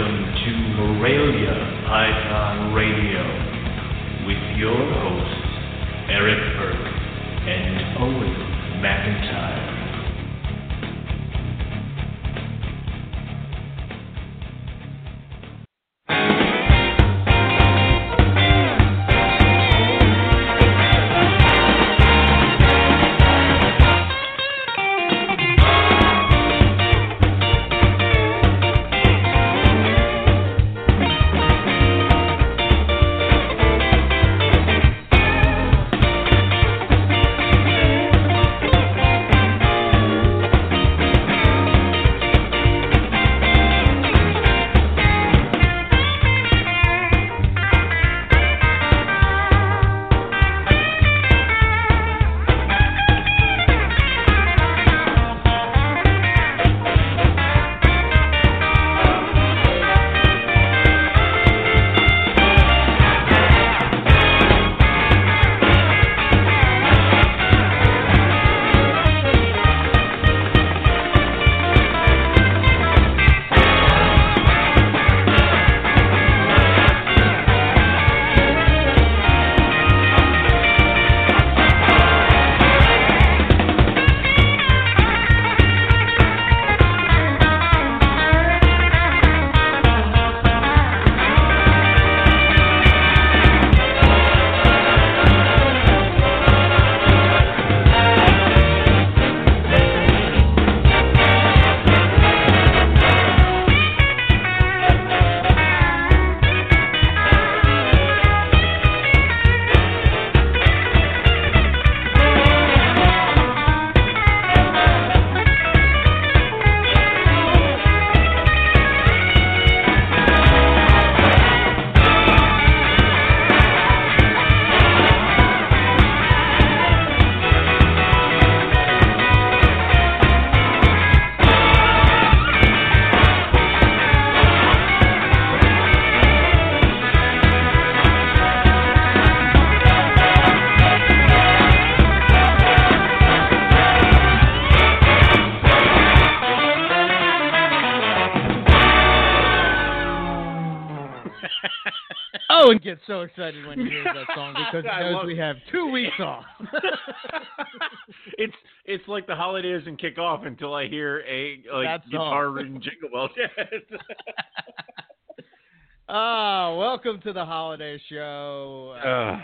Welcome to Morelia Python Radio with your hosts, Eric Burke and Owen McIntyre. Gets so excited when he hears that song because knows we have two weeks off. it's it's like the holidays and kick off until I hear a like guitar ridden jingle bells. Ah, welcome to the holiday show. Ugh.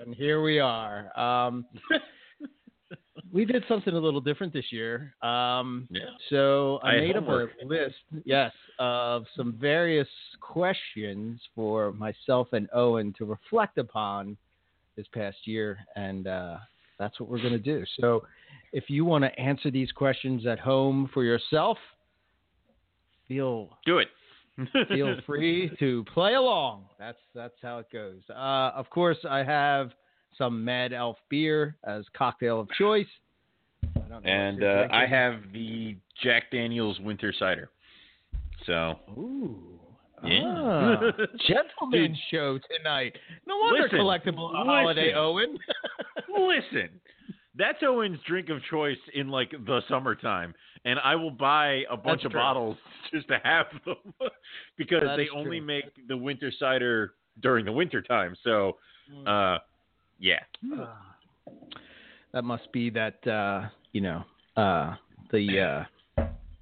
and here we are. Um, we did something a little different this year. Um, Yeah. So I, I made up a list, yes, of some various questions for myself and Owen to reflect upon this past year, and uh, that's what we're going to do. So, if you want to answer these questions at home for yourself, feel Do it. feel free to play along. That's that's how it goes. Uh, of course, I have some Mad Elf beer as cocktail of choice. I don't know And uh, I have the Jack Daniels winter cider. So Ooh. Yeah. Ah, gentleman show tonight. No wonder Listen, collectible holiday. Owen. listen, that's Owen's drink of choice in like the summertime, and I will buy a bunch That's of true. bottles just to have them because That they only true. make the winter cider during the winter time. So, uh, yeah. Ah. that must be that uh, you know uh, the.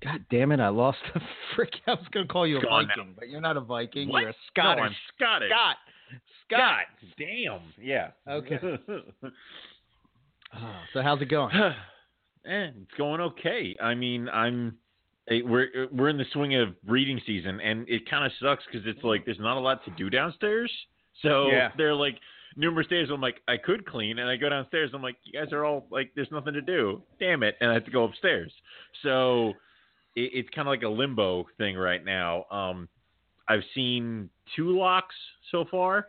God damn it! I lost the frick. I was going to call you a It's gone Viking, but you're not a Viking. What? You're a Scottish. No, I'm Scottish. Scott. God damn. Yeah. Okay. Ah, so how's it going? Eh, it's going okay. I mean, I'm eh, we're we're in the swing of breeding season, and it kind of sucks because it's like there's not a lot to do downstairs. So Yeah. they're like numerous days. I'm like, I could clean, and I go downstairs. I'm like, you guys are all like, there's nothing to do. Damn it, and I have to go upstairs. So it, it's kind of like a limbo thing right now. Um, I've seen two locks so far,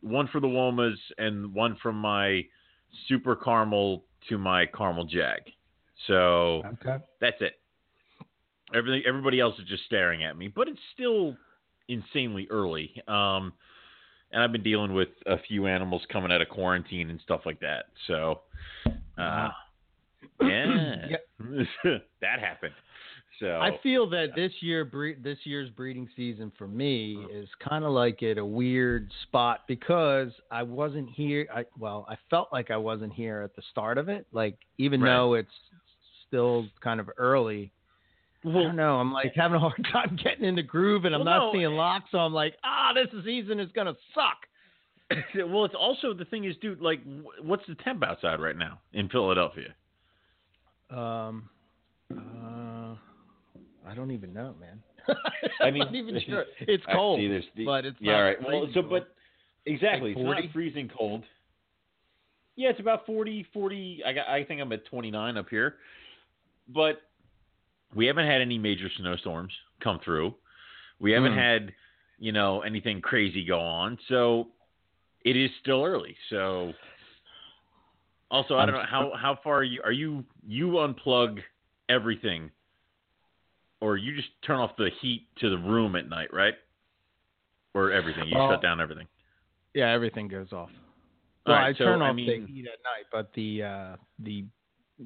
one for the Womas and one from my super caramel to my caramel jag. So Okay. that's it. Everything, everybody else is just staring at me, but it's still insanely early. Um, and I've been dealing with a few animals coming out of quarantine and stuff like that. So, uh, Wow. yeah, that happened. So I feel that this year, bre- this year's breeding season for me is kind of like at a weird spot because I wasn't here. I, well, I felt like I wasn't here at the start of it. Like even Right. though it's still kind of early, I well, don't know. I'm like having a hard time getting in the groove, and I'm Well, not no. seeing locks. So I'm like, ah, this season is gonna suck. well, it's also the thing is, dude. Like, what's the temp outside right now in Philadelphia? Um, uh, I don't even know, man. I I'm mean, not even sure. It's I cold, see there's the- but it's yeah, not all right. Well, freezing so cold. but exactly, Like it's not freezing cold. Yeah, it's about 40, 40. I got. I think I'm at 29 up here, but we haven't had any major snowstorms come through. We haven't Hmm. had, you know, anything crazy go on. So it is still early. So also, I don't know how how far are you are you you unplug everything, or you just turn off the heat to the room at night, right? Or everything. You Well, shut down everything. Yeah, everything goes off. Well, right, I so, turn I off mean- the heat at night, but the uh, the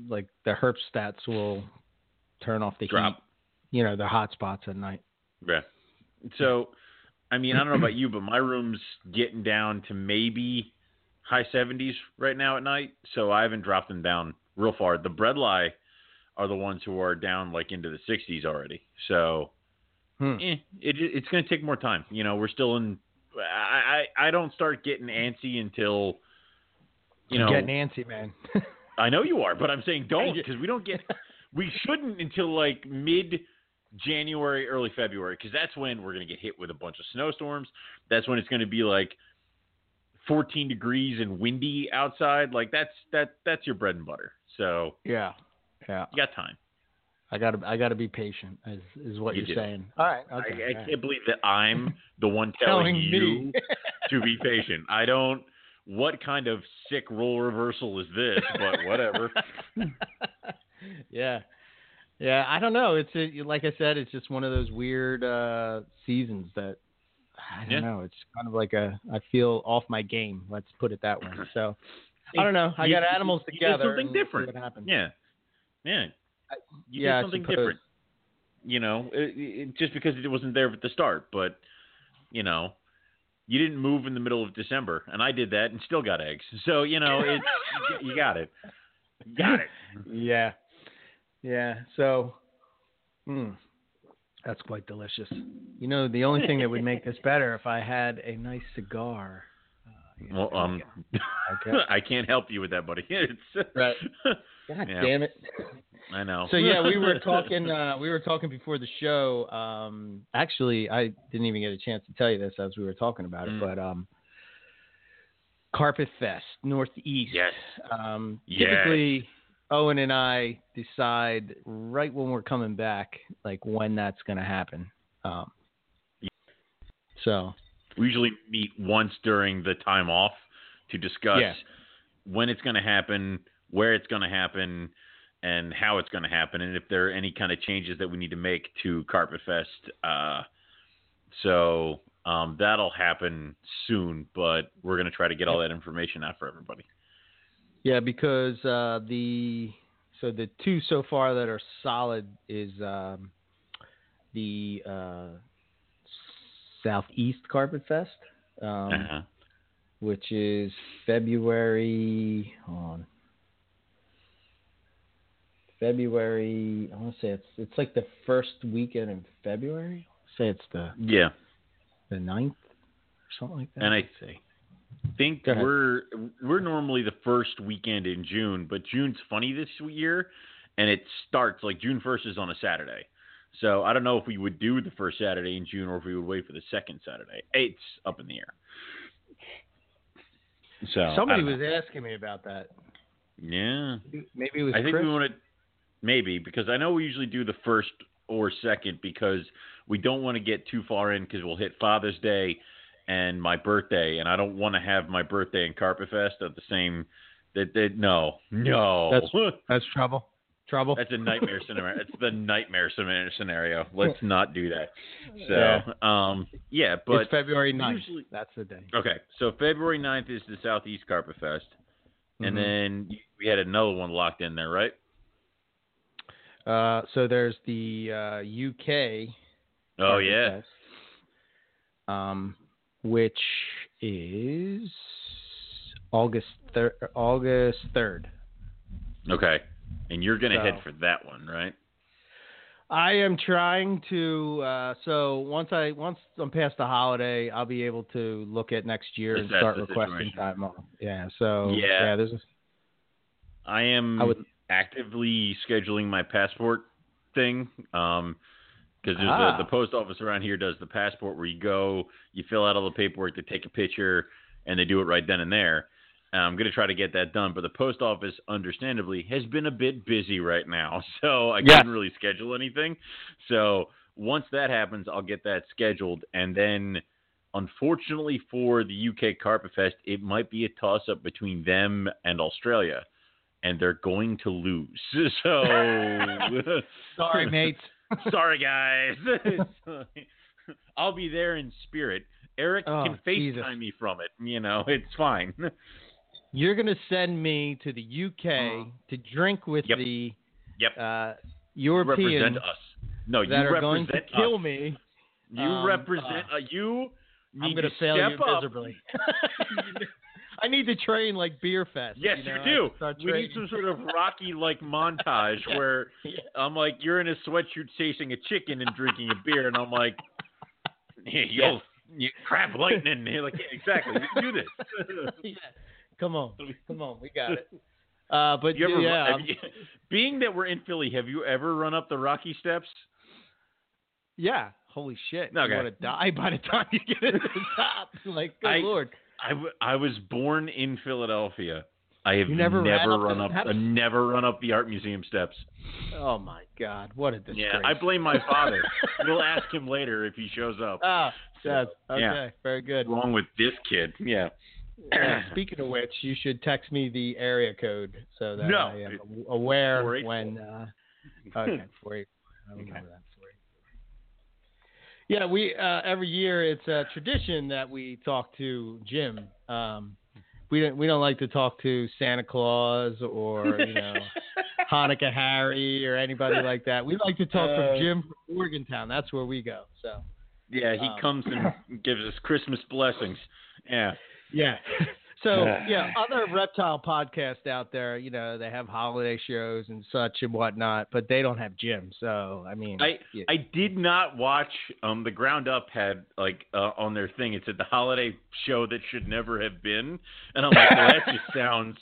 like the herp stats will turn off the Drop. heat. You know, the hot spots at night. Yeah. So, I mean, I don't know about you, but my room's getting down to maybe high 70s right now at night. So I haven't dropped them down real far. The bredli are the ones who are down like into the 60s already. So, Hmm. eh, it, it's going to take more time. You know, we're still in. I, I I don't start getting antsy until, you know, Get Nancy, man. I know you are, but I'm saying don't because we don't get, we shouldn't until like mid January, early February, because that's when we're going to get hit with a bunch of snowstorms. That's when it's going to be like 14 degrees and windy outside. Like that's that that's your bread and butter. So yeah, yeah. you got time. I gotta I gotta be patient. Is is what You you're do. saying? All right. Okay. I, I all right. can't believe that I'm the one telling, Telling you to be patient. I don't. What kind of sick role reversal is this? But whatever. yeah. Yeah, I don't know. It's a, like I said, it's just one of those weird uh seasons that I don't Yeah. know. It's kind of like a I feel off my game. Let's put it that way. So I don't know. I got animals together. something and we'll see different. What happens? Yeah, yeah. You yeah, did something different. You know, it, it, just because it wasn't there at the start, but you know, you didn't move in the middle of December, and I did that and still got eggs. So you know, it's you- you got it, You got it. Yeah. Yeah. So, mm, that's quite delicious. You know, the only thing that would make this better if I had a nice cigar. You Well, um, Okay. I can't help you with that, buddy. It's Right. God Yeah. damn it. I know. So yeah, we were talking. Uh, we were talking before the show. Um, actually, I didn't even get a chance to tell you this as we were talking about it. Mm. But um, Carpet Fest Northeast. Yes. Um, Yes. Typically, Owen and I decide right when we're coming back, like when that's going to happen. Um, so We usually meet once during the time off to discuss Yeah. when it's going to happen, where it's going to happen, and how it's going to happen, and if there are any kind of changes that we need to make to Carpet Fest. Uh, so um, that'll happen soon, but we're going to try to get all that information out for everybody. yeah, because uh, the so the two so far that are solid is um, the uh, Southeast Carpet Fest, um, Uh-huh. which is February. On. February. I want to say it's it's like the first weekend in February. say it's the Yeah, the ninth or something like that. And I- see. think we're we're normally the first weekend in June, but June's funny this year, and it starts like June first is on a Saturday. So I don't know if we would do the first Saturday in June or if we would wait for the second Saturday. It's up in the air. So Somebody was know. asking me about that. yeah. Maybe it was I think Chris. we want to maybe because I know we usually do the first or second because we don't want to get too far in because we'll hit Father's Day and my birthday, and I don't want to have my birthday and Carpet Fest at the same. That, that no, no, That's- That's trouble. Trouble. that's a nightmare scenario. It's the nightmare scena- scenario. Let's not do that. So, um, yeah, but it's February 9th. usually- That's the day. okay. So February 9th is the Southeast Carpet Fest, and Mhm. then we had another one locked in there, right? Uh, so there's the uh, UK. Oh yeah. Fest, um, which is August third. August third. Okay. And you're gonna head for that one, right? I am trying to. Uh, so once I once I'm past the holiday, I'll be able to look at next year and start requesting situation. time off. Yeah. So Yeah. there's. A, I am I would- actively scheduling my passport thing. Um, because there's Ah. the, the post office around here does the passport where you go, you fill out all the paperwork, they take a picture, and they do it right then and there. I'm going to try to get that done, but the post office, understandably, has been a bit busy right now, so I Yes. couldn't really schedule anything. So once that happens, I'll get that scheduled, and then. Unfortunately for the UK Carpet Fest, it might be a toss up between them and Australia, and they're going to lose. So sorry, mates. Sorry, guys. I'll be there in spirit. Eric Oh, can FaceTime Jesus. me from it. You know, it's fine. You're gonna send me to the UK to drink with Yep. the Yep. uh, You represent Europeans us. No, you represent going to us. kill me. You Um, represent. uh, uh, you need I'm gonna fail you miserably. I need to train like Beer Fest. Yes, you, you, know? I do. to We need some sort of Rocky like montage where Yeah. I'm like, you're in a sweatshirt chasing a chicken and drinking a beer, and I'm like, hey, yo, you, crap lightning. You're like, yeah, exactly. We can do this. Come on, come on, we got it. Uh, but ever, yeah, you- being that we're in Philly, have you ever run up the Rocky Steps? yeah. Holy shit! Okay. You want to die by the time you get to the top? Like, good I- lord. I, w- I was born in Philadelphia. I have You never ran up run up, uh, never run up the art museum steps. Oh my god, what a disgrace. Yeah, I blame my father. we'll ask him later if he shows up. Ah, yes. Okay, Yeah. very good. What's wrong with this kid? Yeah. Speaking of which, you should text me the area code so that No. I am aware when. Uh, okay, four eight. I remember Okay. that. 484. Yeah, we uh, every year it's a tradition that we talk to Jim. Um, we don't we don't like to talk to Santa Claus or you know Hanukkah Harry or anybody like that. We like to talk Uh, from Jim from Morgantown. That's where we go. So Yeah, he Um, comes and gives us Christmas blessings. Yeah. Yeah. So Yeah. other reptile podcasts out there, you know, they have holiday shows and such and whatnot, but they don't have Jim. So I mean, I yeah. I did not watch um the Ground Up had like uh, on their thing it said the holiday show that should never have been and I'm like well, that just sounds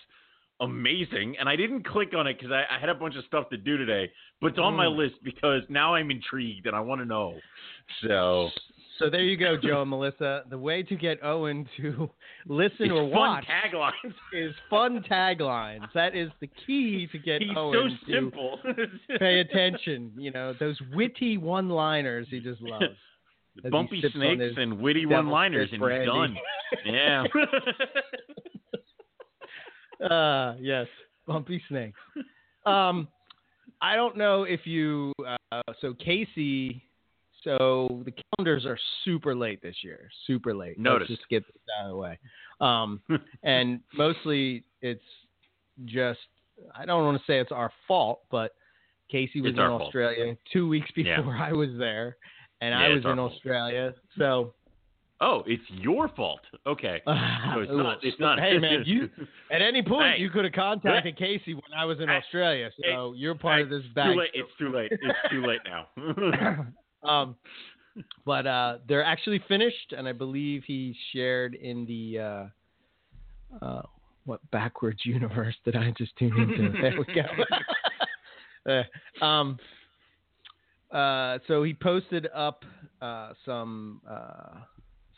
amazing and I didn't click on it because I, I had a bunch of stuff to do today but it's on my Mm. list because now I'm intrigued and I want to know so so there you go, Joe and Melissa. The way to get Owen to listen it's or fun watch taglines is fun taglines. That is the key to get he's so Owen to pay attention. You know, those witty one-liners he just loves. as he bumpy snakes and witty one-liners and he's done yeah Uh, yes, bumpy snakes. Um, I don't know if you. Uh, so Casey. So the calendars are super late this year. Super late. Noticed. Let's just get this out of the way. Um, and mostly it's just. I don't want to say it's our fault, but Casey was It's in our fault. Australia two weeks Yeah. before I was there, and I was in fault. Australia. So. oh it's your fault okay So it's not. It's not. Hey man, you at any point Hey. you could have contacted Casey when I was in Hey. Australia, so you're part Hey, of this Too late. It's too late. It's too late now. Um, but uh, they're actually finished, and I believe he shared in the uh, uh, what backwards universe did I just tune into? there we go. Uh, um, uh, so he posted up uh, some uh, some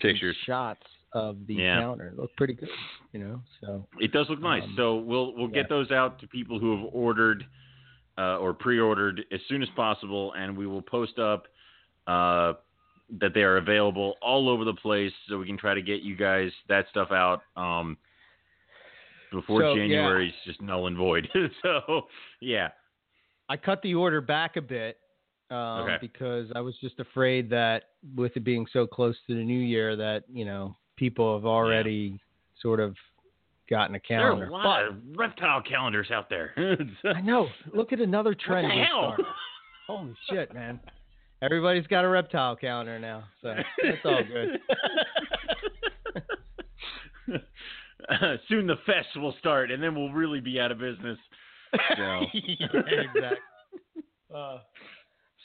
Pictures. shots of the Yeah. counter. It looked pretty good, you know. So It does look nice. Um, so we'll we'll yeah. get those out to people who have ordered uh, or pre-ordered as soon as possible, and we will post up uh, that they are available all over the place, so we can try to get you guys that stuff out um, before So, yeah. January is just null and void. so yeah, I cut the order back a bit um, Okay. because I was just afraid that with it being so close to the new year, that you know people have already sort of gotten a calendar. There are a lot of reptile calendars out there. I know. Look at another trend. What the hell? Holy shit, man! Everybody's got a reptile calendar now, so it's all good. Uh, soon the fest will start, and then we'll really be out of business. So. yeah, exactly. Uh,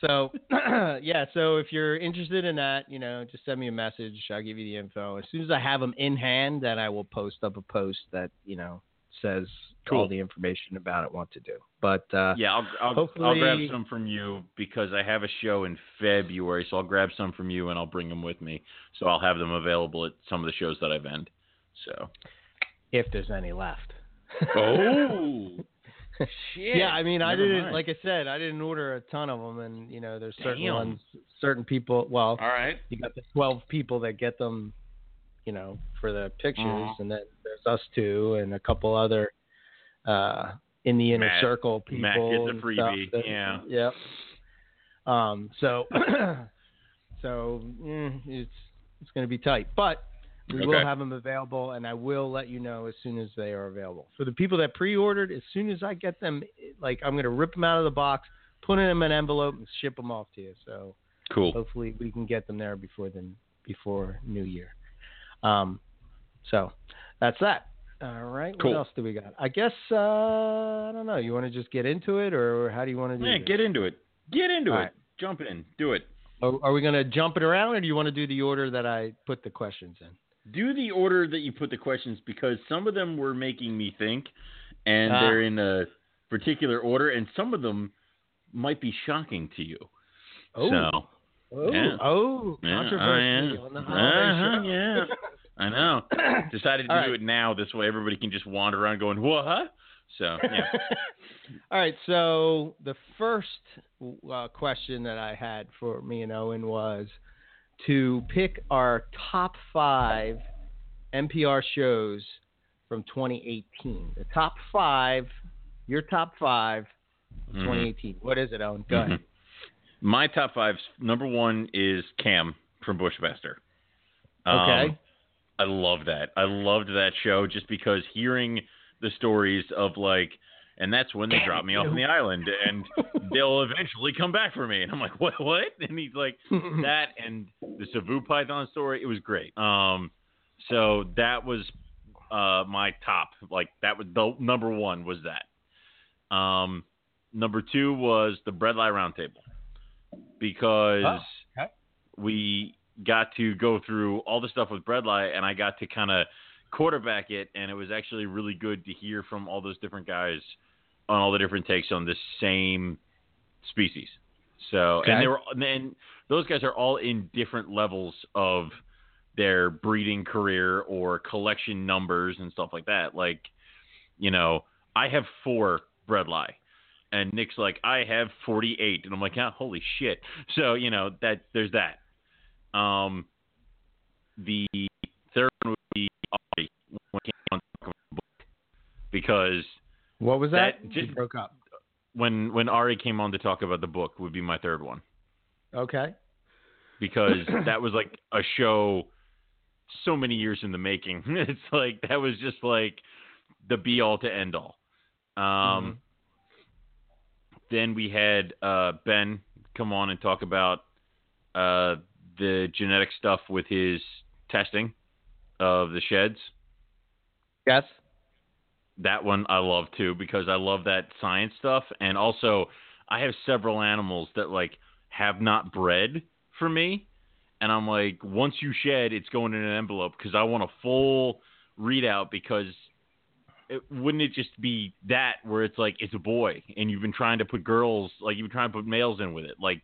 so yeah, so if you're interested in that, you know, just send me a message. I'll give you the info as soon as I have them in hand. Then I will post up a post that you know says all the information about it, what to do. But uh, Yeah, I'll I'll, I'll grab some from you because I have a show in February, so I'll grab some from you and I'll bring them with me. So I'll have them available at some of the shows that I've end. So. if there's any left. Oh. Shit. Yeah, I mean, I didn't, mind. like I said, I didn't order a ton of them, and you know, there's certain Damn. ones, certain people. Well, All right. you got the 12 people that get them, you know, for the pictures, Mhm. and then there's us two and a couple other uh, in the inner Matt- circle people. Matt gets a freebie, that- yeah. Yep. Um. So, so mm, it's it's going to be tight, but we will have them available, and I will let you know as soon as they are available. For the people that pre-ordered, as soon as I get them, like I'm going to rip them out of the box, put them in an envelope, and ship them off to you. So Cool. hopefully we can get them there before the before New Year. Um, so that's that. All right. Cool. What else do we got? I guess uh, I don't know. You want to just get into it, or how do you want to do Yeah, this? get into it. Get into All it. right. Jump in. Do it. Are, are we going to jump it around, or do you want to do the order that I put the questions in? Do the order that you put the questions because some of them were making me think, and Ah. they're in a particular order, and some of them might be shocking to you. Oh, So, oh, yeah. oh, yeah, controversy oh, on the holiday Uh-huh, show. yeah. I know. Decided to All do right. it now. This way, everybody can just wander around going, "What?" Huh?" So, yeah. All right. So the first uh, question that I had for me and Owen was to pick our top five MPR shows from 2018. The top five, your top five of Mhm. 2018. What is it, Owen? Go ahead. Mhm. My top five. Number one is Cam from Bushmaster. Um, Okay. I love that. I loved that show just because hearing the stories of like, and that's when they drop me off in the island, and they'll eventually come back for me. And I'm like, what? What? And he's like, that and the Savu Python story. It was great. Um, so that was uh my top. Like that was the number one was that. Um, number two was the Bredli Roundtable because Oh, okay. we got to go through all the stuff with Bredli, and I got to kind of quarterback it, and it was actually really good to hear from all those different guys on all the different takes on the same species. So, Okay. and they were, and those guys are all in different levels of their breeding career or collection numbers and stuff like that. Like, you know, I have four Bredli. And Nick's like, I have 48. And I'm like, ah, holy shit. So, you know, that there's that. Um, the third one would be Ari when he came on to talk about the book. Because What was that? That You just- broke up. when when Ari came on to talk about the book would be my third one. Okay. Because that was like a show so many years in the making. It's like that was just like the be all to end all. Um then we had uh, Ben come on and talk about uh, the genetic stuff with his testing of the sheds. Yes. That one I love too because I love that science stuff, and also I have several animals that like have not bred for me, and I'm like, once you shed, it's going in an envelope because I want a full readout because it, wouldn't it just be that where it's like it's a boy and you've been trying to put girls like you've been trying to put males in with it like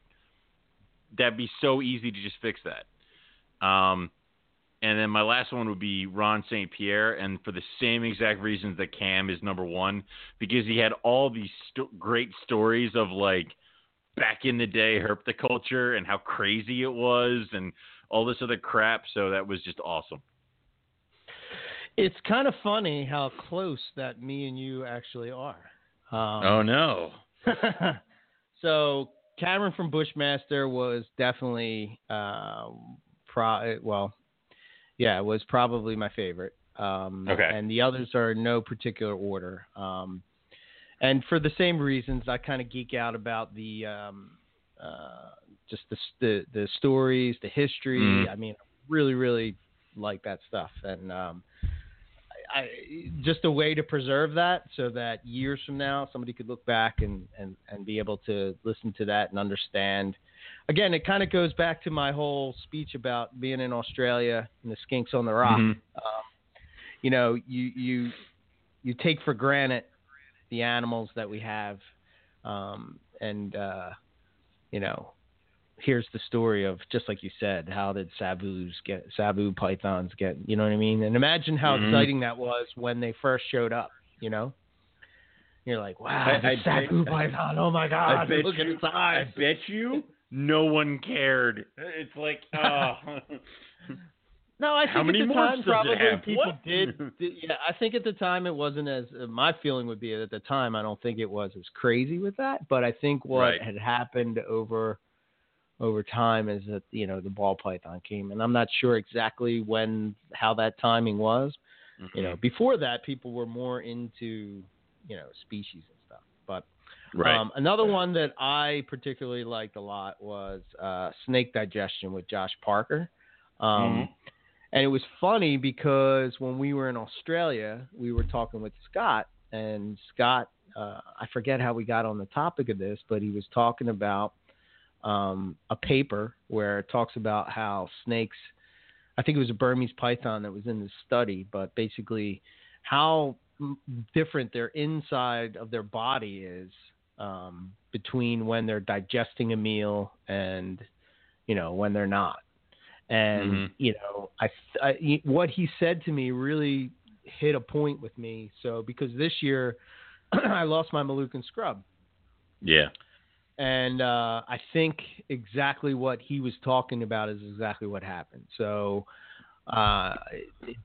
that'd be so easy to just fix that um and then my last one would be Ron St. Pierre, and for the same exact reasons that Cam is number one, because he had all these sto- great stories of like back in the day herpetoculture and how crazy it was, and all this other crap. So that was just awesome. It's kind of funny how close that me and you actually are. Um, oh no! so Cameron from Bushmaster was definitely uh, pro. Well, yeah, was probably my favorite. Um, Okay. And the others are in no particular order. Um, and for the same reasons, I kind of geek out about the um, uh, just the, the the stories, the history. Mhm. I mean, I really, really like that stuff, and um, I, just a way to preserve that so that years from now somebody could look back and and and be able to listen to that and understand. Again, it kind of goes back to my whole speech about being in Australia and the skinks on the rock. Mhm. Um, you know, you you you take for granted the animals that we have, um, and uh, you know, here's the story of just like you said, how did Sabu's get Sabu pythons get? You know what I mean? And imagine how Mhm. exciting that was when they first showed up. You know, you're like, wow, I- I Sabu bet- python! Oh my I god, bet look at you. its I bet you. No one cared. It's like, oh. No, I think at the time probably people did, did. Yeah, I think at the time it wasn't as. Uh, my feeling would be at the time I don't think it was as crazy with that, but I think what Right. had happened over over time is that you know the ball python came, and I'm not sure exactly when how that timing was. You Mm-hmm. know, before that people were more into you know species and stuff, but right. um, another one that I particularly liked a lot was uh, Snake Digestion with Josh Parker. Um, Mhm. And it was funny because when we were in Australia, we were talking with Scott, and Scott, uh, I forget how we got on the topic of this, but he was talking about um, a paper where it talks about how snakes, I think it was a Burmese python that was in the study, but basically how different their inside of their body is um, between when they're digesting a meal and you know when they're not. And Mhm. you know, I, I what he said to me really hit a point with me. So because this year I lost my Moluccan scrub, yeah. And uh, I think exactly what he was talking about is exactly what happened. So uh,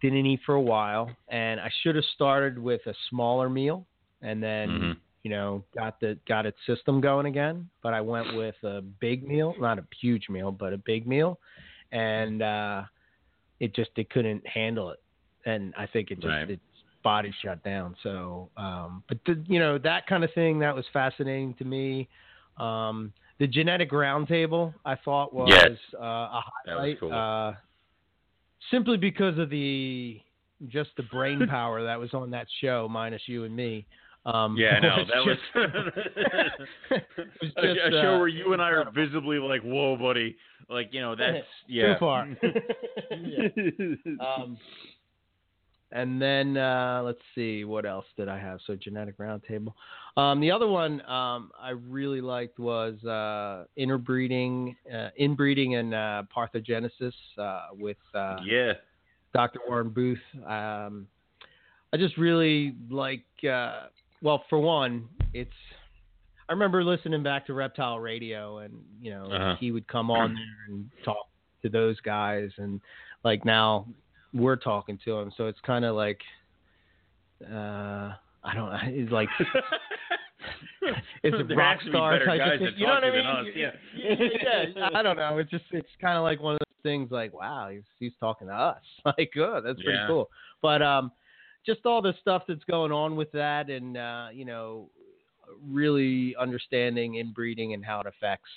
didn't eat for a while, and I should have started with a smaller meal, and then Mhm. you know got the got its system going again. But I went with a big meal, not a huge meal, but a big meal, and uh, it just it couldn't handle it, and I think it just Right. its body shut down. So, um, but the, you know that kind of thing that was fascinating to me. Um, the genetic roundtable I thought was Yes. uh, a That was highlight, cool. uh, simply because of the just the brain power that was on that show, minus you and me. Um, Yeah, I know. was That was just- a, a show uh, where you and I are visibly like, "Whoa, buddy!" Like, you know, that's yeah. too far. Yeah. Um, and then uh, let's see, what else did I have? So genetic roundtable. Um, the other one um, I really liked was uh, interbreeding, uh, inbreeding, and uh, parthogenesis uh, with uh, yeah. Dr. Warren Booth. Um, I just really like. Uh, well, for one, it's. I remember listening back to Reptile Radio, and you know Uh-huh. he would come on there and talk to those guys, and like now we're talking to him, so it's kind of like. Uh, I don't know. It's like it's a rock star type guys of thing. You know what I mean? us, yeah. yeah, I don't know. It's just it's kind of like one of those things. Like, wow, he's he's talking to us. Like, good, that's pretty Yeah. cool. But um, just all the stuff that's going on with that, and uh, you know, really understanding inbreeding and how it affects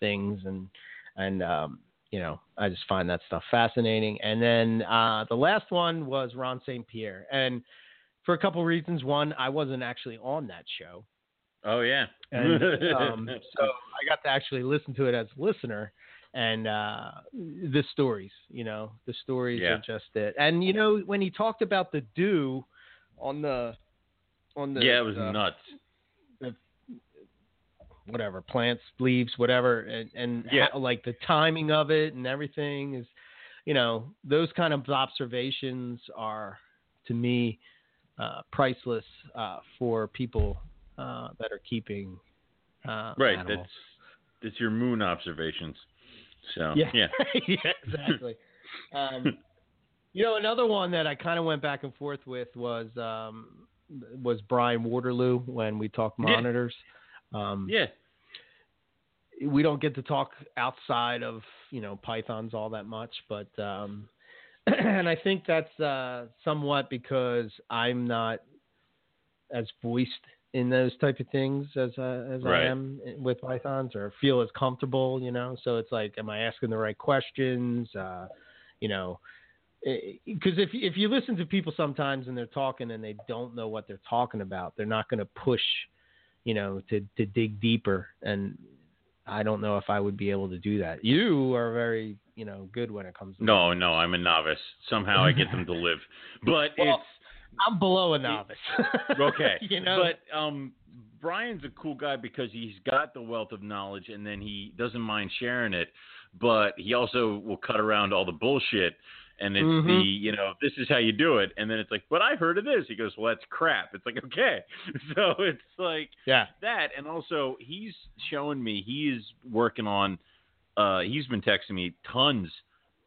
things, and and um, you know, I just find that stuff fascinating. And then uh, the last one was Ron St. Pierre, and for a couple reasons. One, I wasn't actually on that show. Oh yeah. And um, so I got to actually listen to it as a listener, and uh, the stories, you know, the stories Yeah. are just it. And you know, when he talked about the dew on the on the yeah, it was uh, nuts. Whatever plants, leaves, whatever, and and Yeah. how, like the timing of it and everything is, you know, those kind of observations are to me uh, priceless uh, for people uh, that are keeping uh, Right. animals. That's that's your moon observations. So Yeah. yeah. yeah, exactly. um, you know, another one that I kind of went back and forth with was um, was Brian Waterloo when we talked Yeah. Um, Yeah. We don't get to talk outside of you know pythons all that much, but um, and I think that's uh, somewhat because I'm not as voiced in those type of things as uh, as Right. I am with pythons, or feel as comfortable, you know. So it's like, am I asking the right questions? Uh, you know, because if if you listen to people sometimes and they're talking and they don't know what they're talking about, they're not going to push, you know, to to dig deeper. And I don't know if I would be able to do that. You are very, you know, good when it comes to No, no, I'm a novice. Somehow I get them to live, but Well, it's I'm below a novice. okay. you know, but um, Brian's a cool guy because he's got the wealth of knowledge, and then he doesn't mind sharing it. But he also will cut around all the bullshit, and it's Mhm. the you know this is how you do it, and then it's like, but I heard of this. He goes, well, that's crap. It's like okay, so it's like yeah, that, and also he's showing me he is working on. Uh, he's been texting me tons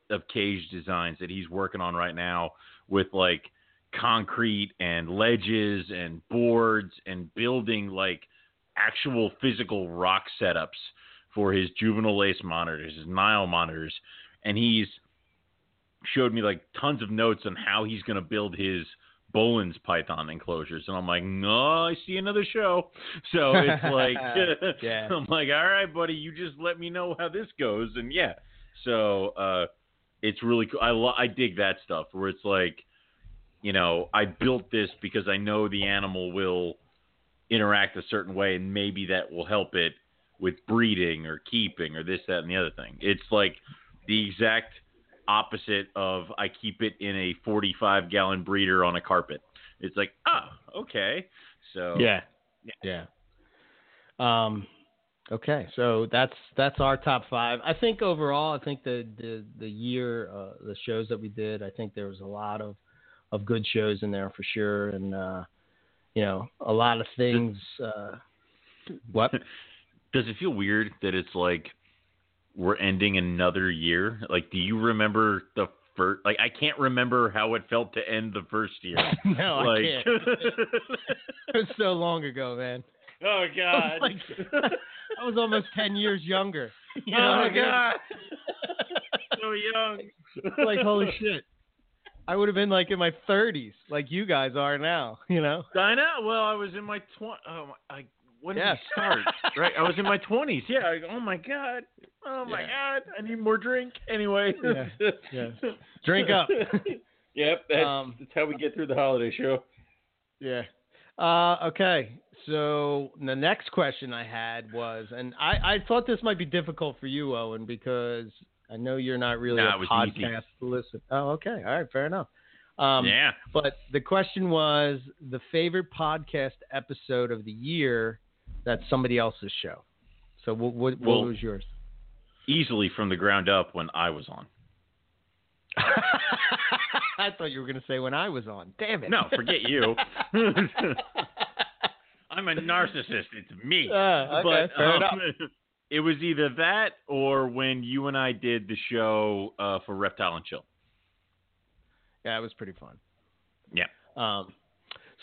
of cage designs that he's working on right now with like concrete and ledges and boards and building like actual physical rock setups for his juvenile lace monitors, his Nile monitors, and he's showed me like tons of notes on how he's going to build his Boelen's Python enclosures, and I'm like, no, I see another show. So it's like, Yeah. I'm like, all right, buddy, you just let me know how this goes, and yeah. So uh, it's really cool. I lo- I dig that stuff where it's like, you know, I built this because I know the animal will interact a certain way, and maybe that will help it with breeding or keeping or this, that, and the other thing. It's like the exact opposite of I keep it in a 45 gallon breeder on a carpet. It's like, oh, okay. So yeah, yeah. Um, okay, so that's that's our top five. I think overall, I think the the the year, uh, the shows that we did, I think there was a lot of of good shows in there for sure, and uh, you know, a lot of things. Uh, what? Does it feel weird that it's like we're ending another year? Like, do you remember the first? Like, I can't remember how it felt to end the first year. no, like, I can't. It was so long ago, man. oh God. Like, I was almost ten years younger. You oh what I mean? God. so young. like holy shit. I would have been like in my 30s, like you guys are now. You know. I know. Well, I was in my twenty. Oh, my, I when did Yes. we start? right. I was in my twenties. Yeah. I, oh my God. Oh my Yeah. God. I need more drink. Anyway. Yeah. Yeah. Drink up. yep. That's, Um, that's how we get through the holiday show. Yeah. Uh, okay. So the next question I had was, and I, I thought this might be difficult for you, Owen, because I know you're not really Nah, a it was easy. podcast listener. Oh, okay. All right. Fair enough. Um, yeah. But the question was the favorite podcast episode of the year that's somebody else's show. So what, what, what Well- was yours? Easily from the ground up when I was on. I thought you were going to say when I was on. Damn it. No, forget you. I'm a narcissist. It's me. Uh, okay, but fair um, it was either that or when you and I did the show uh, for Reptile and Chill. Yeah, it was pretty fun. Yeah. Um,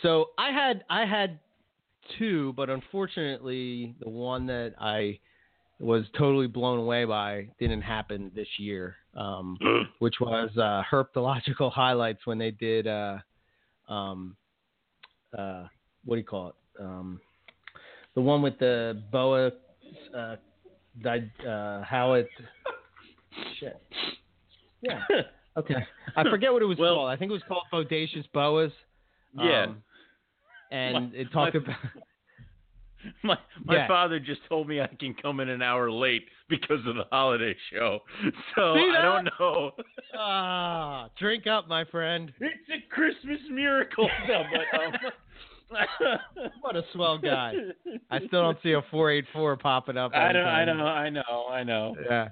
so I had I had two, but unfortunately, the one that I was totally blown away by didn't happen this year, um, which was uh, Herpetological Highlights when they did uh, um, uh, what do you call it? Um, the one with the boa, uh, di- uh, how it. Shit. Yeah. Okay. I forget what it was Well- called. I think it was called Bodacious Boas. Yeah. Um, and My- it talked my- about. My my Yeah. father just told me I can come in an hour late because of the holiday show. So I don't know. Ah, drink up, my friend. It's a Christmas miracle. No, but, um, What a swell guy. I still don't see a 484 popping up. I know, I know, I know, I know. Yeah.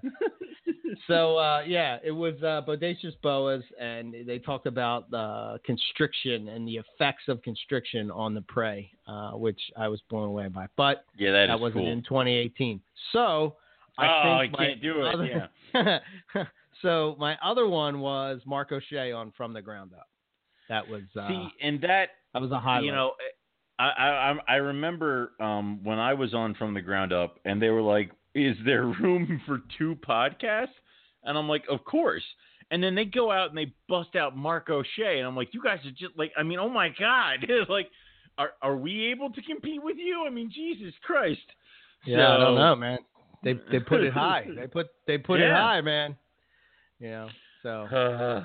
so uh, yeah, it was uh, bodacious boas, and they talked about uh, constriction and the effects of constriction on the prey, uh, which I was blown away by. But Yeah, that that wasn't cool. in 2018. So I oh, think I can't do it. other- Yeah. so my other one was Mark O'Shea on From the Ground Up. That was uh, See, and that that was a highlight. you know, I I I- I remember um, when I was on from the ground up, and they were like, "Is there room for two podcasts?" And I'm like, "Of course." And then they go out and they bust out Mark O'Shea, and I'm like, you guys are just like, I mean, oh my god, like, are are we able to compete with you? I mean, Jesus Christ. Yeah, I don't know, man. They they put it high. They put they put it high, man. You know. So Uh,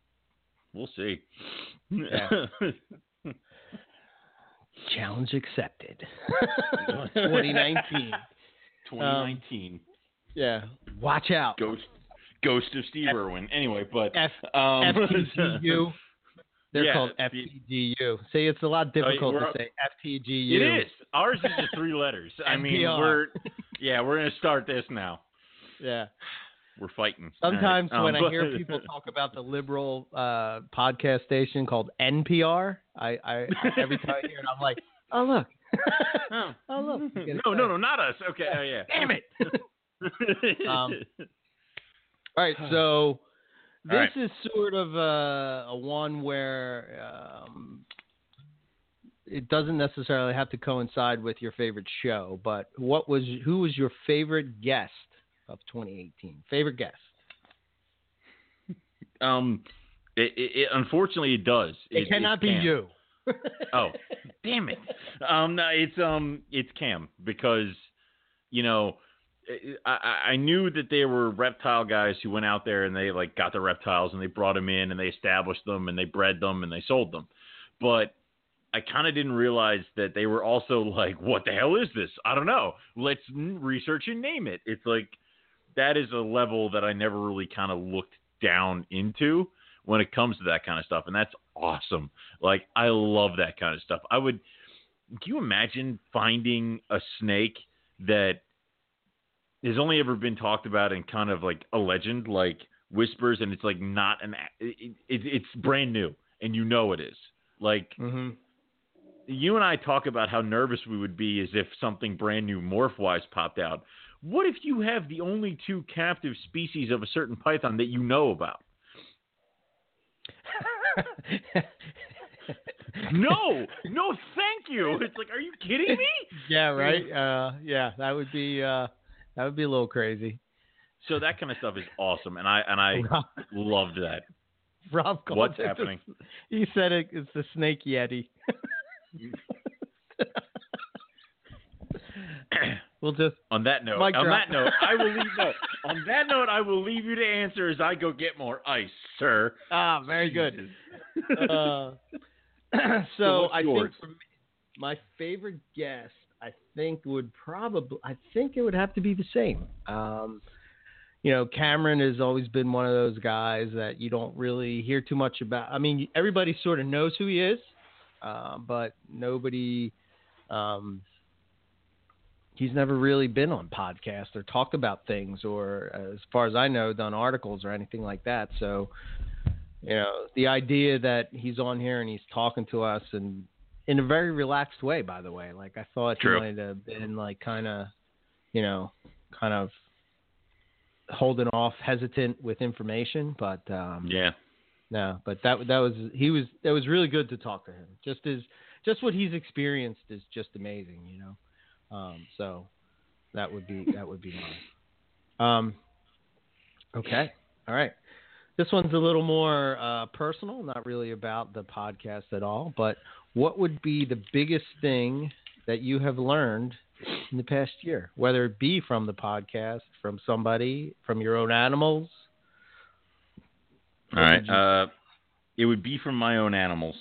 we'll see. Yeah. challenge accepted. 2019. 2019. Yeah. Watch out. Ghost Ghost of Steve Irwin. Anyway, but F um, FTGU. They're Yeah, called the- FTGU. See, it's a lot difficult we're- to say FTGU. It is. Ours is just three letters. I mean, we're yeah, we're gonna start this now. Yeah. We're fighting. Sometimes right. when Um, I hear people talk about the liberal uh, podcast station called NPR, I, I every time I hear it, I'm like, oh look, Oh. look. no, no, no, not us. Okay, oh yeah. Damn it. Um, All right, so this right. is sort of a, a one where um, it doesn't necessarily have to coincide with your favorite show, but what was who was your favorite guest of 2018? Favorite guest? um, it, it, it unfortunately it does. It, cannot be Cam. you. Oh, damn it. Um, no, it's um, it's Cam because, you know, I, I knew that they were reptile guys who went out there and they like got the reptiles and they brought them in and they established them and they bred them and they sold them, but I kind of didn't realize that they were also like, what the hell is this? I don't know. Let's research and name it. It's like that is a level that I never really kind of looked down into when it comes to that kind of stuff, and that's awesome. Like I love that kind of stuff. I would. Can you imagine finding a snake that has only ever been talked about in kind of like a legend, like whispers, and it's like not an. It, it, it's brand new, and you know it is. Like hmm you and I talk about how nervous we would be as if something brand new morph wise popped out. What if you have the only two captive species of a certain python that you know about? No, no, thank you. It's like, are you kidding me? yeah, right. Uh, yeah, that would be uh, that would be a little crazy. So that kind of stuff is awesome, and I and I Rob, loved that. Rob called What's it the- happening? he said it, it's the snake yeti. we'll just on that note, on drop. that note, I will leave. No, on that note, I will leave you to answer as I go get more ice, sir. ah, very good. Uh, So so I yours? think my favorite guest, I think would probably, I think it would have to be the same. Um, you know, Cameron has always been one of those guys that you don't really hear too much about. I mean, everybody sort of knows who he is, uh, but nobody. Um, he's never really been on podcasts or talked about things, or as far as I know, done articles or anything like that. So, you know, the idea that he's on here and he's talking to us and in a very relaxed way, by the way. Like I thought True. he might have been like kind of, you know, kind of holding off, hesitant with information, but um, Yeah. no, but that that was he was that was really good to talk to him. Just as just what he's experienced is just amazing, you know. Um, so that would be that would be mine. Um, okay, all right. This one's a little more uh, personal, not really about the podcast at all. But what would be the biggest thing that you have learned in the past year, whether it be from the podcast, from somebody, from your own animals? All right. Uh, it would be from my own animals,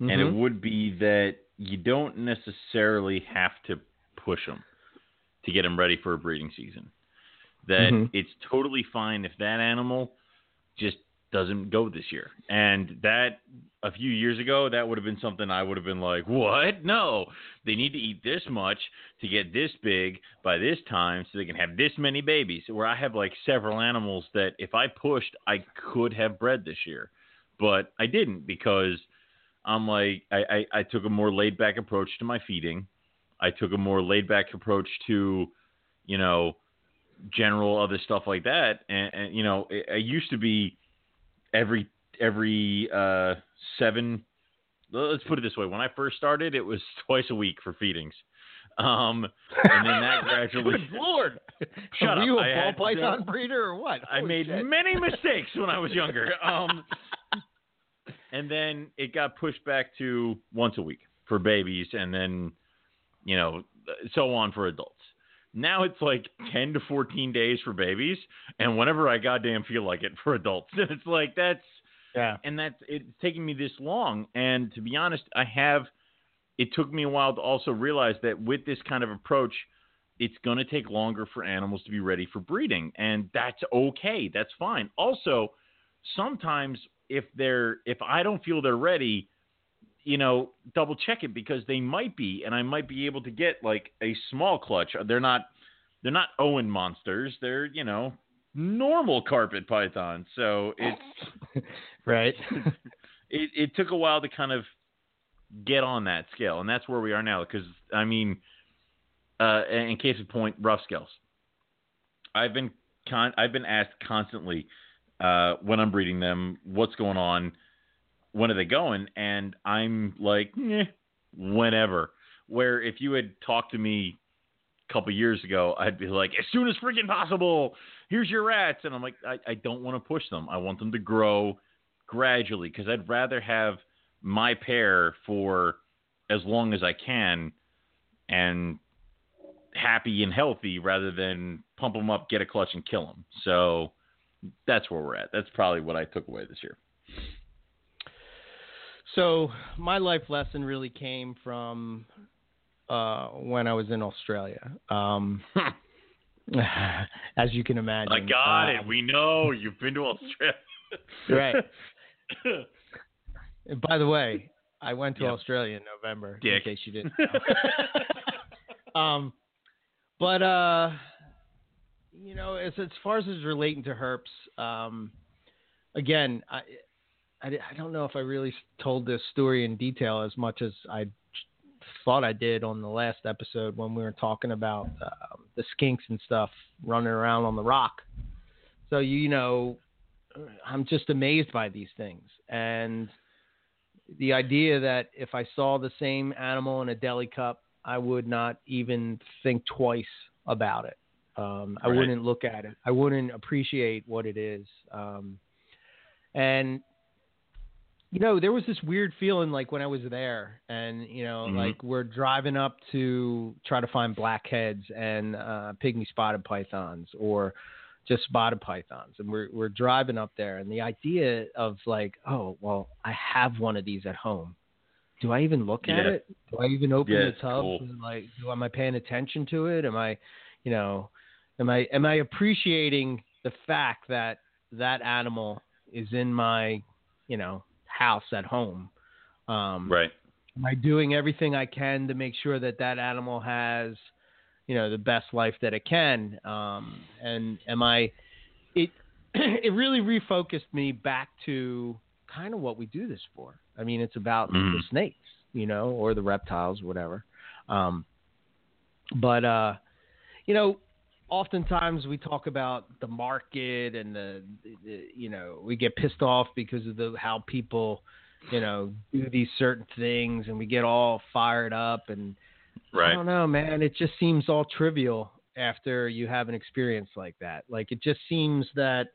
and it Mhm. would be that you don't necessarily have to push them to get them ready for a breeding season. That Mhm. it's totally fine if that animal just doesn't go this year. And that a few years ago, that would have been something I would have been like, "What? No, they need to eat this much to get this big by this time, so they can have this many babies." Where I have like several animals that if I pushed, I could have bred this year, but I didn't because I'm like, I, I, I took a more laid back approach to my feeding. I took a more laid back approach to, you know, general other stuff like that. And, and you know, it, it used to be every every uh, seven. Let's put it this way: when I first started, it was twice a week for feedings. Um, and then that gradually. Good Lord. Shut Were up. you a I ball had, python uh, breeder or what? I made shit. many mistakes when I was younger. Um, and then it got pushed back to once a week for babies, and then you know uh, so on for adults. Now it's like ten to fourteen days for babies, and whenever I goddamn feel like it for adults, it's like that's Yeah. and that's it's taking me this long. And to be honest, I have. It took me a while to also realize that with this kind of approach, it's going to take longer for animals to be ready for breeding, and that's okay. That's fine. Also, sometimes if they're if I don't feel they're ready, you know, double check it because they might be, and I might be able to get like a small clutch. They're not they're not Owen monsters. They're you know normal carpet pythons. So it's Right. it, it took a while to kind of get on that scale, and that's where we are now. Because I mean, uh, in case of point, rough scales. I've been con- I've been asked constantly uh, when I'm breeding them, what's going on, when are they going, and I'm like, eh, whenever. Where if you had talked to me a couple years ago, I'd be like, as soon as freaking possible. Here's your rats, and I'm like, I, I don't want to push them. I want them to grow gradually because I'd rather have my pair for as long as I can and happy and healthy rather than pump them up, get a clutch, and kill them. So that's where we're at. That's probably what I took away this year. So my life lesson really came from uh, when I was in Australia. Um, as you can imagine. I got it. Um, We know you've been to Australia. Right. By the way, I went to Yep. Australia in November. Dick. In case you didn't. Know. um, but uh, you know, as as far as it's relating to herps, um, again, I, I I don't know if I really told this story in detail as much as I thought I did on the last episode when we were talking about um, the skinks and stuff running around on the rock. So you know, I'm just amazed by these things and the idea that if I saw the same animal in a deli cup, I would not even think twice about it. Um, I Right. wouldn't look at it. I wouldn't appreciate what it is. Um, and you know, there was this weird feeling like when I was there, and you know, Mhm. like we're driving up to try to find blackheads and uh, pygmy spotted pythons, or just spotted pythons, and we're we're driving up there, and the idea of like, oh, well, I have one of these at home. Do I even look at it? Do I even open Yeah, the tub? cool. And, Like, do am I paying attention to it? Am I, you know, am I am I appreciating the fact that that animal is in my, you know, house at home? Um, right. am I doing everything I can to make sure that that animal has, you know, the best life that it can? Um, and am I? It it really refocused me back to kind of what we do this for. I mean, it's about the Mhm. snakes, you know, or the reptiles, whatever. Um, but uh, you know, oftentimes we talk about the market and the, the you know we get pissed off because of the how people you know do these certain things and we get all fired up and right. I don't know man it just seems all trivial after you have an experience like that like it just seems that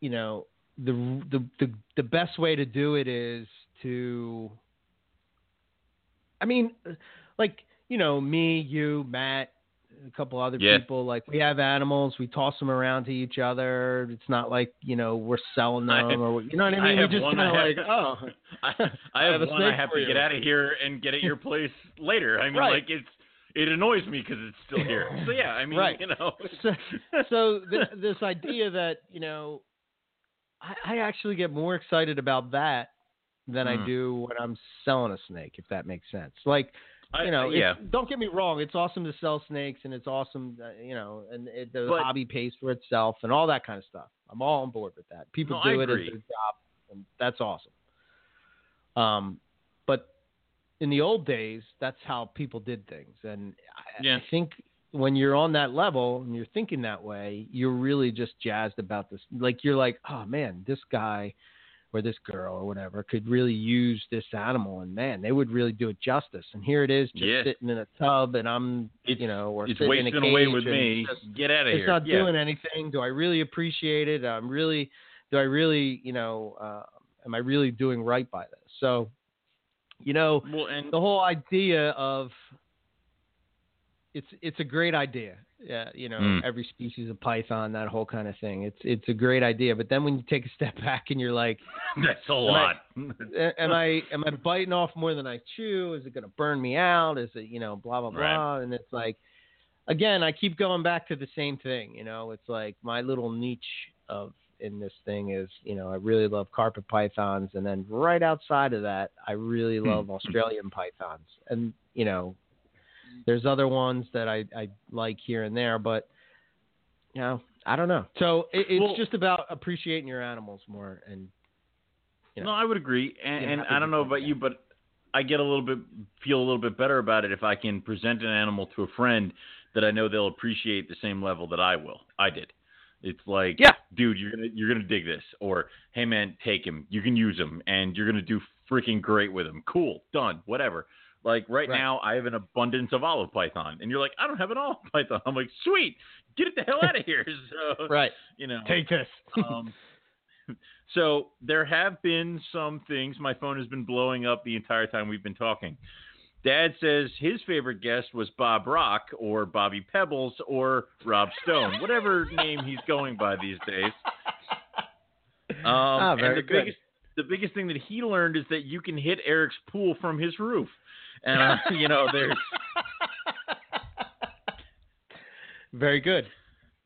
you know the the the, the best way to do it is to I mean like you know me you Matt a couple other Yeah. people like we have animals we toss them around to each other it's not like you know we're selling them I- or you know what I I mean we have just one kind of like oh I, I I have, have a one I have to you. get out of here and get at your place later. I mean, Right. like it's it annoys me because it's still here. So yeah, I mean, Right. you know. so, so th- this idea that you know I, I actually get more excited about that than I Mm. do when I'm selling a snake, if that makes sense. Like I- you know, I- yeah, don't get me wrong, it's awesome to sell snakes and it's awesome, uh, you know, and it, the But- hobby pays for itself and all that kind of stuff. I'm all on board with that. People No, I do it as agree. their job, and that's awesome. Um, but in the old days, that's how people did things, and I, Yeah. I think when you're on that level and you're thinking that way, you're really just jazzed about this. Like you're like, oh man, this guy or this girl or whatever could really use this animal and man they would really do it justice and here it is just Yeah. sitting in a tub and i'm It's- you know or it's sitting wasting away with me. just- Get out of it's here. not yeah. doing anything do i really appreciate it i'm really do i really you know uh am i really doing right by this so you know Well, and the whole idea of it's it's a great idea. Yeah, you know, Mm. every species of python, that whole kind of thing. It's it's a great idea, but then when you take a step back and you're like, that's a I- lot. "A- am I am I biting off more than I chew? Is it going to burn me out? Is it you know blah blah Right. blah? And it's like, again, I keep going back to the same thing. You know, it's like my little niche of in this thing is you know I really love carpet pythons, and then right outside of that, I really Hmm. love Australian pythons, and you know, there's other ones that I I like here and there, but you know, I don't know. So it, it's Well- just about appreciating your animals more and. You know. No, I would agree, and, and I don't know about that. you, but I get a little bit feel a little bit better about it if I can present an animal to a friend that I know they'll appreciate the same level that I will. I did. It's like, Yeah. dude, you're gonna you're gonna dig this, or hey man, take him. You can use him, and you're gonna do freaking great with him. Cool, done, whatever. Like right, Right. now, I have an abundance of olive python, and you're like, I don't have an olive python. I'm like, sweet, get it the hell out of here. So Right. you know, Take this. um, so there have been some things. My phone has been blowing up the entire time we've been talking. Dad says his favorite guest was Bob Rock or Bobby Pebbles or Rob Stone, whatever name he's going by these days. Um, Ah, and very the good. biggest the biggest thing that he learned is that you can hit Eric's pool from his roof. And uh, you know, there's Very good.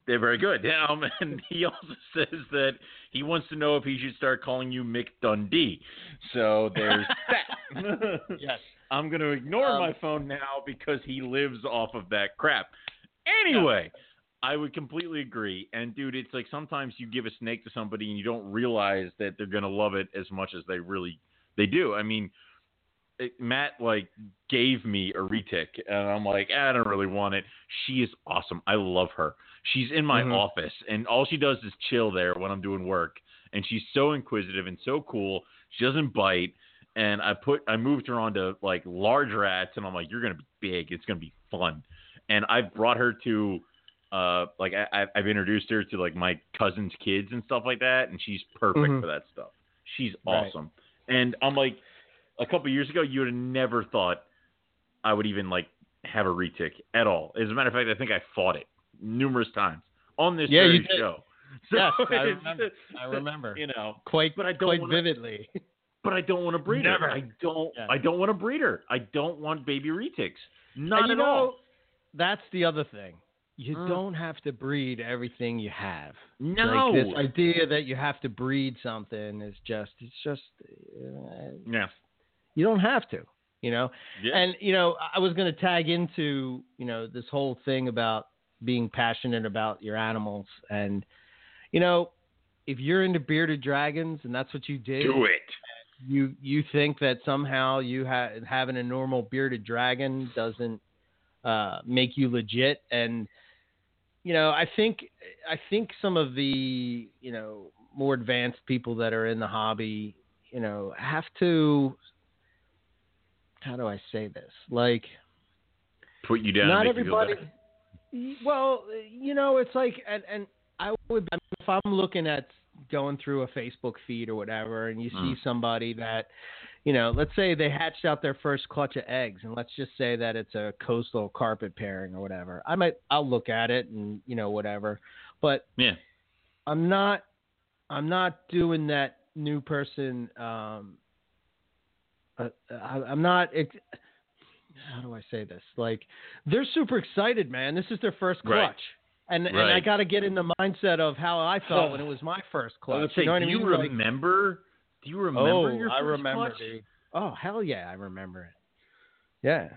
They're very good. Um, and he also says that he wants to know if he should start calling you Mick Dundee. So there's that. Yes. I'm going to ignore Um, my phone now because he lives off of that crap. Anyway, I would completely agree. And dude, it's like sometimes you give a snake to somebody and you don't realize that they're going to love it as much as they really they do. I mean, it, Matt like gave me a retic, and I'm like, "Ah, I don't really want it. She is awesome. I love her. She's in my Mhm. office, and all she does is chill there when I'm doing work. And she's so inquisitive and so cool. She doesn't bite. And I put, I moved her onto like large rats, and I'm like, you're gonna be big. It's gonna be fun. And I've brought her to, uh, like I, I've introduced her to like my cousin's kids and stuff like that, and she's perfect Mhm. for that stuff. She's Right. awesome. And I'm like, a couple years ago, you would have never thought I would even like have a retic at all. As a matter of fact, I think I fought it numerous times on this Yeah, you very show. So Yes, I remember. I remember. You know, Quite, But I don't quite wanna- vividly. but I don't want to breed Never. her. I don't. Yeah. I don't want to breed her. I don't want baby retics. Not at know, all. that's the other thing. You Mm. don't have to breed everything you have. No. Like this idea that you have to breed something is just, it's just, uh, yeah. You don't have to, you know? Yeah. And you know, I was going to tag into you know this whole thing about being passionate about your animals, and you know, if you're into bearded dragons and that's what you did, Do it. you you think that somehow you ha- having a normal bearded dragon doesn't uh, make you legit, and you know, I think I think some of the you know more advanced people that are in the hobby, you know, have to. How do I say this? Like, Put you down. not and make you feel everybody. better. Well, you know, it's like, and and I would, if I'm looking at going through a Facebook feed or whatever, and you see Mm. somebody that, you know, let's say they hatched out their first clutch of eggs, and let's just say that it's a coastal carpet pairing or whatever. I might, I'll look at it and you know whatever, but Yeah. I'm not, I'm not doing that new person. Um, uh, I, I'm not. Ex- how do I say this? Like, they're super excited, man. This is their first clutch, Right. and and I got to get in the mindset of how I felt when it was my first clutch. say, you know do I you mean? Like, remember? do you remember oh, your I first remember. clutch? dude. Oh hell yeah, I remember it. Yeah,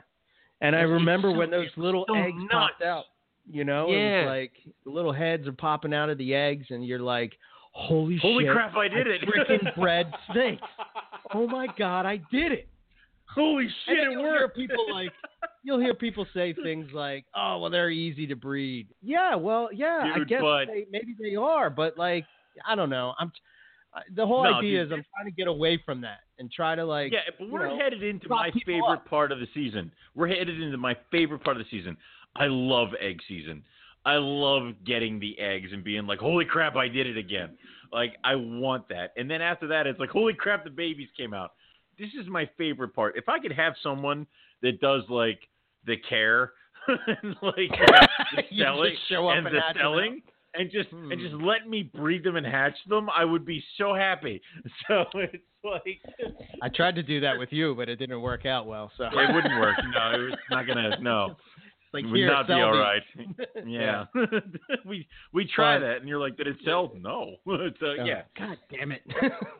and I remember so- when those little so eggs popped out. You know, Yeah. like the little heads are popping out of the eggs, and you're like, "Holy, Holy shit! crap! I did it. freaking bred snakes! Oh my god, I did it!" Holy shit! It you'll hear worked. people like, you'll hear people say things like, "Oh, well, they're easy to breed." Yeah, well, yeah, I guess but- they, maybe they are, but like, I don't know. I'm, the whole No, idea dude, is I'm trying to get away from that and try to like. yeah, but we're know, headed into my favorite up. part of the season. We're headed into my favorite part of the season. I love egg season. I love getting the eggs and being like, "Holy crap, I did it again!" Like I want that. And then after that, it's like, "Holy crap, the babies came out." This is my favorite part. If I could have someone that does like the care and like the selling show up and and the selling and just and Hmm. just let me breed them and hatch them, I would be so happy. So it's like I tried to do that with you, but it didn't work out well. So it wouldn't work. No, it was not gonna. No, like would not be all right. Yeah, we we try But- that, and you're like, did it sell? No. so Oh, yeah, God damn it.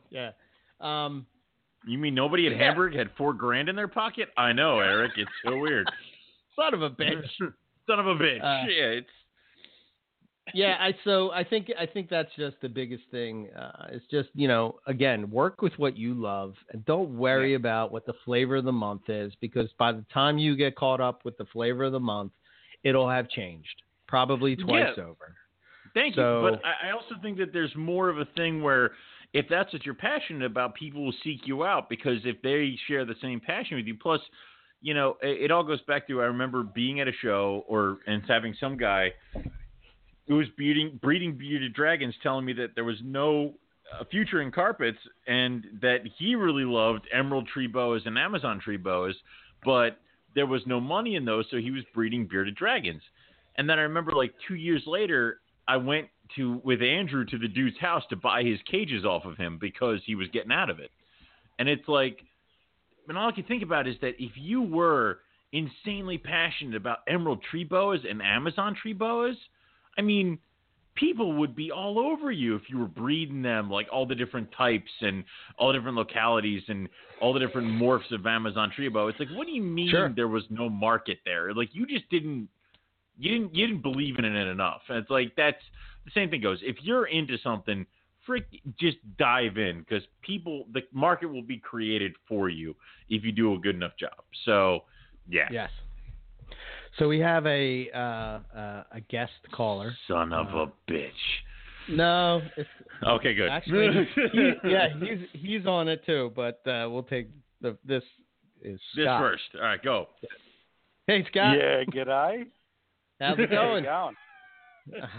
yeah. Um. you mean nobody at Yeah. Hamburg had four grand in their pocket? I know, Eric. It's so weird. Son of a bitch. Son of a bitch. Uh, yeah, it's yeah, I so I think I think that's just the biggest thing. Uh, it's just you know again work with what you love and don't worry about what the flavor of the month is because by the time you get caught up with the flavor of the month, it'll have changed probably twice Yeah. over. Thank So- you. But I, I also think that there's more of a thing where if that's what you're passionate about, people will seek you out because if they share the same passion with you, plus, you know, it, it all goes back to I remember being at a show or and having some guy who was breeding breeding bearded dragons telling me that there was no uh, future in carpets and that he really loved emerald tree boas and Amazon tree boas, but there was no money in those, so he was breeding bearded dragons. And then I remember like two years later, I went to with Andrew to the dude's house to buy his cages off of him because he was getting out of it. And it's like, and all I can think about is that if you were insanely passionate about emerald tree boas and Amazon tree boas, I mean, people would be all over you if you were breeding them, like all the different types and all the different localities and all the different morphs of Amazon tree boa. It's like, what do you mean Sure. there was no market there? Like you just didn't you didn't you didn't believe in it enough. And it's like that's the same thing goes. If you're into something, frick, just dive in because people, the market will be created for you if you do a good enough job. So, yeah, Yes. So we have a uh, uh, a guest caller. son of Uh, a bitch. No, it's Okay, good. actually he, yeah he's he's on it too, but uh, we'll take the this is this first. All right, go. Hey Scott, Yeah, g'day. how's it How going? you going?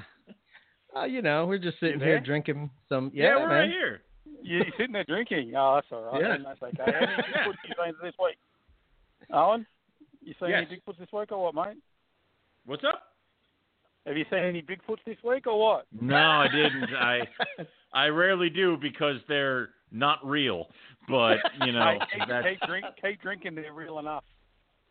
Uh, you know, we're just sitting here drinking some. Yeah, Yeah, we're man. right here. You, you're sitting there drinking. Oh, that's all right. Yeah. then That's okay. Any Bigfoots you seen this week? Owen, you seen Yes. any Bigfoots this week or what, mate? What's up? Have you seen any Bigfoots this week or what? No, I didn't. I I rarely do because they're not real. But you know, Hey, keep, that's keep, drink, keep drinking. They're real enough.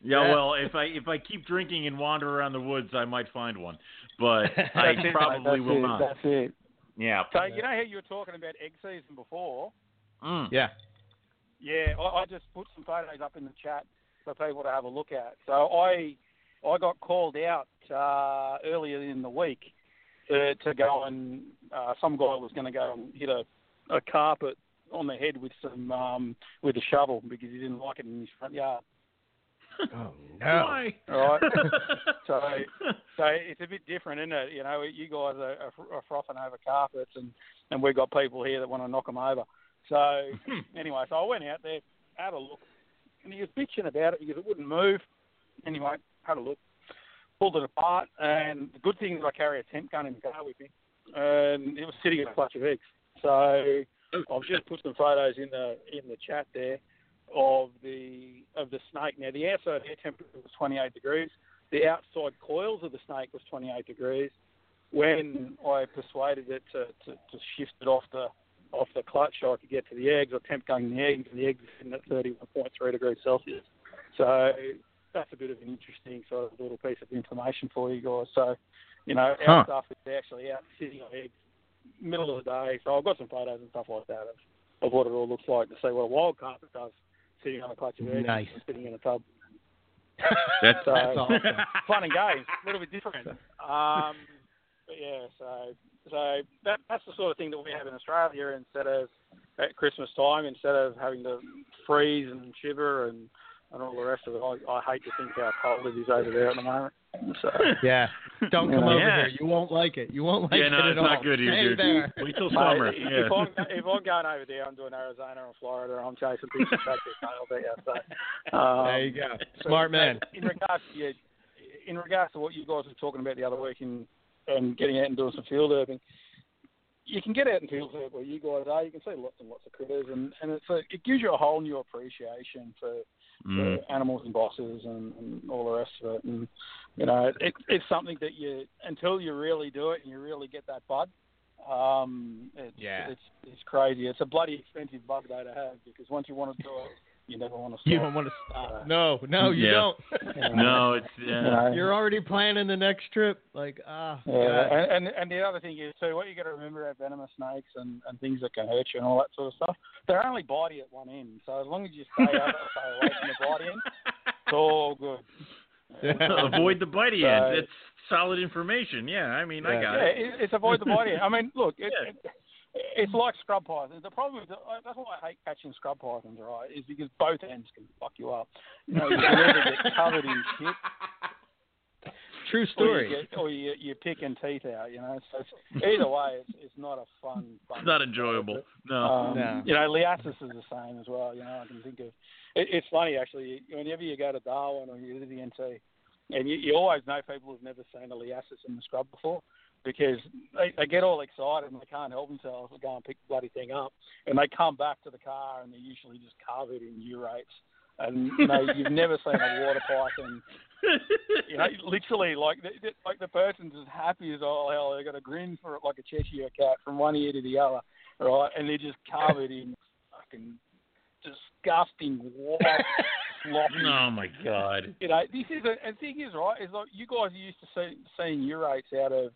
Yeah, Yeah. well, if I if I keep drinking and wander around the woods, I might find one, but I it, probably mate. will That's it. not. That's it. Yeah. So you know how you were talking about egg season before? Mm. Yeah. Yeah, I, I just put some photos up in the chat for people to have a look at. So I I got called out uh, earlier in the week to, to go and uh, some guy was going to go and hit a, a carpet on the head with some um, with a shovel because he didn't like it in his front yard. Oh Why? All right. So so it's a bit different, isn't it? You know, you guys are, are, are frothing over carpets, and and we've got people here that want to knock them over. So anyway, so I went out there, had a look, and he was bitching about it because it wouldn't move. Anyway, had a look, pulled it apart, and the good thing is I carry a tent gun in the car with me, and it was sitting in a clutch of eggs. So I've just put some photos in the in the chat there of the of the snake. Now the outside air temperature was 28 degrees. The outside coils of the snake was 28 degrees. When I persuaded it to, to, to shift it off the off the clutch so I could get to the eggs, I temp gun the eggs, and the eggs are sitting at 31.3 degrees Celsius. So that's a bit of an interesting sort of little piece of information for you guys. So, you know, our Huh. stuff is actually out sitting on eggs middle of the day. So I've got some photos and stuff like that of, of what it all looks like to see what a wild carpet does sitting on a clutch of eggs Nice. and sitting in a tub. That's So That's awesome. fun and games, a little bit different. Um, but yeah, so so that, that's the sort of thing that we have in Australia instead of at Christmas time, instead of having to freeze and shiver and and all the rest of it. I, I hate to think how cold it is over there at the moment. So Yeah. Don't come Yeah. over Yeah. here. You won't like it. You won't like yeah, it no, at it's all. not good here, dude. there. Wait till summer. if, Yeah. if, I'm, if I'm going over there, I'm doing Arizona or Florida. I'm chasing picture practice. mate, I'll bet you. So, um, There you go. Smart but man. In regards to your, in regards to what you guys were talking about the other week and and getting out and doing some field herping, you can get out and field herp where you guys are. You can see lots and lots of critters, and and it's a, it gives you a whole new appreciation for Mm. for animals and bosses and, and all the rest of it. And you know, it, it's something that you until you really do it and you really get that bug. Um, it's, Yeah. it's it's crazy. It's a bloody expensive bug though to have because once you want to do it, you never want to stop. You don't want to stop. No, no, you Yeah. don't. You No, it's you yeah. know. You're already planning the next trip. Like, ah, Yeah, and, and and the other thing is too, what you got to remember about venomous snakes and, and things that can hurt you and all that sort of stuff. They're only bitey at one end, so as long as you stay out, stay away from the bitey end, it's all good. Avoid the bitey So- end. It's solid information. Yeah, I mean, I got Yeah, it. it, it's avoid the bitey end. I mean, look, it, Yeah. it, it's like scrub pythons. The problem is that, that's why I hate catching scrub pythons, right? Is because both ends can fuck you up. You know, you can either get covered in shit True or you, story. get, or you, you're picking teeth out. You know, so it's, either way, it's, it's not a fun. fun It's not enjoyable. No. Um, No. You know, Liasis is the same as well. You know, I can think of. It, it's funny actually. Whenever you go to Darwin or you do the NT, and you, you always know people who've never seen a Liasis in the scrub before because they, they get all excited and they can't help themselves to go and pick the bloody thing up, and they come back to the car and they're usually just covered in urates. And you know, you've never seen a water python you know, literally, like the, like the person's as happy as all hell. They got a grin for it like a Cheshire cat from one ear to the other, right? And they're just covered in fucking disgusting white sloppy. oh my god. You know, this is a, and the thing is, right? Is like you guys are used to see, seeing urates out of,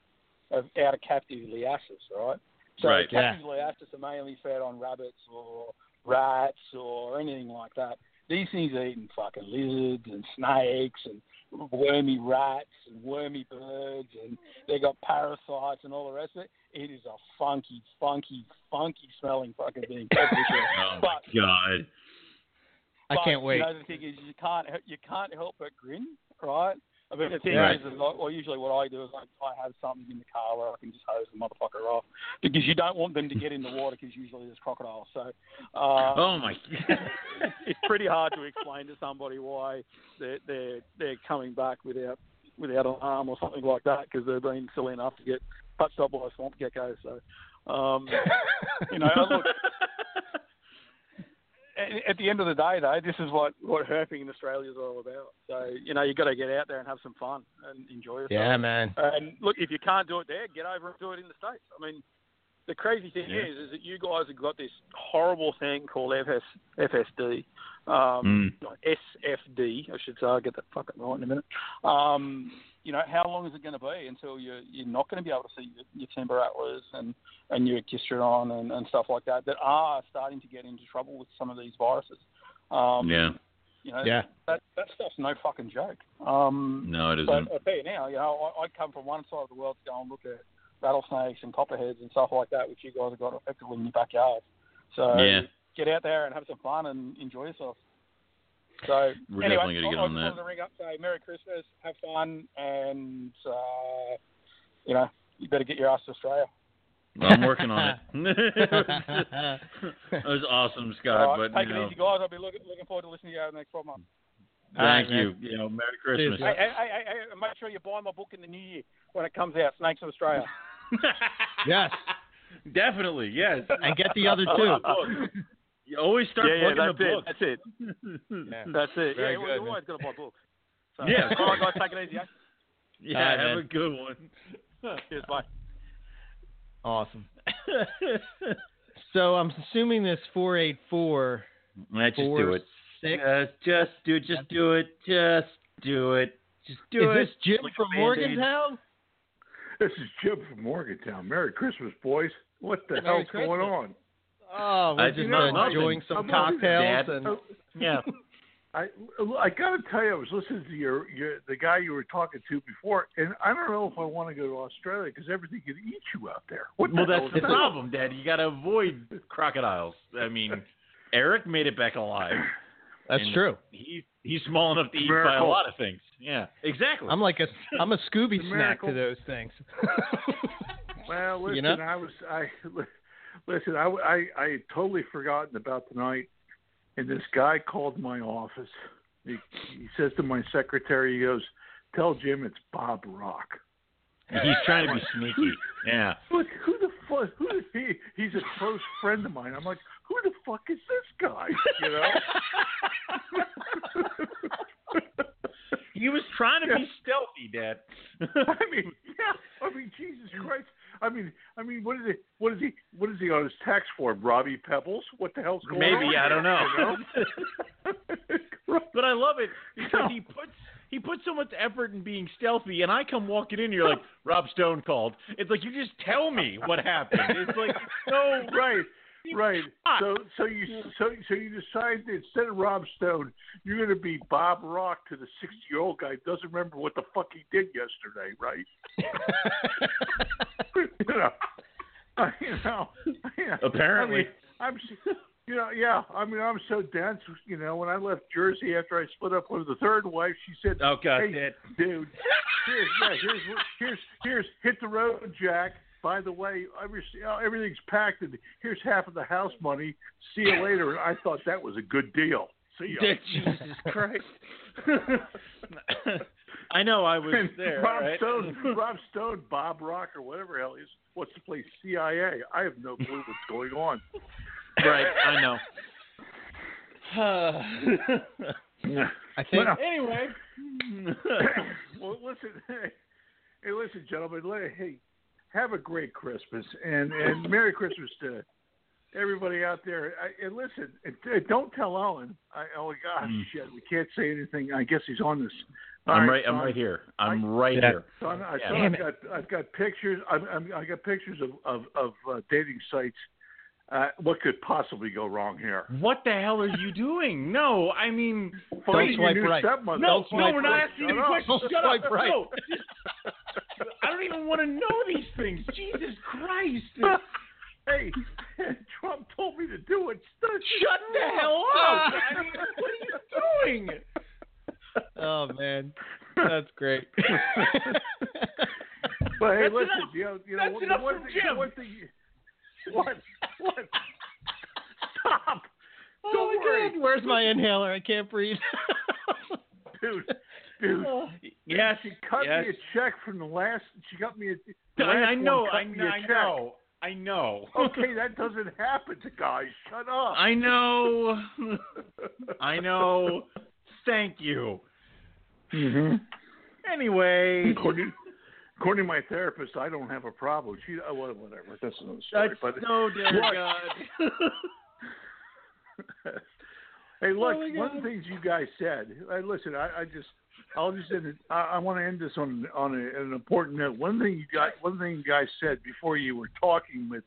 of out of captive liasis, right? So Right. captive liasis are mainly fed on rabbits or rats or anything like that. These things are eating fucking lizards and snakes and wormy rats and wormy birds and they got parasites and all the rest of it. It is a funky, funky, funky smelling fucking thing. That's for sure. Oh my But god. I can't wait. You know, the thing is, you can't you can't help but grin, right? I mean, the thing Right. is, is like, well, usually what I do is like I have something in the car where I can just hose the motherfucker off because you don't want them to get in the water because usually there's crocodiles. So, uh, Oh my. it's pretty hard to explain to somebody why they're they're they're coming back without without an arm or something like that because they've been silly enough to get touched up by a swamp gecko. So, um, you know, look, at, the end of the day, though, this is what what herping in Australia is all about. So, you know, you got to get out there and have some fun and enjoy yourself. Yeah, man. And look, if you can't do it there, get over and do it in the states. I mean, the crazy thing Yeah. is, is that you guys have got this horrible thing called FS, FSD, um, Mm. SFD, I should say. I'll get that fucking right in a minute. Um, you know, how long is it going to be until you're you're not going to be able to see your, your timber rattlers and and your Agkistrodon and, and stuff like that that are starting to get into trouble with some of these viruses. Um, Yeah. You know, Yeah. that that stuff's no fucking joke. Um, No, it but isn't. I'll tell you now, you know, I, I come from one side of the world to go and look at rattlesnakes and copperheads and stuff like that, which you guys have got effectively in your backyard. So Yeah. get out there and have some fun and enjoy yourself. So We're anyway, definitely gonna get I, I on just that. wanted to ring up, say Merry Christmas, have fun, and uh, you know, you better get your ass to Australia. I'm working on it. that was awesome, Scott. All right, but take you it easy, guys. I'll be looking looking forward to listening to you over the next twelve months. thank All right, you. You know, Merry Christmas. Hey, hey, hey, hey, make sure you buy my book in the new year when it comes out, Snakes of Australia. yes. Definitely, yes. And get the other two. You always start yeah, yeah, plugging that's the it. book. That's it. Yeah. That's it. Very yeah, well, good, you man. always got to buy books. So, Yeah. All right, guys, take it easy. eh? Yeah, All right, have man. a good one. Cheers, bye. Awesome. So I'm assuming this 484 Let's just do it. six. Uh, just do it. Just do it. Just do it. Just do Is it. this Jim Like from Band-Aid. Morgantown? This is Jim from Morgantown. Merry Christmas, boys. What the Merry hell's Christmas. going on? Oh, we're I just did know. enjoying some I'm cocktails Dad. and Oh, Yeah. I I got to tell you, I was listening to your, your the guy you were talking to before, and I don't know if I want to go to Australia because everything could eat you out there. What Well, the that's the that? problem, Dad. You got to avoid crocodiles. I mean, Eric made it back alive. That's true. He he's small enough to eat by a lot of things. Yeah, exactly. I'm like a I'm a Scooby snack to those things. Well, listen, You know? I was I listen. I, I I had totally forgotten about tonight, and this guy called my office. He, he says to my secretary, he goes, "Tell Jim it's Bob Rock." he's trying to be sneaky. Yeah. Look, who the fuck? Who is he? He's a close friend of mine. I'm like, who the fuck is this guy? You know? He was trying to be stealthy, Dad. I mean, yeah. I mean, Jesus Christ. I mean, I mean, what is it? What is he? What is he on his tax form? Robbie Pebbles? What the hell's going on? Maybe I don't know. But I love it because he puts he puts so much effort in being stealthy, and I come walking in, and you're like, Rob Stone called. It's like you just tell me what happened. It's like no, right, right. So, so you, so, so you decide that instead of Rob Stone, you're going to be Bob Rock to the sixty-year-old guy who doesn't remember what the fuck he did yesterday, right? you know, you know, yeah. Apparently. I mean, I'm, you know, yeah. I mean, I'm so dense. You know, when I left Jersey after I split up with the third wife, she said, Oh God, Hey, Dad. dude. Here's, yeah, here's, here's, here's, hit the road, Jack. By the way, every, uh, everything's packed, and here's half of the house money. See you later. And I thought that was a good deal. See ya. Jesus Christ. I know I was And there. Rob right? Stone, Rob Stone, Bob Rock, or whatever hell he is, wants to play CIA. I have no clue what's going on. right, I know. I think Well, anyway. well, listen, hey, hey, listen, gentlemen. Hey, have a great Christmas and and Merry Christmas to everybody out there. I, and listen, and, don't tell Owen. I, oh my gosh, Mm. shit, we can't say anything. I guess he's on this. I'm All right. I'm right here. I'm right Yeah. here. Son, I, Yeah. son, Damn I've got I've got pictures. I'm, I'm, I got pictures of of, of uh, dating sites. Uh, what could possibly go wrong here? What the hell are you doing? No, I mean, Finding swipe your new right. stepmother. no, no, swipe we're not right. asking Shut any questions. Shut up. right. No, just- I don't even want to know these things. Jesus Christ! hey, Trump told me to do it. Shut the hell up! I mean, what are you doing? Oh man, that's great. But hey, That's listen, enough. you know, you know, That's one, enough one from thing, Jim. one thing, what, what? Stop! oh Don't my worry, God, where's my inhaler? I can't breathe. dude, dude. Oh. Yes, She cut yes. me a check from the last. She got me a. the I, I know, I, me know, a I check. know, I know. Okay, that doesn't happen to guys. Shut up. I know, I know. Thank you. mm-hmm. Anyway, According, according to my therapist, I don't have a problem. She, oh, well, whatever. That's another story. that's but so dear What? God. hey, look, Oh, my one of the things you guys said. Uh, listen, I, I just, I'll just end it. I, I want to end this on on a, an important note. One thing you got, one thing you guys said before you were talking with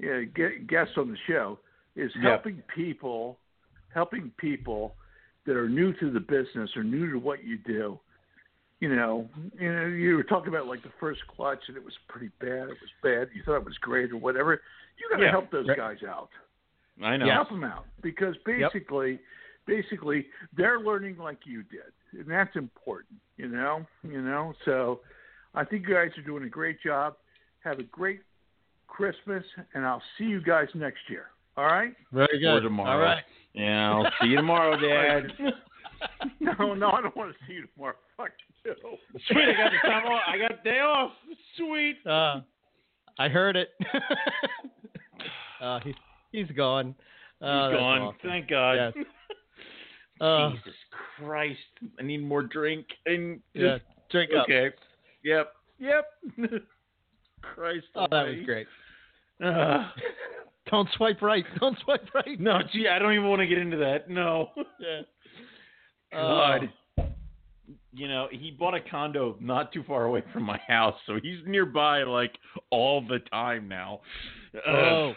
ge- guests on the show is Yep. helping people, helping people that are new to the business or new to what you do. You know, you know, you were talking about like the first clutch, and it was pretty bad. It was bad. You thought it was great or whatever. You got to Yeah, help those right. guys out I know. help them out because basically, basically they're learning like you did, and that's important. You know, you know. So, I think you guys are doing a great job. Have a great Christmas, and I'll see you guys next year. All right? Very good. Or tomorrow. All right. Yeah, I'll see you tomorrow, Dad. No, no, I don't want to see you tomorrow. Fuck you. Sweet, I got the time off. I got the day off. Sweet. Uh, I heard it. uh, he, he's gone. Uh, He's that's gone. awesome. Thank God. Yes. Uh, Jesus Christ. I need more drink. And yeah, drink up. Okay. Yep. Yep. Christ. Oh, that was almighty. great. Uh, Don't swipe right. Don't swipe right. no, gee, I don't even want to get into that. No. Yeah. God. you know, he bought a condo not too far away from my house, so he's nearby like all the time now. Oh,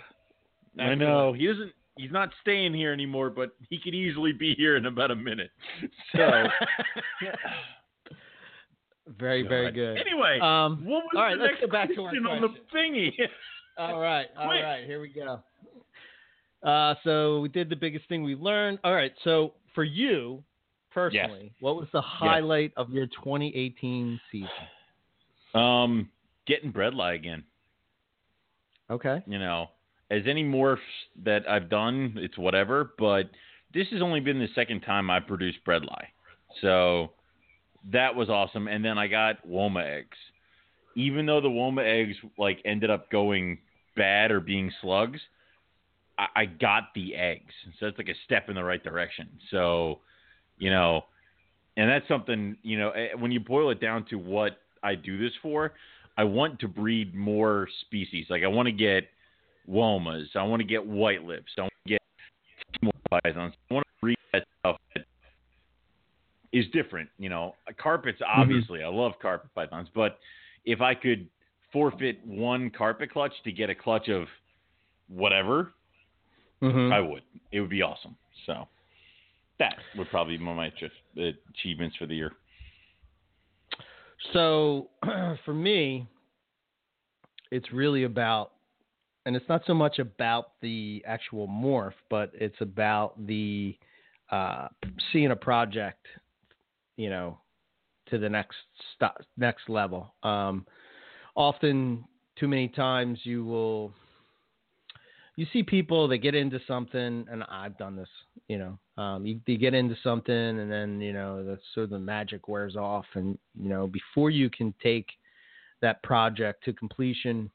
Uh, I know. He doesn't he's not staying here anymore, but he could easily be here in about a minute. So very, very good. Anyway, Um, what was all right, the let's next go back to our question on the thingy? All right, all Quick. right, here we go. Uh, so we did the biggest thing we learned. All right. So for you personally, what was the highlight of your 2018 season? Um, getting Bredli again. Okay. You know, as any morphs that I've done, it's whatever. But this has only been the second time I produced Bredli, so that was awesome. And then I got Woma eggs. Even though the Woma eggs like ended up going bad or being slugs, I, I got the eggs, so that's like a step in the right direction. So, you know, and that's something you know eh, when you boil it down to what I do this for. I want to breed more species. Like I want to get womas. I want to get white lips. I want to get Timor pythons. I want to breed that stuff that is different. You know, carpets. Obviously, I love carpet pythons, but if I could forfeit one carpet clutch to get a clutch of whatever, Mhm. I would. It would be awesome. So that would probably be one of my achievements for the year. So for me, it's really about, and it's not so much about the actual morph, but it's about the uh, seeing a project, you know, to the next next level. Um, often, too many times, you will you see people that get into something, and I've done this. You know, um, you, you get into something, and then you know the sort of the magic wears off, and you know before you can take that project to completion,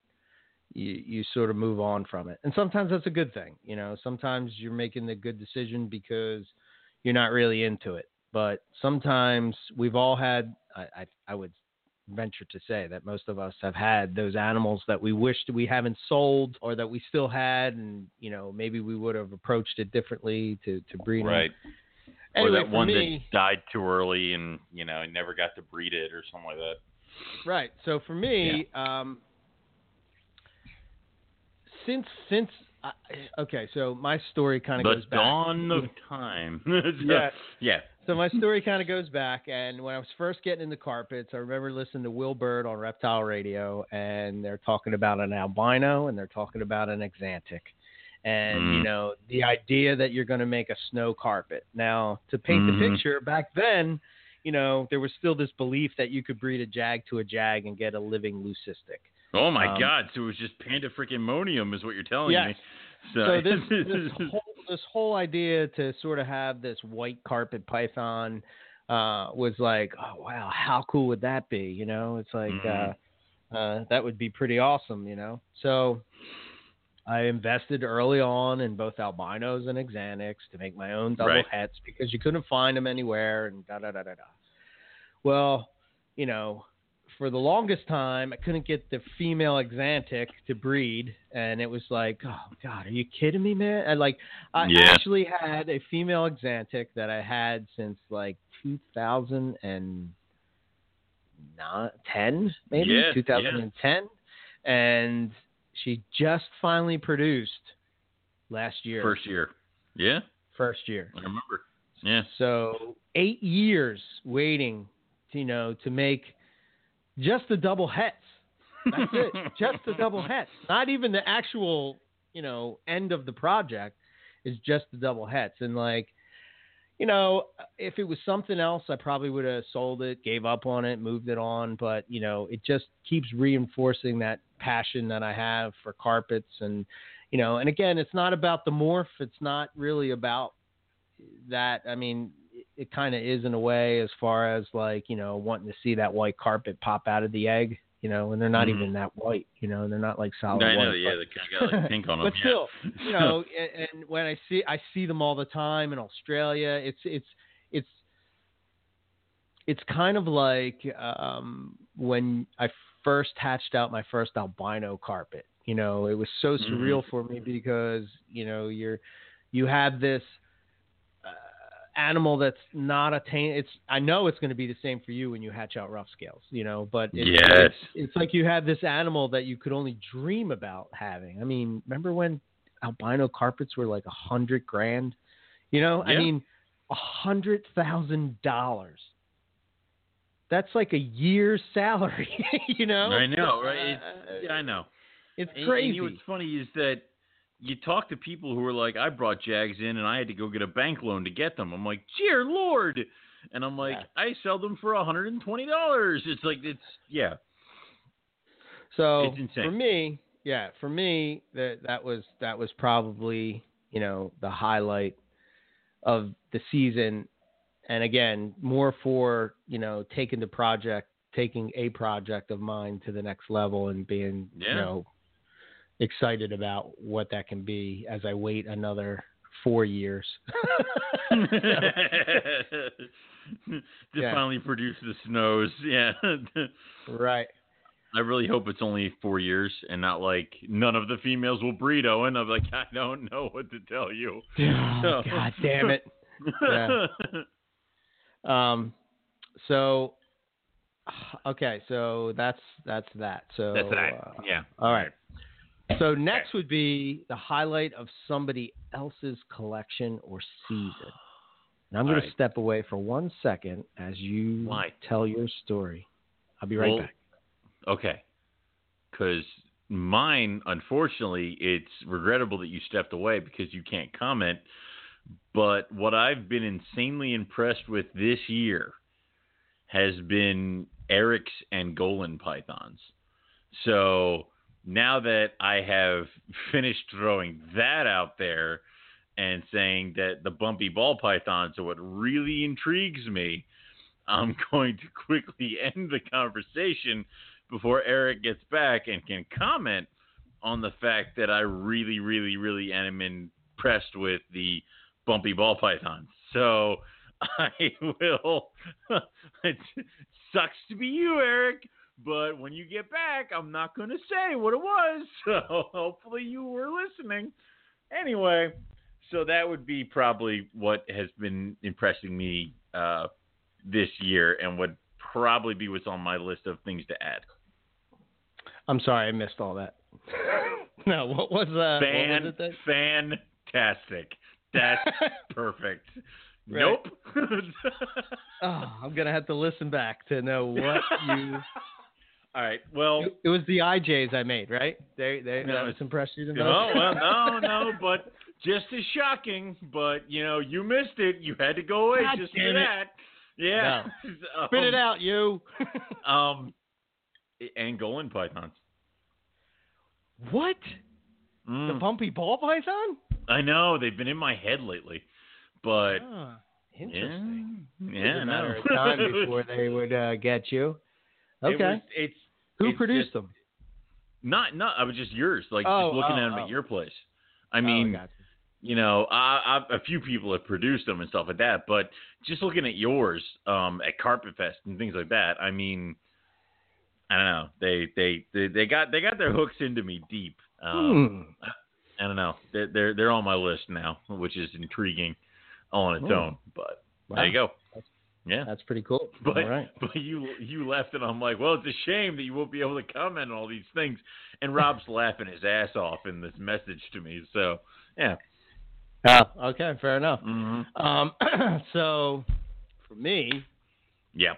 you you sort of move on from it, and sometimes that's a good thing. You know, sometimes you're making the good decision because you're not really into it, but sometimes we've all had. I I, I would venture to say that most of us have had those animals that we wished we haven't sold or that we still had and you know maybe we would have approached it differently to to breed 'em. Right. Anyway, or that one me, that died too early and you know never got to breed it or something like that. right so for me um since since I, okay so my story kind of goes back The dawn of time. So, Yeah. yeah. So my story kind of goes back, and when I was first getting into carpets, I remember listening to Will Bird on Reptile Radio, and they're talking about an albino, and they're talking about an axanthic, and you Mm. know the idea that you're going to make a snow carpet. Now, to paint the Mhm. picture, back then, you know there was still this belief that you could breed a jag to a jag and get a living leucistic. Oh my Um, God! So it was just panda freaking monium, is what you're telling Yes. me. So, so this this whole this whole idea to sort of have this white carpet python uh, was like, oh wow, how cool would that be? You know, it's like Mhm. uh, uh, that would be pretty awesome. You know, so I invested early on in both albinos and axanthics to make my own double Right. hets because you couldn't find them anywhere and da da da da da. Well, you know, for the longest time, I couldn't get the female axanthic to breed, and it was like, oh god, are you kidding me, man? And like, I Yeah. actually had a female axanthic that I had since like 2010, maybe Yeah, yeah. 2010, and she just finally produced last year, first year. Yeah, first year. I remember. Yeah. So eight years waiting, you know, to make just the double hets. That's it. just the double hets. Not even the actual, you know, end of the project is just the double hets. And like, you know, if it was something else, I probably would have sold it, gave up on it, moved it on. But you know, it just keeps reinforcing that passion that I have for carpets and. You know, and again, it's not about the morph. It's not really about that I mean it, kind of is in a way as far as like you know wanting to see that white carpet pop out of the egg you know and they're not Mhm. even that white you know they're not like solid I know. white, Yeah, they kind of got like pink on them. but yeah. still you know and, and when I see I see them all the time in Australia it's it's it's it's kind of like um when I first hatched out my first albino carpet you know it was so Mhm. surreal for me because you know you're you have this animal that's not attain. It's I know it's going to be the same for you when you hatch out rough scales, you know. But it's, Yes. it's, it's like you have this animal that you could only dream about having. I mean, remember when albino carpets were like a hundred grand? You know, I mean, a hundred thousand dollars. That's like a year's salary, you know. I know, right? Uh, yeah, I know. It's And- crazy. And, you know what's funny is that you talk to people who are like, I brought Jags in and I had to go get a bank loan to get them. I'm like, dear Lord. And I'm like, Yeah. I sell them for $120. It's like, it's, yeah. So It's for me, yeah, for me that that was that was probably you know the highlight of the season, and again more for you know taking the project, taking a project of mine to the next level, and being you know excited about what that can be as I wait another four years. to Yeah. finally produce the snows. Yeah. right. I really hope it's only four years and not like none of the females will breed, Owen. I'm like, I don't know what to tell you. Oh, God damn it. Yeah. Um, so okay, so that's that's that. So That's that. uh, yeah. all right. So next would be the highlight of somebody else's collection or season. And I'm going All to step away for one second as you Why? tell your story. I'll be right Well, back. Okay. Because mine, unfortunately, it's regrettable that you stepped away because you can't comment. But what I've been insanely impressed with this year has been Eric's Angolan pythons. So now that I have finished throwing that out there and saying that the bumpy ball pythons are what really intrigues me, I'm going to quickly end the conversation before Eric gets back and can comment on the fact that I really, really, really am impressed with the bumpy ball pythons. So I will. it sucks to be you, Eric, but when you get back, I'm not going to say what it was. So hopefully you were listening. Anyway, so that would be probably what has been impressing me uh, this year and would probably be what's on my list of things to add. I'm sorry, I missed all that. no, what was uh, Fan, what was it then? fantastic. That's perfect. Right. Nope. Oh, I'm gonna have to listen back to know what you. All right. Well, It was the IJs I made, right? They they No, that was you the no, well, no, no, but just as shocking. But you know, you missed it. You had to go away God just for it. that. Yeah. Spit it Um, out, you. Um, Angolan pythons. what? The Mm, bumpy ball python? I know they've been in my head lately, but Ah, yeah, interesting. yeah, a I matter of time before they would uh, get you. It Okay. was- it's Who it's produced just- them? not not. I was just yours, like Oh, just looking oh, at them oh. at your place. I Oh, mean, got you know, I, I, a few people have produced them and stuff like that, but just looking at yours um, at Carpet Fest and things like that, I mean, I don't know. They they they, they got they got their hooks into me deep. Um, Hmm. I don't know. They're, they're they're on my list now, which is intriguing on its Hmm. own. But Wow. there you go. That's- Yeah. That's pretty cool. But All right. but you you left and I'm like, well, it's a shame that you won't be able to comment on all these things. And Rob's laughing his ass off in this message to me. So yeah. Oh, okay, fair enough. hmm Um, so for me, Yeah.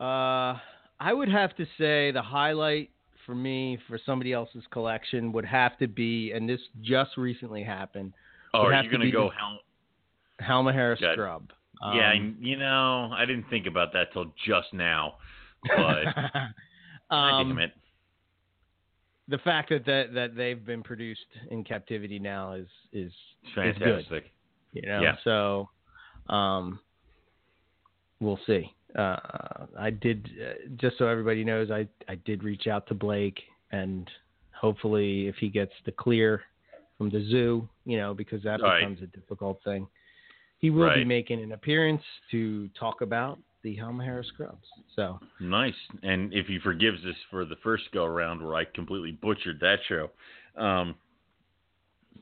uh, I would have to say the highlight for me for somebody else's collection would have to be, and this just recently happened, Oh, are you gonna go the- how? Halmahera Good. Scrub. yeah, Um, you know, I didn't think about that till just now. But um, it. the fact that, that that they've been produced in captivity now is is It's is good. fantastic. you know Yeah. so um we'll see uh i did uh, just so everybody knows i i did reach out to blake and hopefully if he gets the clear from the zoo you know because that Right. becomes a difficult thing he will be making an appearance to talk about the Halmahera scrubs so Nice. And if he forgives us for the first go around where I completely butchered that show. Um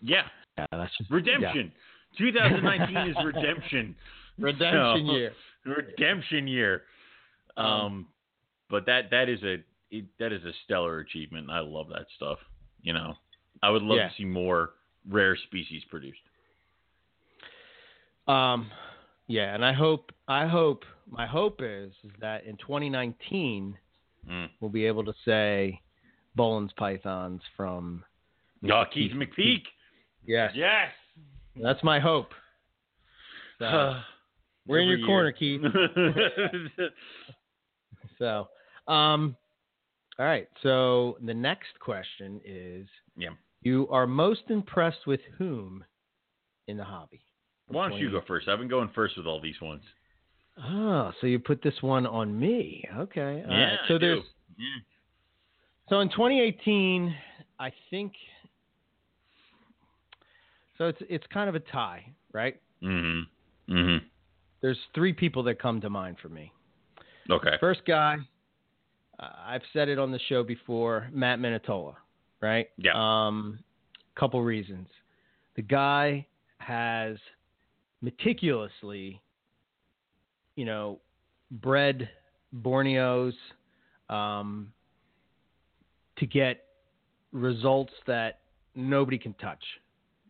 yeah, yeah that's just redemption. 2019 is redemption. redemption So- year redemption year. Um, Um, but that that is a it, that is a stellar achievement. I love that stuff. You know, I would love Yeah. to see more rare species produced. Um, yeah, and I hope I hope my hope is, is that in 2019 Mm. we'll be able to say Boelen's pythons from Oh, Keith McPeak. Yes, Yes. that's my hope. So, we're in your Every corner. Keith. So, um, all right. So the next question is: Yeah. You are most impressed with whom in the hobby? Why don't you go first? I've been going first with all these ones. Oh, so you put this one on me? Okay. all Yeah, right. So I do. there's so in 2018, I think. So it's it's kind of a tie, right? Mm-hmm. Mm-hmm. There's three people that come to mind for me. Okay. First guy, uh, I've said it on the show before, Matt Minatola, right? Yeah. Um, couple reasons. The guy has meticulously, you know, bred Borneos um, to get results that nobody can touch.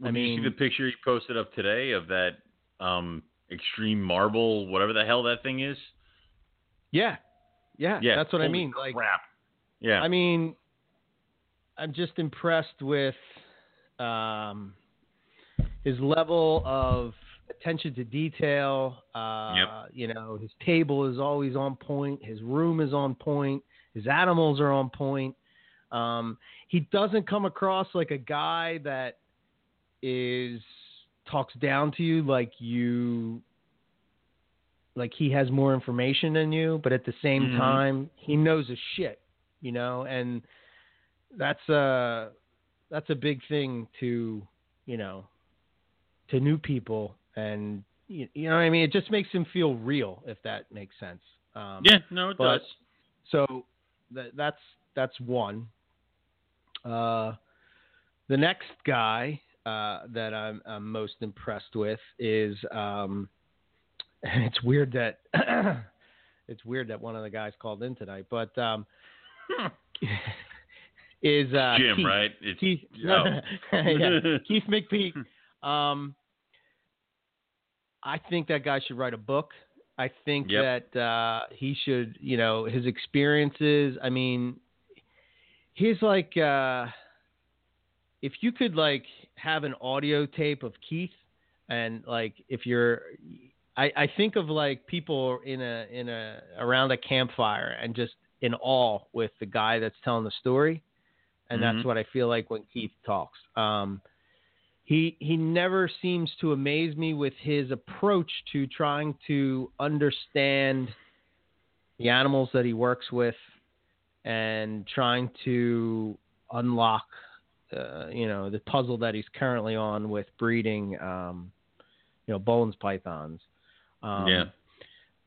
I Did you mean, see the picture you posted up today of that um, extreme marble, whatever the hell that thing is? yeah, yeah, Yeah, that's what I mean. Like, crap. Yeah. I mean, I'm just impressed with um, his level of attention to detail. Uh, Yep. You know, his table is always on point. His room is on point. His animals are on point. Um, he doesn't come across like a guy that is talks down to you like you like he has more information than you, but at the same Mhm. time he knows a shit, you know, and that's a that's a big thing to you know to new people and you, you know what I mean. It just makes him feel real, if that makes sense. Um, yeah, no, it but- does. so that, that's that's one. Uh, the next guy uh, that I'm, I'm most impressed with is, um, and it's weird that it's weird that one of the guys called in tonight, but um, is uh, Jim, Keith. right? It's Keith, Oh. yeah, Keith McPeak. Um, I think that guy should write a book. I think Yep. that uh, he should, you know, his experiences. I mean, he's like, uh, if you could like have an audio tape of Keith, and like if you're, I, I think of like people in a in a around a campfire and just in awe with the guy that's telling the story, and Mhm. that's what I feel like when Keith talks. Um, he he never seems to amaze me with his approach to trying to understand the animals that he works with and trying to unlock uh, you know the puzzle that he's currently on with breeding um, you know Boelen's pythons um, Yeah.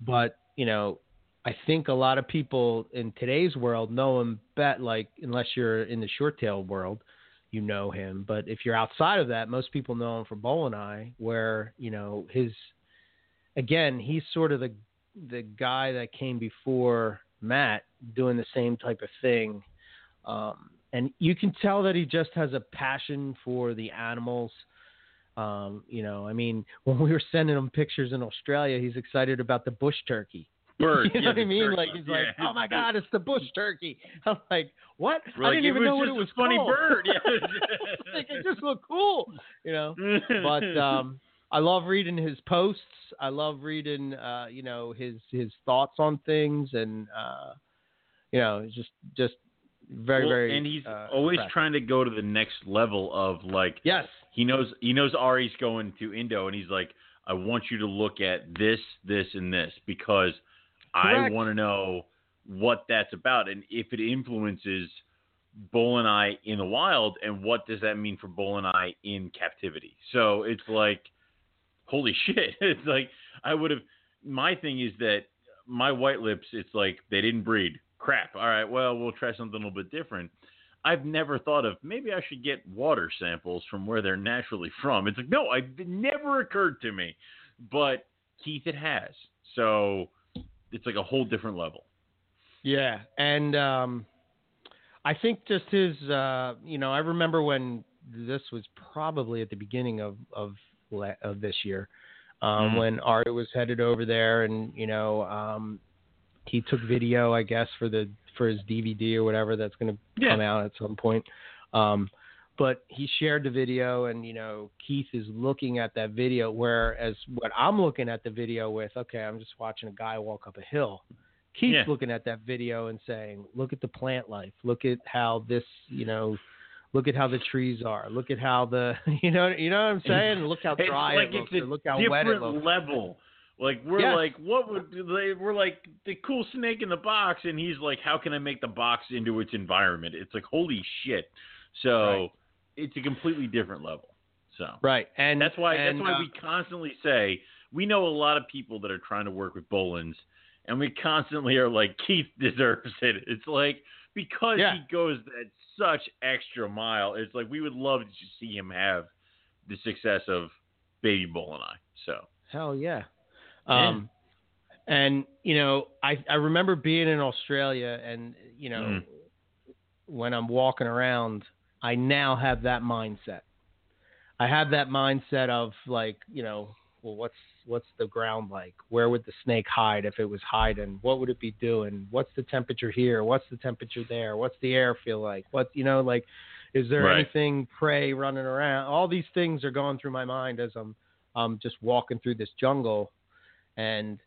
but you know I think a lot of people in today's world know him bet like unless you're in the short tail world you know him. But if you're outside of that, most people know him for boeleni, where you know his. Again, he's sort of the the guy that came before Matt doing the same type of thing, um, and you can tell that he just has a passion for the animals. Um, you know, I mean, when we were sending him pictures in Australia, he's excited about the bush turkey. Bird. You know yeah, what I mean? turkey. Like he's like, "Oh my God, it's the bush turkey!" I'm like, "What? We're I didn't even know what it a was funny called." bird. like, Yeah. it just looked cool, you know. But um, I love reading his posts. I love reading, uh, you know, his his thoughts on things, and uh, you know, just just very Well, very. and he's uh, always impressive. trying to go to the next level of like Yes. he knows he knows Ari's going to Indo and he's like I want you to look at this this and this because I want to know what that's about and if it influences boeleni in the wild and what does that mean for boeleni in captivity. So it's like holy shit. It's like I would have my thing is that my white lips it's like they didn't breed. Crap. All right, well, we'll try something a little bit different. I've never thought of maybe I should get water samples from where they're naturally from. It's like no, it never occurred to me, but Keith it has. So it's like a whole different level. Yeah, and um, I think just his, uh, you know, I remember when this was probably at the beginning of of, of this year, um, Mhm. when Art was headed over there, and you know, um, he took video, I guess, for the for his DVD or whatever that's going to Yeah. come out at some point. Um, but he shared the video, and you know Keith is looking at that video, whereas what I'm looking at the video with, okay, I'm just watching a guy walk up a hill. Keith's Yeah. looking at that video and saying, "Look at the plant life. Look at how this, you know, look at how the trees are. Look at how the, you know, you know what I'm saying. Look how dry like it looks. look how different wet it looks." level. Like we're Yes. like, what would they? We're like the cool snake in the box, and he's like, how can I make the box into its environment? It's like, holy shit! So Right. It's a completely different level. So Right, and that's why and, that's why uh, we constantly say we know a lot of people that are trying to work with Boelens, and we constantly are like Keith deserves it. It's like because Yeah. he goes that such extra mile. It's like we would love to see him have the success of Baby Bull and I. So Hell yeah. Yeah. Um, and you know, I I remember being in Australia, and you know, Mhm. when I'm walking around, I now have that mindset. I have that mindset of like, you know, well, what's what's the ground like? Where would the snake hide if it was hiding? What would it be doing? What's the temperature here? What's the temperature there? What's the air feel like? What you know, like, is there Right. anything prey running around? All these things are going through my mind as I'm um, just walking through this jungle, and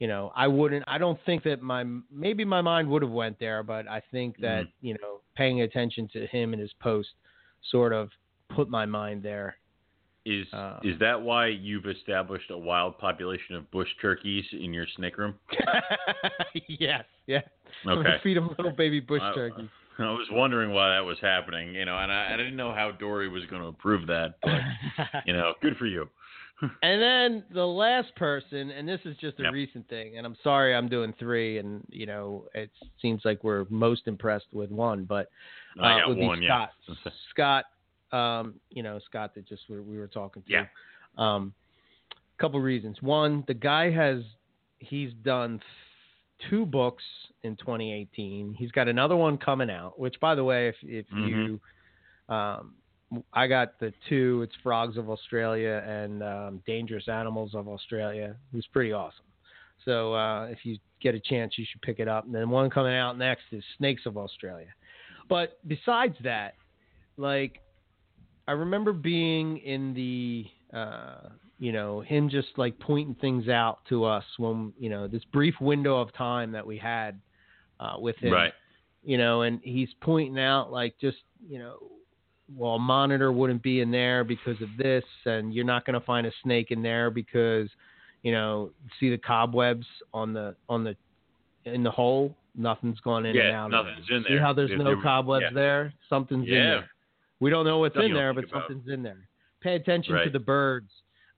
you know, I wouldn't. I don't think that my maybe my mind would have went there, but I think that you know, paying attention to him and his post sort of put my mind there. is Uh, is that why you've established a wild population of bush turkeys in your snake room? yes, yeah. Okay. feed him little baby bush I- turkeys. I was wondering why that was happening, you know, and I, I didn't know how Dory was going to approve that. But, you know, good for you. and then the last person, and this is just a Yep. recent thing, and I'm sorry I'm doing three, and you know it seems like we're most impressed with one, but uh, I got would one, be yeah. Scott. Scott, um, you know Scott that just we, we were talking to. Yeah. Um, couple reasons. One, the guy has he's done two books in 2018. He's got another one coming out. Which, by the way, if if Mhm. you, um, I got the two. It's Frogs of Australia and um, Dangerous Animals of Australia. It was pretty awesome. So uh, if you get a chance, you should pick it up. And then one coming out next is Snakes of Australia. But besides that, like I remember being in the uh, you know him just like pointing things out to us when you know this brief window of time that we had uh, with him Right. you know and he's pointing out like just you know well a monitor wouldn't be in there because of this and you're not going to find a snake in there because you know see the cobwebs on the on the in the hole nothing's gone in Yeah, and out of nothing's there. in see there. how there's If no there cobwebs yeah. there something's in there we don't know what's in there but about. something's in there pay attention to the birds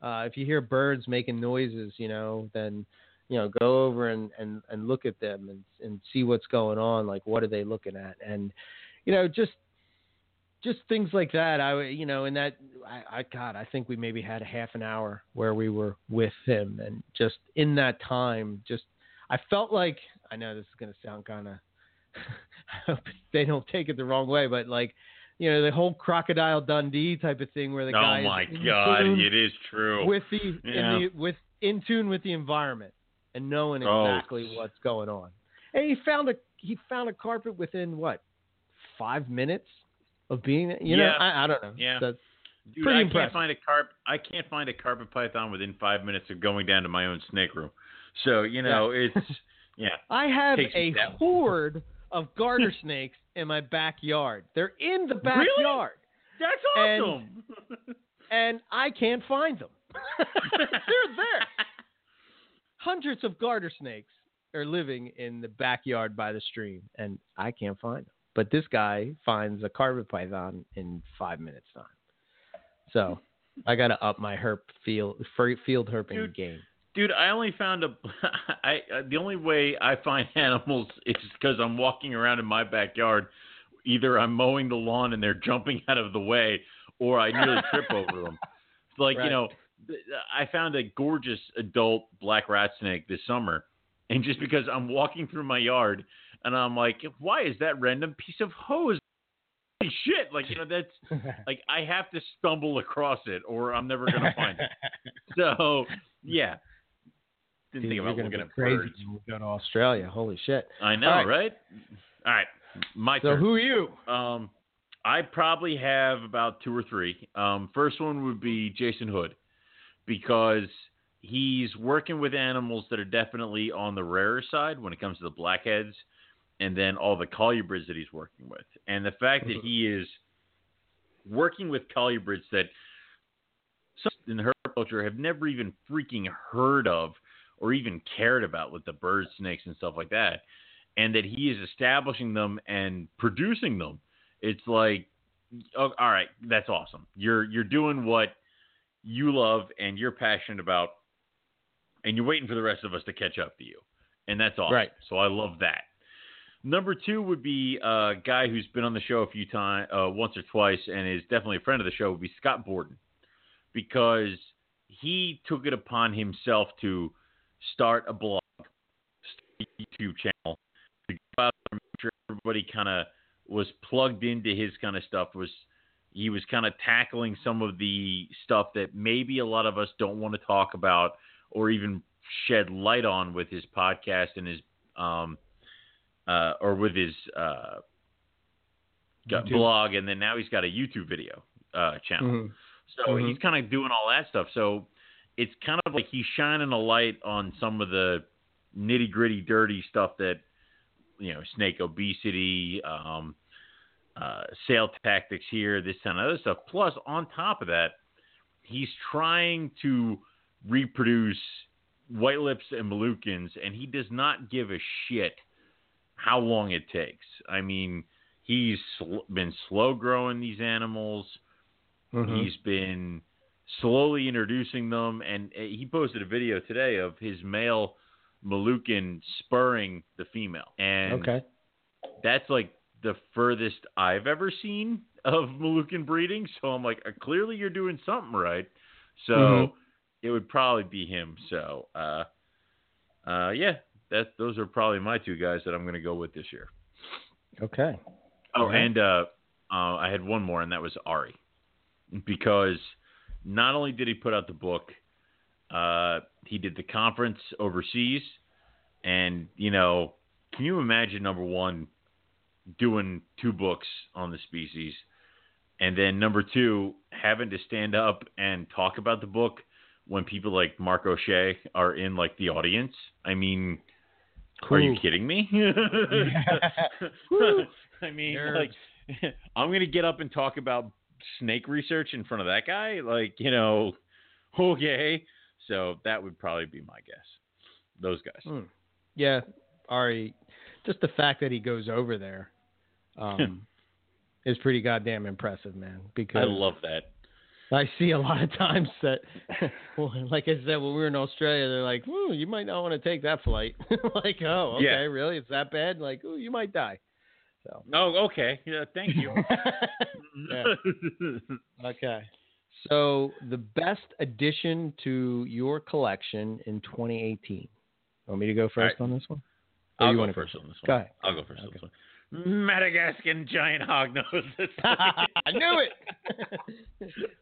uh, if you hear birds making noises you know then you know go over and, and, and look at them and, and see what's going on like what are they looking at and you know just just things like that i you know and that I, I god i think we maybe had a half an hour where we were with him and just in that time just i felt like i know this is going to sound kind of i hope they don't take it the wrong way but like you know the whole crocodile dundee type of thing where the oh guy Oh is my God, it is true. with the, Yeah. in the with in tune with the environment and knowing Oh. exactly what's going on. And he found a he found a carpet within what five minutes of being you know Yeah. I, I don't know Yeah. That's Dude, pretty I impressive. can't find a carp. I can't find a carpet python within five minutes of going down to my own snake room. So you know, it's yeah. I have a horde of garter snakes in my backyard. They're in the backyard, Really? That's And- awesome. and I can't find them. They're there. Hundreds of garter snakes are living in the backyard by the stream, and I can't find them. But this guy finds a carpet python in five minutes time. So I got to up my herp field field herping Dude, game. Dude, I only found a. I uh, the only way I find animals is because I'm walking around in my backyard. Either I'm mowing the lawn and they're jumping out of the way, or I nearly trip over them. It's like Right. you know, I found a gorgeous adult black rat snake this summer, and just because I'm walking through my yard and I'm like, why is that random piece of hose? Holy shit! Like you know, that's like I have to stumble across it, or I'm never gonna find it. So yeah, didn't Dude, think about looking at crazy birds. when we go to Australia. Holy shit! I know, All right. right? All right, my So turn. who are you? Um, I I probably have about two or three. Um, first one would be Jason Hood because he's working with animals that are definitely on the rarer side when it comes to the blackheads and then all the colubrids that he's working with. And the fact that mm-hmm. he is working with colubrids that some in herp culture have never even freaking heard of or even cared about with the bird snakes and stuff like that. And that he is establishing them and producing them. It's like, oh, all right, that's awesome. You're you're doing what you love and you're passionate about, and you're waiting for the rest of us to catch up to you, and that's awesome. Right. So I love that. Number two would be a guy who's been on the show a few times, uh, once or twice, and is definitely a friend of the show. Would be Scott Borden, because he took it upon himself to start a blog, start a YouTube channel, to go out there make sure everybody kind of was plugged into his kind of stuff. Was he was kind of tackling some of the stuff that maybe a lot of us don't want to talk about or even shed light on with his podcast and his um uh or with his uh blog and then now he's got a YouTube video uh channel. Mhm. So Mhm. he's kind of doing all that stuff. So it's kind of like he's shining a light on some of the nitty gritty, dirty stuff that you know, snake obesity, um, uh, sale tactics here, this and other stuff. Plus, on top of that, he's trying to reproduce white lips and Moluccans, and he does not give a shit how long it takes. I mean, he's sl- been slow growing these animals. Mhm. He's been slowly introducing them, and uh, he posted a video today of his male Moluccan spurring the female, and okay. that's like the furthest I've ever seen of Moluccan breeding. So I'm like, uh, clearly you're doing something right. So Mhm. it would probably be him. So uh, uh, yeah, that those are probably my two guys that I'm going to go with this year. Okay. Oh, Alright. and uh, uh, I had one more, and that was Ari, because not only did he put out the book, uh, he did the conference overseas, and you know, can you imagine number one doing two books on the species, and then number two having to stand up and talk about the book when people like Mark O'Shea are in like the audience? I mean. Are you kidding me? I mean, like, I'm gonna get up and talk about snake research in front of that guy. Like, you know, okay. So that would probably be my guess. Those guys. Hmm. Yeah, Ari, just the fact that he goes over there um, is pretty goddamn impressive, man. Because I love that. I see a lot of times that, well, like I said, when we were in Australia, they're like, "Ooh, you might not want to take that flight." like, oh, okay, Yeah. really? It's that bad? Like, ooh, you might die. So, Oh, okay. Yeah, thank you. okay. So, the best addition to your collection in 2018. Want me to go first right. on this one? Or I'll you go first on this one. Go ahead. I'll go first on this one. Madagascar giant hog hognose. I knew it.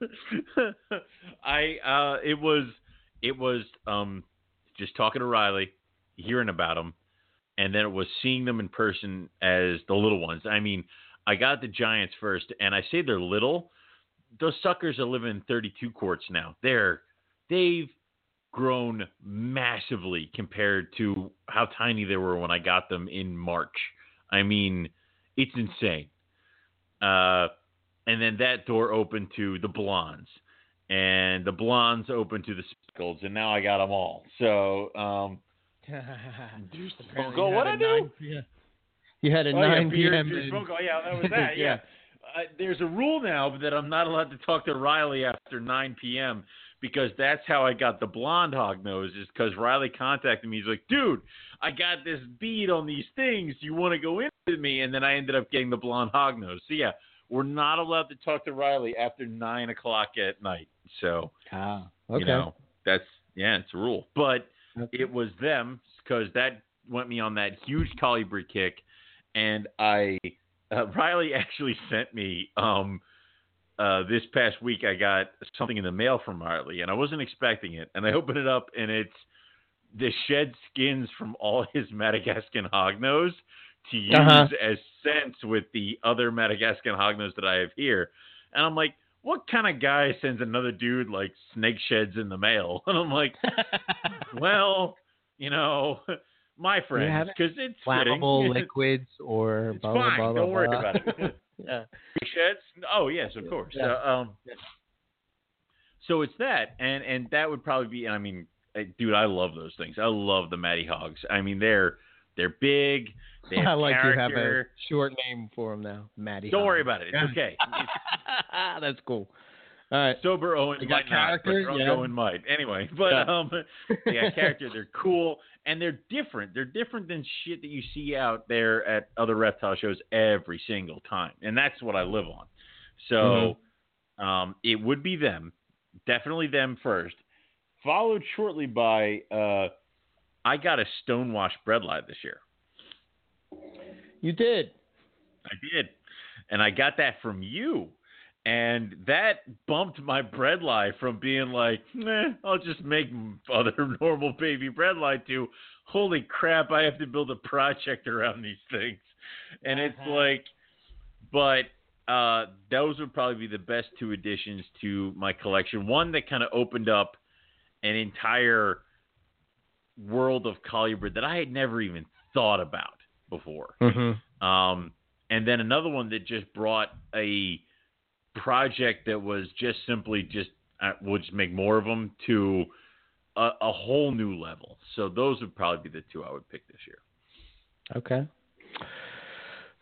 I uh, it was it was um just talking to Riley, hearing about them, and then it was seeing them in person as the little ones. I mean, I got the giants first, and I say they're little. Those suckers are living in 32 quarts now. They're they've grown massively compared to how tiny they were when I got them in March. I mean, it's insane. Uh, and then that door opened to the blondes, and the blondes opened to the speckles, and now I got them all. So, um, what'd had I do? 9 p- You had a oh, 9 beer- p.m. beer. Oh, yeah, that was that. yeah. Uh, there's a rule now that I'm not allowed to talk to Riley after 9 p.m. because that's how I got the blonde hog nose. Is because Riley contacted me. He's like, "Dude, I got this bead on these things. You want to go in with me?" And then I ended up getting the blonde hog nose. So yeah, we're not allowed to talk to Riley after nine o'clock at night. So Ah, okay. you know that's yeah, it's a rule. But Okay. it was them because that went me on that huge colubrid kick, and I uh, Riley actually sent me um uh this past week I got something in the mail from Riley and I wasn't expecting it and I opened it up and it's the shed skins from all his Madagascan hognose to use Uh-huh. as scents with the other Madagascan hognose that I have here. And I'm like, what kind of guy sends another dude like snake sheds in the mail? And I'm like, well, you know, my have friends, because it's. Flammable It's liquids or it's blah, fine. blah, blah, Don't worry about it. Yeah. Sheds? Oh yes, of course. Yeah. Uh, um, so it's that, and and that would probably be. I mean, dude, I love those things. I love the Matty Hogs. I mean, they're they're big. They have I like you have a short name for them now, Matty. Don't worry about it. It's okay. That's cool. All right. Sober Owen got might not, but drunk yeah. Owen might. Anyway, but Yeah. um, got character. They're cool and they're different. They're different than shit that you see out there at other reptile shows every single time, and that's what I live on. So, Mm-hmm. um, it would be them, definitely them first, followed shortly by uh, I got a stonewash bredli this year. You did. I did. And I got that from you. And that bumped my bredli from being like, eh, I'll just make other normal baby bredli to, holy crap, I have to build a project around these things. And it's Uh-huh. like, but uh, those would probably be the best two additions to my collection. One that kind of opened up an entire world of colubrid that I had never even thought about before. Mm-hmm. Um, and then another one that just brought a project that was just simply just uh, we'll just make more of them to a, a whole new level. So those would probably be the two I would pick this year. Okay.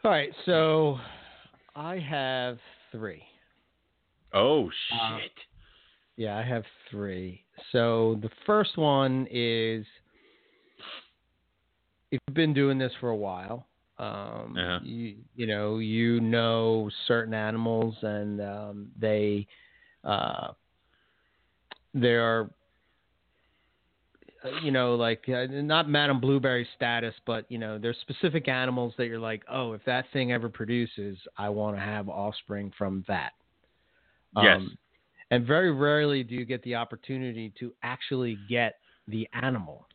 All right. So I have three. Oh Uh, shit! Yeah, I have three. So the first one is if you've been doing this for a while, um, Uh-huh. you you know you know certain animals and um, they uh, they are uh, you know like uh, not Madame Blueberry status, but you know there's specific animals that you're like, oh, if that thing ever produces, I want to have offspring from that. yes. Um, and very rarely do you get the opportunity to actually get the animal.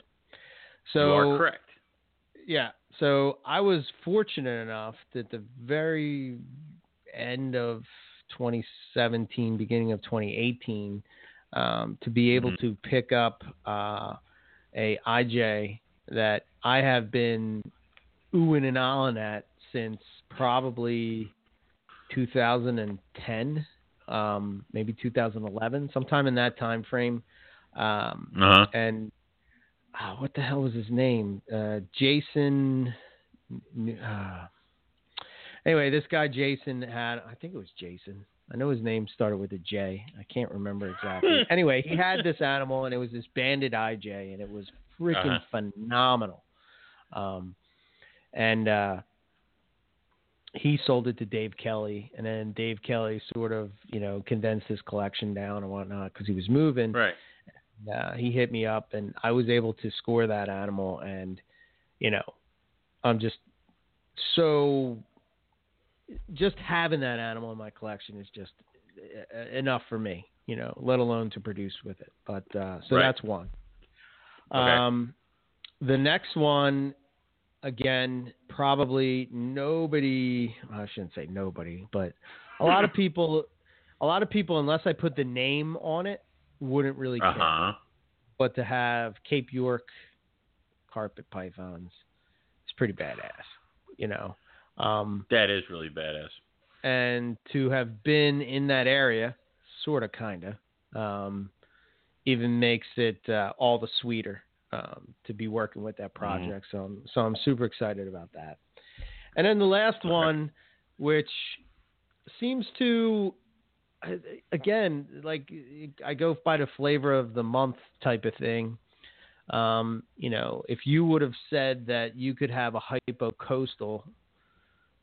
So you are correct. yeah. So I was fortunate enough that the very end of 2017, beginning of 2018, um, to be able Mhm. to pick up uh, a IJ that I have been oohing and ahhing at since probably 2010, um, maybe 2011, sometime in that time frame. Um, Uh huh. and uh, what the hell was his name? Uh, Jason. Uh, anyway, this guy Jason had, I think it was Jason. I know his name started with a J. I can't remember exactly. anyway, he had this animal, and it was this banded IJ, and it was freaking Uh-huh. phenomenal. Um, and uh, he sold it to Dave Kelly, and then Dave Kelly sort of, you know, condensed his collection down and whatnot because he was moving Right. Uh, he hit me up and I was able to score that animal and you know I'm just so just having that animal in my collection is just uh, enough for me you know let alone to produce with it but uh, so Right. that's one Okay. um the next one again probably nobody I shouldn't say nobody but a lot of people a lot of people unless I put the name on it wouldn't really care Uh huh. but to have Cape York carpet pythons, it's pretty badass, you know. Um, That is really badass. and to have been in that area, sort of, kind of, um, even makes it uh, all the sweeter um, to be working with that project. So, I'm, so I'm super excited about that. And then the last Okay. one, which seems to, again, like I go by the flavor of the month type of thing. Um, you know, if you would have said that you could have a hypo coastal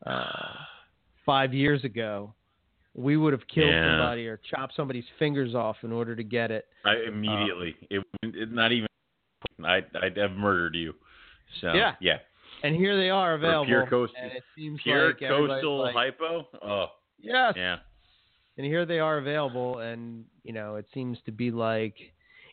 uh, five years ago, we would have killed Yeah. somebody or chopped somebody's fingers off in order to get it. I immediately. it, it not even. I I'd have murdered you. So Yeah. yeah. And here they are available. pure coast- and it seems Pure like coastal like, hypo. Oh yes. yeah. And here they are available, and you know, it seems to be like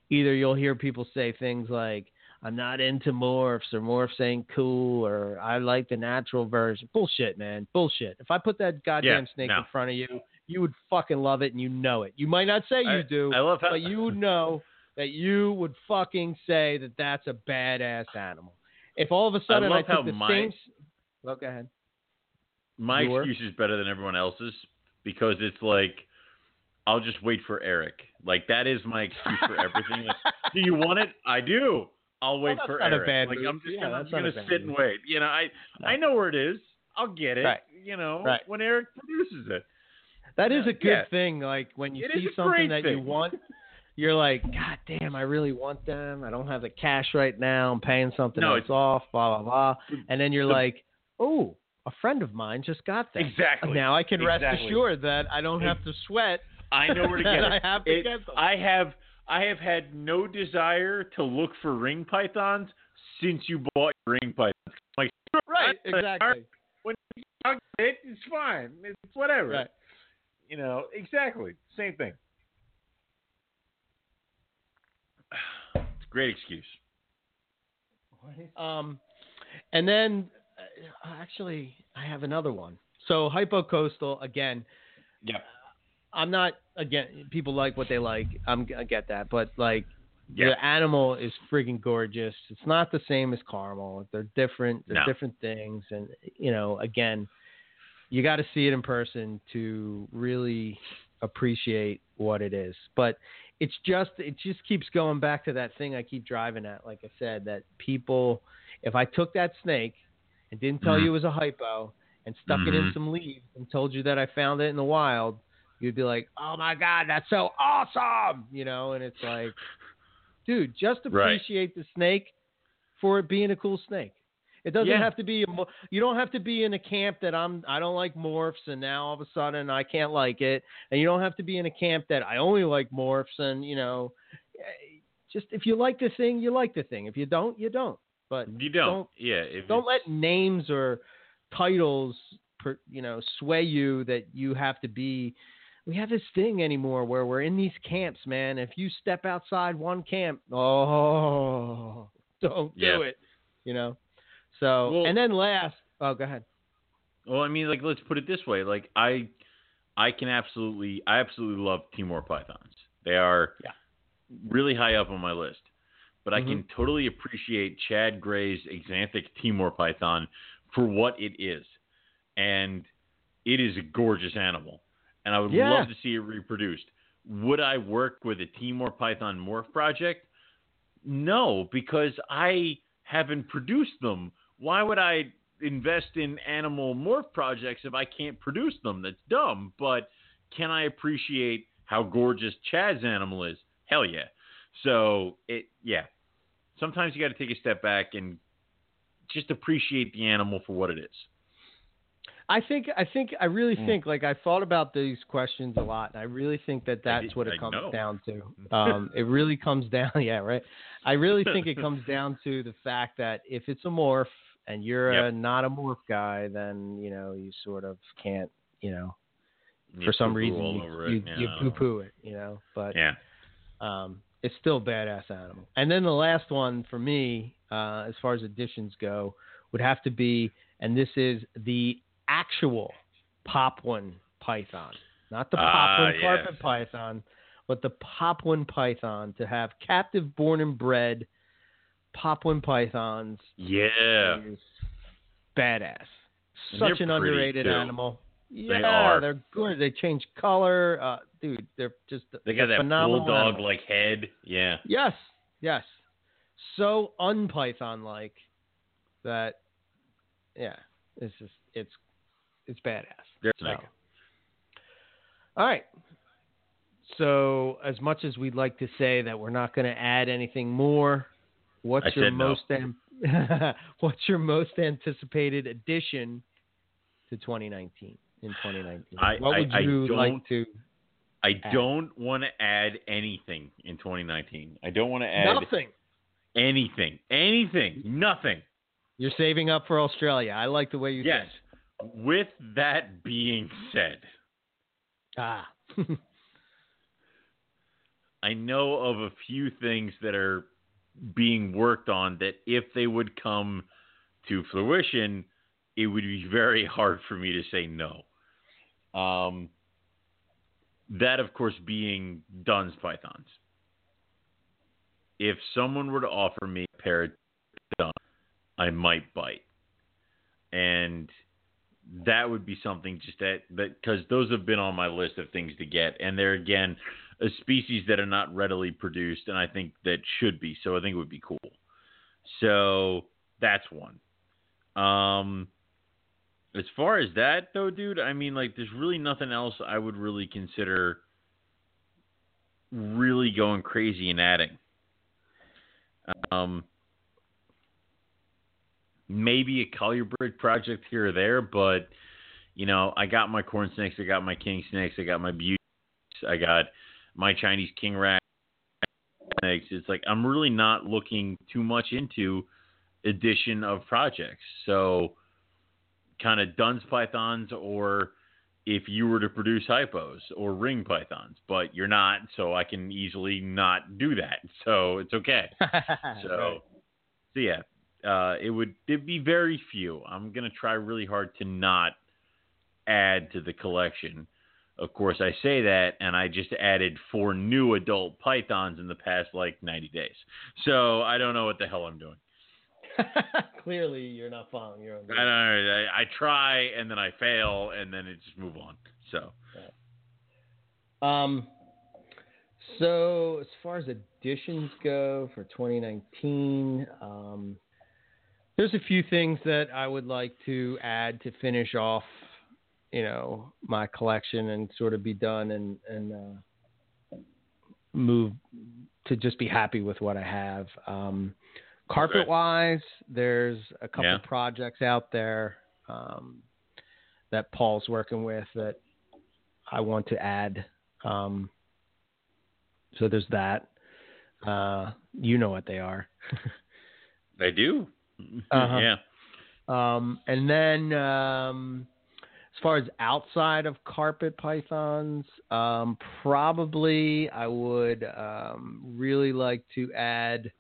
either you'll hear people say things like, I'm not into morphs or morphs ain't cool or I like the natural version. Bullshit, man. Bullshit. If I put that goddamn Yeah, snake no. in front of you, you would fucking love it and you know it. You might not say you I- do, I love how but you would know that you would fucking say that that's a badass animal. If all of a sudden I, love how took the my- same. Well, go ahead. my You excuse is better than everyone else's because it's like I'll just wait for Eric. Like that is my excuse for everything. Like, do you want it? I do. I'll wait that's for Eric. like move. I'm just Yeah, gonna, I'm that's just not a gonna sit and wait. You know, I No. I know where it is. I'll get it. Right. You know, Right. when Eric produces it. That is a good yeah. thing. Like when you It see something that you want, you're like, God damn, I really want them. I don't have the cash right now. I'm paying something No, else off. Blah blah blah. And then you're the- like, Oh, a friend of mine just got that. Exactly. Now I can rest assured that I don't have to sweat. I know where to get it. I have to It- get them. I have I have had no desire to look for ring pythons since you bought your ring pythons. Like right. Exactly. when I'll it, it's fine. It's whatever. Right. You know, exactly. Same thing. It's a great excuse. Um, and then Uh, actually, I have another one. So hypocoastal again. Yeah. Uh, I'm not again. People like what they like. I'm I get that, but like Yeah. the animal is freaking gorgeous. It's not the same as caramel. They're different. They're No. different things, and you know, again, you got to see it in person to really appreciate what it is. But it's just it just keeps going back to that thing I keep driving at. Like I said, that people, if I took that snake and didn't tell Mhm. you it was a hypo and stuck it in Mhm. some leaves and told you that I found it in the wild, you'd be like, "Oh my god, that's so awesome!" You know, and it's like, dude, just Right. appreciate the snake for it being a cool snake. It doesn't Yeah. have to be a. You don't have to be in a camp that I'm. I don't like morphs, and now all of a sudden I can't like it. And you don't have to be in a camp that I only like morphs, and you know, eh, just if you like the thing, you like the thing. If you don't, you don't. But You don't. Don't- yeah. Don't let names or titles, per, you know, sway you that you have to be. We have this thing anymore where we're in these camps, man. If you step outside one camp, oh, don't do Yeah. it. You know. So Well- and then last, oh, go ahead. Well, I mean, like, let's put it this way: like, I, I can absolutely, I absolutely love Timor pythons. They are Yeah. really high up on my list. But I Mhm. can totally appreciate Chad Gray's Xanthic Timor python for what it is, and it is a gorgeous animal, and I would Yeah. love to see it reproduced. Would I work with a Timor python morph project? No, because I haven't produced them. Why would I invest in animal morph projects if I can't produce them? That's dumb. But can I appreciate how gorgeous Chad's animal is? Hell yeah. So it yeah. Sometimes you got to take a step back and just appreciate the animal for what it is. I think I think I really Mm. think like I thought about these questions a lot, and I really think that that's what it comes down to. Um, it really comes down, yeah, right. I really think it comes down to the fact that if it's a morph and you're a not a morph guy, then you know you sort of can't, you know, You for some reason you, you, it. you know. poo-poo it, you know. But Yeah. um, it's still a badass animal. And then the last one for me, uh, as far as additions go, would have to be, and this is the actual Papuan python, not the Ah, Papuan yes. carpet python, but the Papuan python. To have captive born and bred Papuan pythons Yeah. is badass. Such an underrated too. animal. Yeah, are. they're good. They change color, uh, dude. They're just They got that phenomenal bulldog like head. Yeah. Yes, yes. So unpython like that. Yeah, it's just it's it's badass. They're So. All right. So as much as we'd like to say that we're not going to add anything more, what's I your said no. most what's your most anticipated addition to 2019 in 2019? I- what would I you like don't- to I add. don't want to add anything in 2019. I don't want to add Nothing. anything. Anything. Nothing. You're saving up for Australia. I like the way you Yes. think. With that being said, Ah. I know of a few things that are being worked on that if they would come to fruition, it would be very hard for me to say no. Um, that, of course, being Dunn's pythons. If someone were to offer me a pair of Dunn, I might bite, and that would be something just that because those have been on my list of things to get, and they're again a species that are not readily produced, and I think that should be. So I think it would be cool. So that's one. Um, as far as that though, dude, I mean, like, there's really nothing else I would really consider really going crazy and adding. Um, maybe a color bridge project here or there, but you know, I got my corn snakes, I got my king snakes, I got my beauty, I got my Chinese king rat snakes. It's like I'm really not looking too much into addition of projects. So kind of Dunn's pythons or if you were to produce hypos or ring pythons, but you're not, so I can easily not do that. So it's okay. So, Right. so yeah, uh, it would it'd be very few. I'm gonna try really hard to not add to the collection. Of course, I say that, and I just added four new adult pythons in the past like 90 days. So I don't know what the hell I'm doing. Clearly, you're not following your own. I don't know. I, I try and then I fail and then it just move on. So Um, so as far as additions go for 2019, um, There's a few things that I would like to add to finish off, you know, my collection and sort of be done and and uh, move to just be happy with what I have. Um, carpet wise, there's a couple Yeah. projects out there um, that Paul's working with that I want to add. Um, so there's that. Uh, you know what they are. they do. Uh-huh. Yeah. Um, and then um, as far as outside of carpet pythons, um, probably I would um, really like to add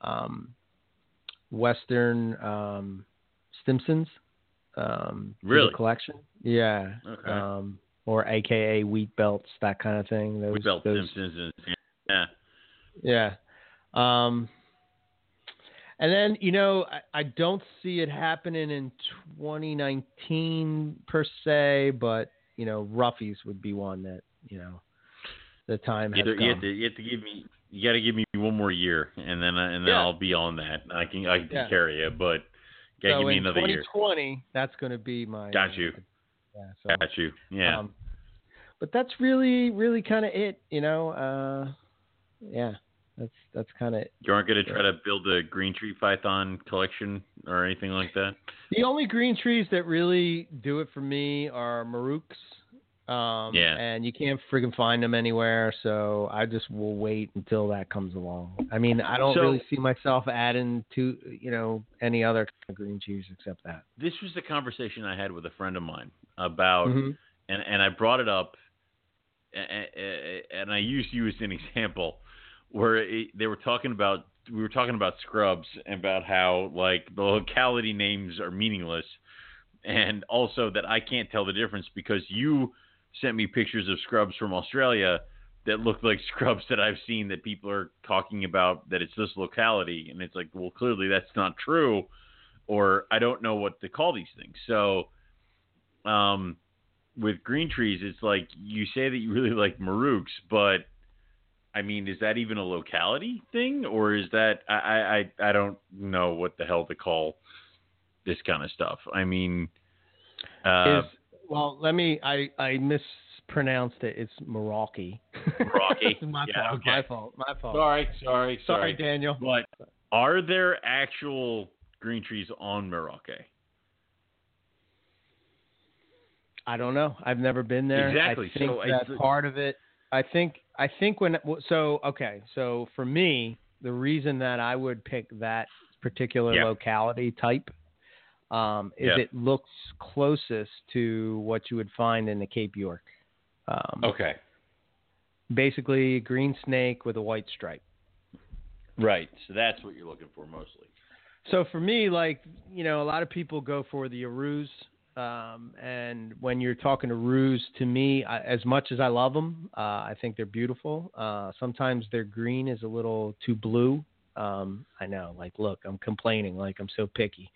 um, Western um, Stimsons um, Really? collection. Yeah. Okay. Um, or AKA wheat belts, that kind of thing. Those, We built those Stimsons yeah. yeah. Um, and then, you know, I, I don't see it happening in 2019 per se, but, you know, Roughies would be one that, you know, the time You has have, to, you, have come. to, you have to give me. You got to give me one more year, and then uh, and then Yeah. I'll be on that. I can I can Yeah. carry it, but got to so give me another year. 2020, that's going to be my. Got uh, you. Yeah. So, Got you. Yeah. Um, but that's really, really kind of it, you know. Uh, yeah, that's that's kind of you aren't going to try to build a green tree python collection or anything like that. The only green trees that really do it for me are Maruks. Um, Yeah. And you can't friggin' find them anywhere, so I just will wait until that comes along. I mean, I don't So- really see myself adding to, you know, any other kind of green trees except that. This was the conversation I had with a friend of mine about Mhm. and and I brought it up, a- a- a- and I used you as an example, where it, they were talking about we were talking about scrubs and about how like the locality names are meaningless, and also that I can't tell the difference because you sent me pictures of scrubs from Australia that look like scrubs that I've seen that people are talking about that it's this locality, and it's like, well, clearly that's not true, or I don't know what to call these things. So, um, with green trees, it's like you say that you really like Maruks, but I mean, is that even a locality thing, or is that I I I I don't know what the hell to call this kind of stuff. I mean, uh, Is, well, let me, I, I mispronounced it. It's Merauke. Merauke? my, Yeah, fault, okay. my fault. My fault. sorry, sorry, Sorry, Daniel. But are there actual green trees on Merauke? I don't know. I've never been there. Exactly. I think So I- part of it. I think. I think when. So okay. So for me, the reason that I would pick that particular Yeah. locality type um, is Yeah. it looks closest to what you would find in the Cape York. Um, Okay. Basically, a green snake with a white stripe. Right. So that's what you're looking for mostly. So for me, like you know, a lot of people go for the Arus, um, and when you're talking to Rus, to me, I, as much as I love them, uh, I think they're beautiful. Uh, sometimes their green is a little too blue. Um, I know, like, look, I'm complaining, like I'm so picky,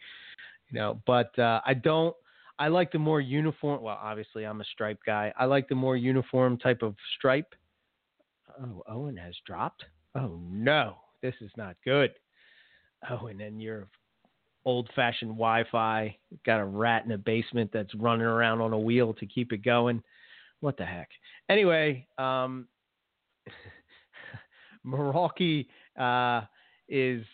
you know, but uh, I don't. I like the more uniform. Well, obviously, I'm a stripe guy. I like the more uniform type of stripe. Oh, Owen has dropped. Oh no, this is not good. Oh, and then your old-fashioned Wi-Fi got a rat in a basement that's running around on a wheel to keep it going. What the heck? Anyway, um, Merauke uh, is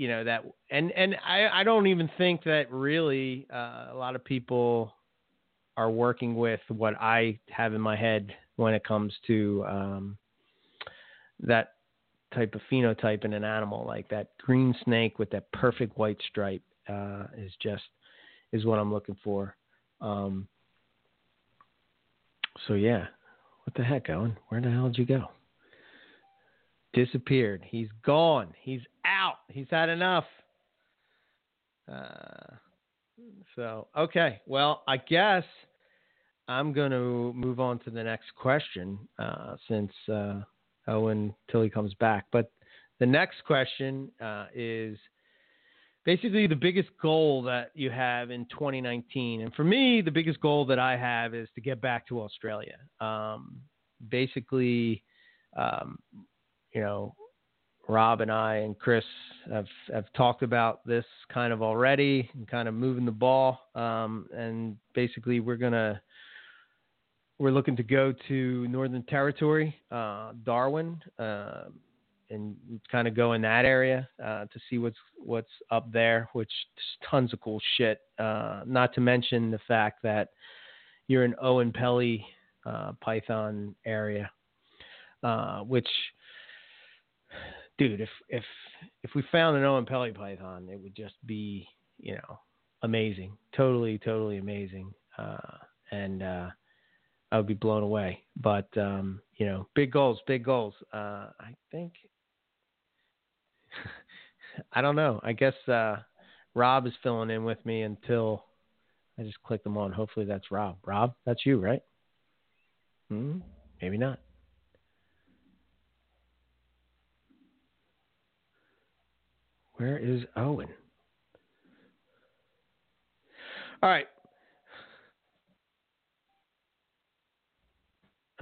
you know that and and I, I don't even think that really uh, a lot of people are working with what I have in my head when it comes to um, that type of phenotype in an animal like that green snake with that perfect white stripe uh, is just is what I'm looking for. Um, so yeah, what the heck, Owen? Where the hell did you go? Disappeared. He's gone. He's. He's had enough. Uh, so okay, well, I guess I'm going to move on to the next question uh, since uh, Owen till he comes back. But the next question uh, is basically the biggest goal that you have in 2019. And for me, the biggest goal that I have is to get back to Australia. Um, basically, um, you know, Rob and I and Chris have have talked about this kind of already and kind of moving the ball. Um, and basically, we're gonna we're looking to go to Northern Territory, uh, Darwin, uh, and kind of go in that area uh, to see what's what's up there, which is tons of cool shit. Uh, not to mention the fact that you're in Oenpelli uh, Python area, uh, which, dude, if if if we found an Oenpelli Python, it would just be you know amazing, totally totally amazing, uh, and uh, I would be blown away. But um, you know, big goals, big goals. Uh, I think I don't know. I guess uh, Rob is filling in with me until I just click them on. Hopefully that's Rob. Rob, that's you, right? Hmm. Maybe not. Where is Owen? All right.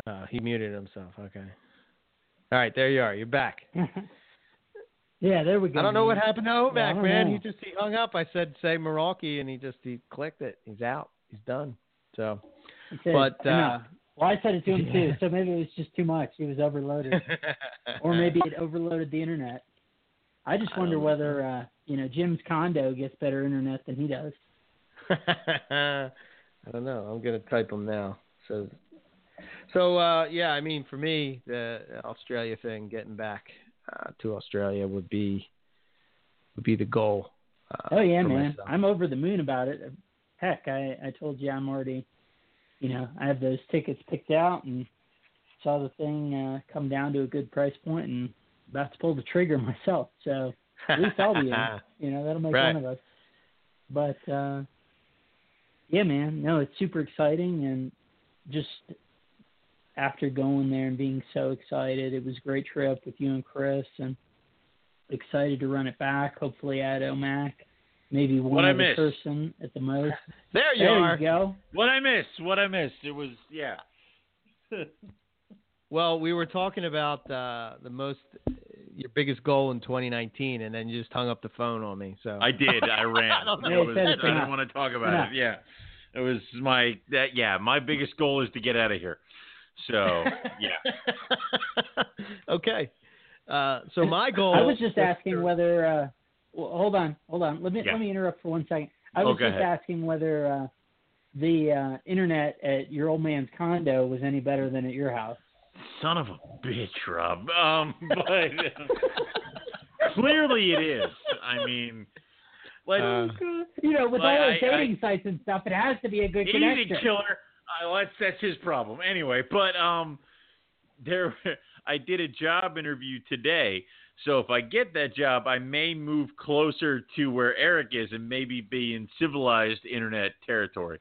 Uh, he muted himself. Okay. All right, there you are. You're back. yeah, there we go. I don't know what happened to Omac, Yeah, I man. know. He just he hung up. I said say Meraki, and he just he clicked it. He's out. He's done. So, said, but uh, well, I said it to him too, so maybe it was just too much. He was overloaded, or maybe it overloaded the internet. I just wonder don't whether uh, you know Jim's condo gets better internet than he does. I don't know. I'm gonna type them now. So, so uh, yeah. I mean, for me, the Australia thing, getting back uh, to Australia would be would be the goal. Uh, Oh yeah, man, myself. I'm over the moon about it. Heck, I I told you I'm already, you know, I have those tickets picked out and saw the thing uh, come down to a good price point and about to pull the trigger myself. So at least I'll be in. You know, that'll make Right. one of us. But uh yeah, man, no, it's super exciting and just after going there and being so excited, it was a great trip with you and Chris and excited to run it back, hopefully at OMAC. Maybe one What I other missed? person at the most. there you there are. you go. What I missed? What I missed? It was yeah. Well, we were talking about uh, the most your biggest goal in 2019, and then you just hung up the phone on me. So I did. I ran. I don't It know. was- I didn't want to talk about Enough. it. Yeah, it was my that. Yeah, my biggest goal is to get out of here. So yeah, okay. Uh, so my goal. I was just asking to- whether. Uh, well, hold on, hold on. Let me Yeah. let me interrupt for one second. I was Oh, just ahead. asking whether uh, the uh, internet at your old man's condo was any better than at your house. Son of a bitch, Rob. Um, but clearly it is. I mean, like Uh, You know, with Well, all the dating sites and stuff, it has to be a good connection. killer. Uh, that's that's his problem anyway. But um, there I did a job interview today. So if I get that job, I may move closer to where Eric is and maybe be in civilized internet territory.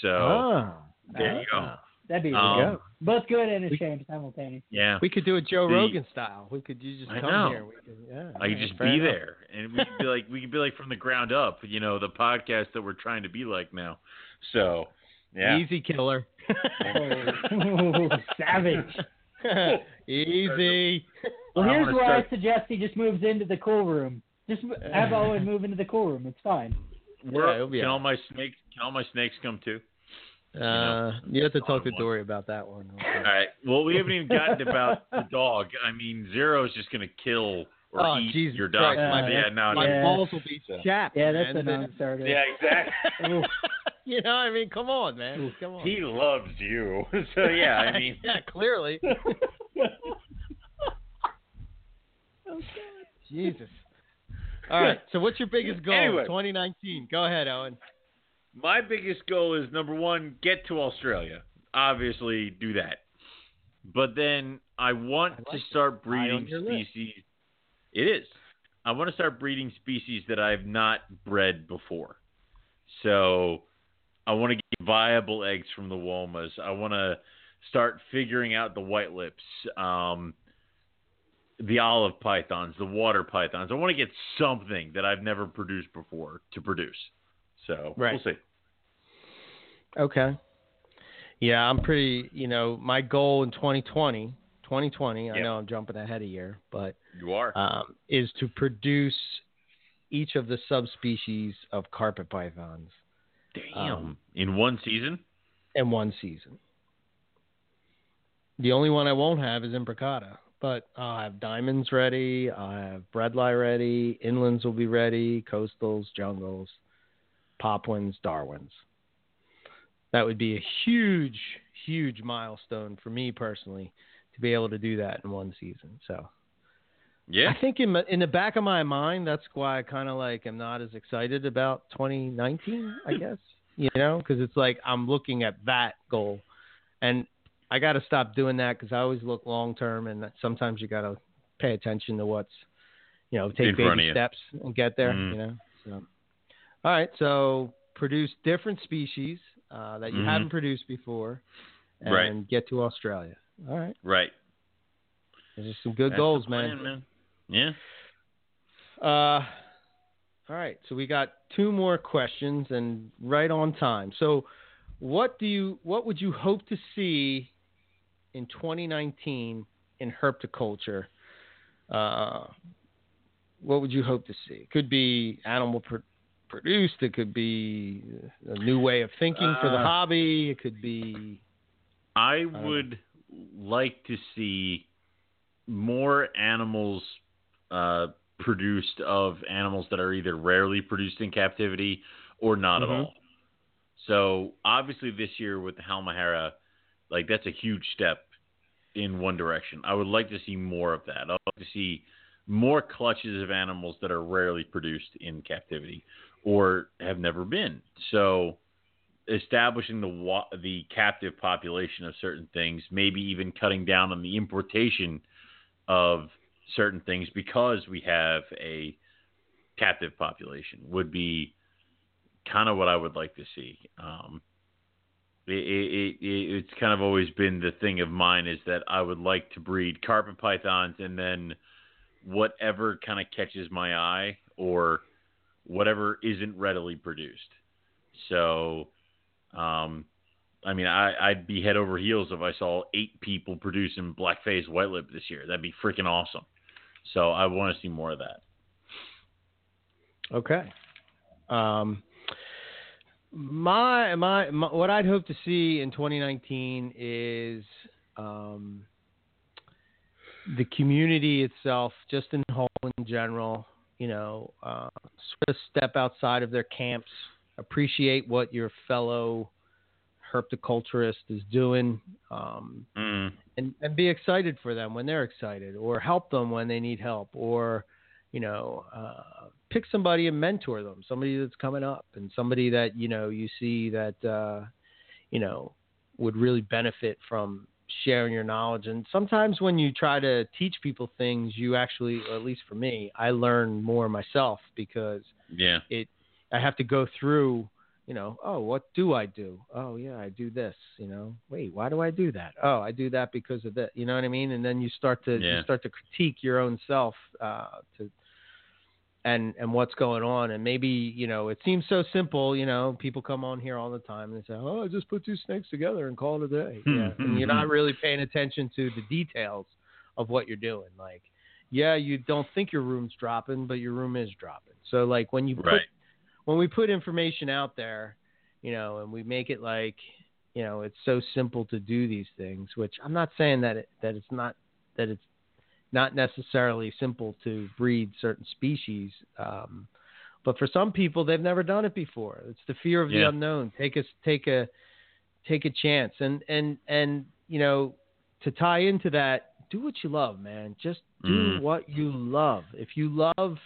So Oh, there you go. That'd be Um, good. both good and a shame simultaneously. Yeah. We could do it Joe The- Rogan style. We could you just I come know. here. We could, yeah, I could just be enough. there, and we could be like we could be like from the ground up, you know, the podcast that we're trying to be like now. So, yeah, Easy killer. Oh, savage. Easy. Well, here's wanna where start- I suggest he just moves into the cool room. Just m- have Owen move into the cool room. It's fine. We're- Yeah, can all all my snakes can all my snakes come too? Uh, you have to talk to one. Dory about that one. All right. Well, we haven't even gotten about the dog. I mean, Zero is just gonna kill or Oh, eat Jesus your dog. Christ, my- yeah, no, My no. Yeah. balls will be chapped. Yeah, that's a man. non-starter. yeah, exactly. You know, I mean, come on, man. Come on. He loves you. So yeah, I mean, yeah, clearly. Jesus. All right. So, what's your biggest goal Anyway. 2019? Go ahead, Owen. My biggest goal is number one, get to Australia. Obviously, do that. But then I want I like to start High breeding your list. species. It is. I want to start breeding species that I've not bred before. So I want to get viable eggs from the womas. I want to start figuring out the white lips, um, the olive pythons, the water pythons. I want to get something that I've never produced before to produce. So Right. we'll see. Okay. Yeah, I'm pretty, you know, my goal in 2020, 2020, I know I'm jumping ahead a year, but You are. um, is to produce each of the subspecies of carpet pythons Damn. um, In one season? in one season. The only one I won't have is imbricata, but I'll have diamonds ready. I'll have bredli ready. Inlands will be ready. Coastals, jungles, Papuans, darwins. That would be a huge, huge milestone for me personally to be able to do that in one season. So Yeah. I think in my, in the back of my mind, that's why I kind of like am not as excited about 2019. I guess you know because it's like I'm looking at that goal, and I got to stop doing that because I always look long term, and sometimes you got to pay attention to what's you know take In front of baby steps and get there. Mhm. You know. So, all right, so produce different species uh, that you Mhm. haven't produced before, and Right. get to Australia. All right, Right. those are some good That's goals, the man. plan, man. Yeah. Uh, all right. So we got two more questions and right on time. So, what do you what would you hope to see in 2019 in herpetoculture? Uh, what would you hope to see? Could be animal pr- produced. It could be a new way of thinking for the Uh, hobby. It could be I know. would like to see more animals uh, produced of animals that are either rarely produced in captivity or not Mhm. at all. So obviously this year with the Halmahera, like that's a huge step in one direction. I would like to see more of that. I'd like to see more clutches of animals that are rarely produced in captivity or have never been. So establishing the the captive population of certain things, maybe even cutting down on the importation of certain things because we have a captive population would be kind of what I would like to see. Um, it, it, it, it's kind of always been the thing of mine is that I would like to breed carpet pythons and then whatever kind of catches my eye or whatever isn't readily produced. So, um, I mean, I, I'd be head over heels if I saw eight people producing black-faced white lip this year. That'd be freaking awesome. So I want to see more of that. Okay. Um, my, my my what I'd hope to see in 2019 is um, the community itself, just in whole in general. You know, uh, sort of step outside of their camps, appreciate what your fellow herpetoculturist is doing. Um, Mm. and, and be excited for them when they're excited or help them when they need help or you know uh, pick somebody and mentor them somebody that's coming up and somebody that you know you see that uh, you know would really benefit from sharing your knowledge. And sometimes when you try to teach people things, you actually, or at least for me, I learn more myself because Yeah. it I have to go through, you know, oh, what do I do? Oh, yeah, I do this, you know. Wait, why do I do that? Oh, I do that because of that. You know what I mean? And then you start to Yeah. you start to critique your own self uh to and and what's going on and maybe you know it seems so simple you know people come on here all the time and say oh i just put two snakes together and call it a day hmm, yeah. Hmm, and you're not hmm. really paying attention to the details of what you're doing like yeah you don't think your room's dropping but your room is dropping so like when you put Right. when we put information out there you know and we make it like you know it's so simple to do these things which i'm not saying that it, that it's not that it's not necessarily simple to breed certain species. Um, but for some people, they've never done it before. It's the fear of the unknown. Take a take a take a chance, and and and you know, to tie into that, do what you love, man. Just do Mm. what you love. If you love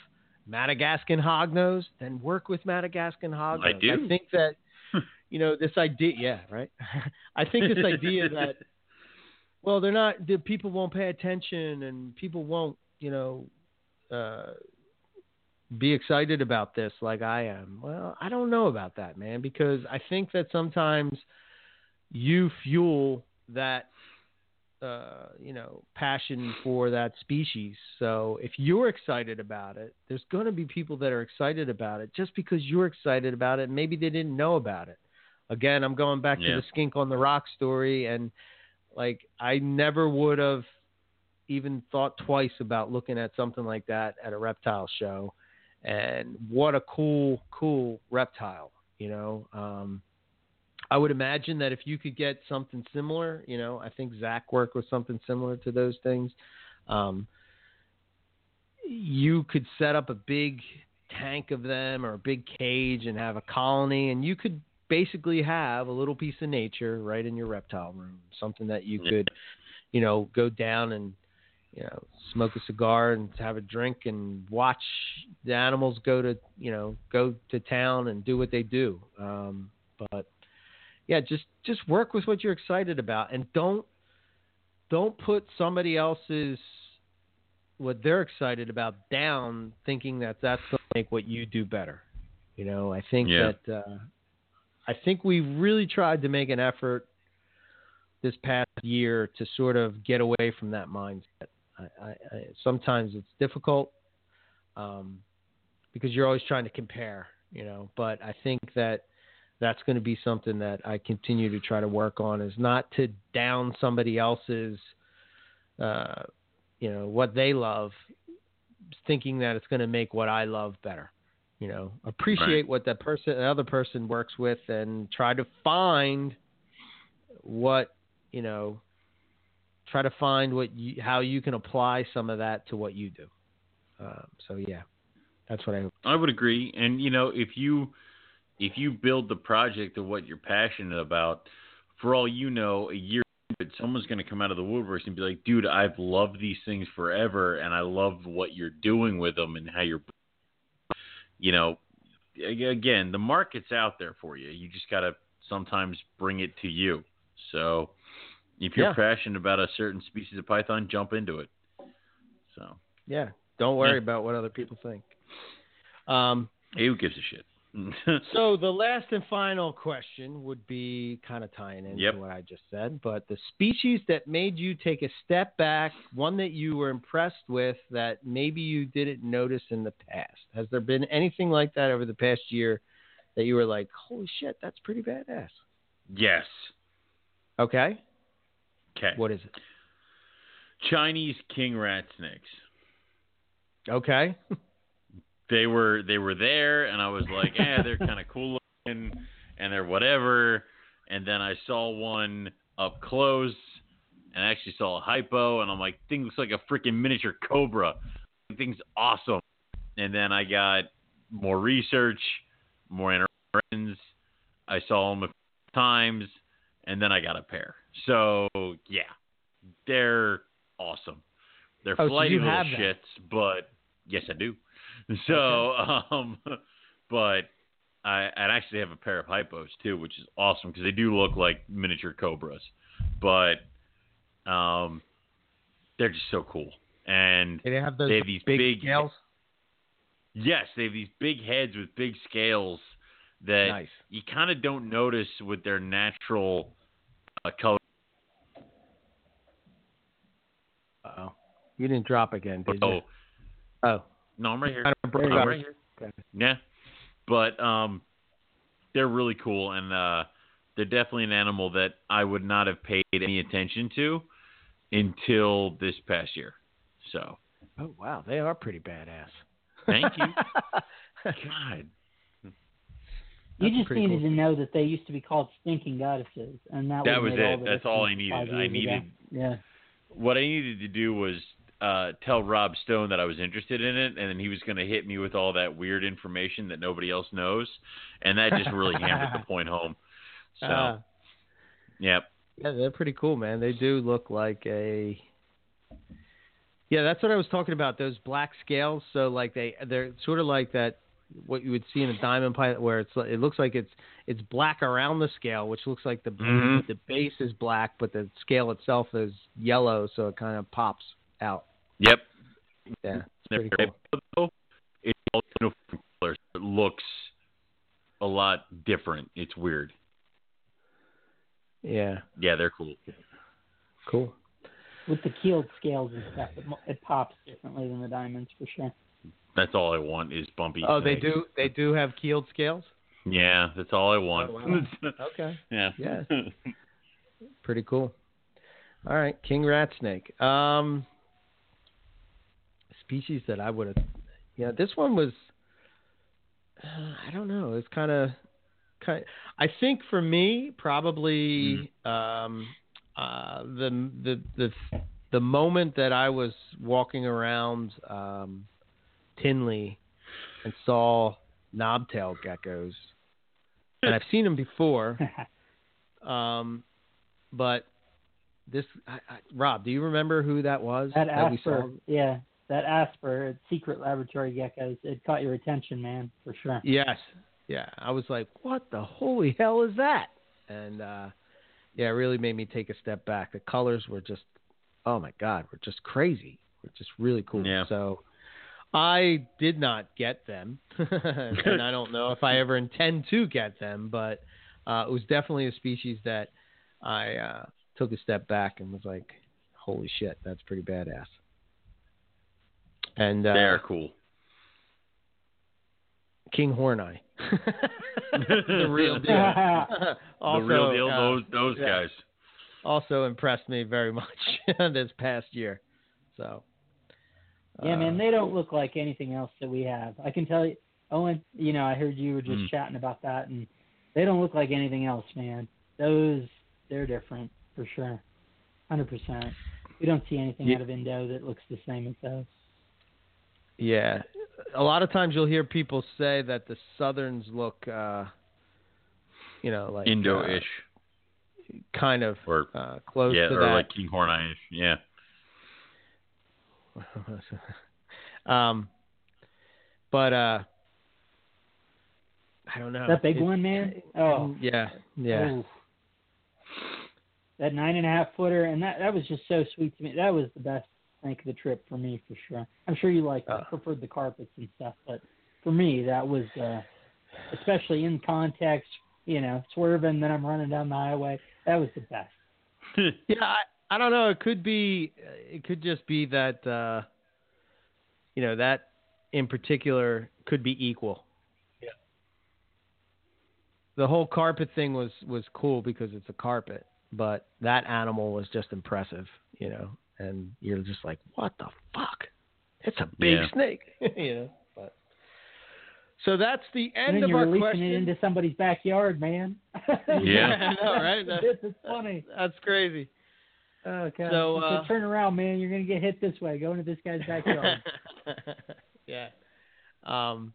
Madagascan hognose, then work with Madagascan hognose. I do. I think that you know this idea. Yeah, right. I think this idea that well, they're not. The people won't pay attention, and people won't, you know, uh, be excited about this like I am. Well, I don't know about that, man, because I think that sometimes you fuel that, uh, you know, passion for that species. So if you're excited about it, there's going to be people that are excited about it just because you're excited about it. Maybe they didn't know about it. Again, I'm going back Yeah. to the skink on the rock story and like I never would have even thought twice about looking at something like that at a reptile show. And what a cool, cool reptile, you know. Um, I would imagine that if you could get something similar, you know, I think Zach worked with something similar to those things. Um, you could set up a big tank of them or a big cage and have a colony, and you could basically have a little piece of nature right in your reptile room, something that you could, you know, go down and you know smoke a cigar and have a drink and watch the animals go to you know go to town and do what they do. Um, but yeah, just just work with what you're excited about and don't don't put somebody else's what they're excited about down thinking that that's going to make what you do better. You know, I think Yeah. that uh, I think we really tried to make an effort this past year to sort of get away from that mindset. I, I, I, sometimes it's difficult um, because you're always trying to compare, you know. But I think that that's going to be something that I continue to try to work on is not to down somebody else's, uh, you know, what they love, thinking that it's going to make what I love better. You know, appreciate what that person, the other person works with, and try to find what you know. Try to find what you, how you can apply some of that to what you do. Um, so yeah, that's what I hope. I would agree. And you know, if you if you build the project of what you're passionate about, for all you know, a year someone's going to come out of the woodworks and be like, "Dude, I've loved these things forever, and I love what you're doing with them and how you're." You know, again, the market's out there for you. You just got to sometimes bring it to you. So, if you're Yeah. passionate about a certain species of python, jump into it. So, Yeah, don't worry Yeah. about what other people think. Um, hey, who gives a shit? So the last and final question would be kind of tying into Yep. what I just said, but the species that made you take a step back, one that you were impressed with that maybe you didn't notice in the past. Has there been anything like that over the past year that you were like, "Holy shit, that's pretty badass"? yes. Okay, Okay. what is it? Chinese king rat snakes. Okay, They were they were there, and I was like, eh, they're kind of cool looking, and they're whatever. And then I saw one up close, and I actually saw a hypo, and I'm like, thing looks like a freaking miniature cobra. Thing's awesome. And then I got more research, more interactions. I saw them a few times, and then I got a pair. So yeah, they're awesome. They're Oh, so flighty you little shits, but yes, I do. So, um, but I, I actually have a pair of hypos too, which is awesome because they do look like miniature cobras. But Um, they're just so cool, and They have those they have these big, big scales. Yes, they have these big heads with big scales that Nice. you kind of don't notice with their natural uh, color. Oh, you didn't drop again, did Oh, you? Oh, no, I'm right here. kind of broke I'm right here. Okay. Yeah, but um, they're really cool, and uh, they're definitely an animal that I would not have paid any attention to until this past year. So, Oh wow, they are pretty badass. thank you. God, You just pretty needed cool. to know that they used to be called stinking goddesses, and that, That was make all it. That's all I needed. I years ago. needed- Yeah. what I needed to do was uh, tell Rob Stone that I was interested in it, and then he was going to hit me with all that weird information that nobody else knows, and that just really hammered the point home. So, Ah. yep. Yeah, they're pretty cool, man. They do look like a. Yeah, that's what I was talking about. Those black scales. So like they they're sort of like that what you would see in a diamond python, where it's it looks like it's it's black around the scale, which looks like the Mhm. the base is black, but the scale itself is yellow, so it kind of pops out. Yep. Yeah, it's pretty cool. It's all uniform colors. It looks a lot different. It's weird. Yeah, Yeah, they're cool. cool. With the keeled scales and stuff, it, it pops differently than the diamonds for sure. That's all I want is bumpy. Oh, they do they do have keeled scales. Yeah, that's all I want. Oh, wow. Okay. yeah. Yeah. Pretty cool. All right, king rat snake. Um, species that I would have. Yeah, this one was. Uh, I don't know. It's kind of, kind. I think for me, probably um, uh, the the the the moment that I was walking around um, Tinley and saw knobtail geckos, and I've seen them before. Um, but this, I, I, Rob, do you remember who that was that we saw? Asper, yeah, that Asper, at secret laboratory geckos, it caught your attention, man, for sure. Yes. Yeah. I was like, what the holy hell is that? And uh, yeah, it really made me take a step back. The colors were just, oh my God, were just crazy. Were just really cool. Yeah. So I did not get them, and I don't know if I ever intend to get them, but uh, it was definitely a species that I uh, took a step back and was like, holy shit, that's pretty badass. And uh, They're cool. Kinghorni. the real deal. also, the real deal. uh, those those yeah. guys. also impressed me very much this past year. So. Yeah, uh, man, they don't look like anything else that we have. I can tell you, Owen. You know, I heard you were just Mm. chatting about that, and they don't look like anything else, man. Those, they're different for sure, hundred percent. We don't see anything Yeah. out of Indo that looks the same as those. Yeah, a lot of times you'll hear people say that the Southerns look, uh, you know, like Indo-ish, uh, kind of or uh, close yeah, to or that. like Kinghorni-ish. Yeah. um, but uh, I don't know. that big It- one, man. Oh, Yeah, yeah. oof. That nine and a half footer, and that that was just so sweet to me. That was the best snake of the trip for me, for sure. I'm sure you like Uh. preferred the carpets and stuff, but for me, that was uh, especially in context. You know, swerving, then I'm running down the highway. That was the best. Yeah, I, I don't know. It could be. It could just be that. Uh, you know that in particular could be equal. Yeah. The whole carpet thing was was cool because it's a carpet, but that animal was just impressive. You know, and you're just like, what the fuck? It's a big Yeah. snake. you know. But so that's the And end then of you're our releasing question. it into somebody's backyard, man. Yeah. I know, right? this is funny. That's crazy. Oh god. So, uh, said, turn around, man. You're gonna get hit this way. Go into this guy's backyard. yeah. Um,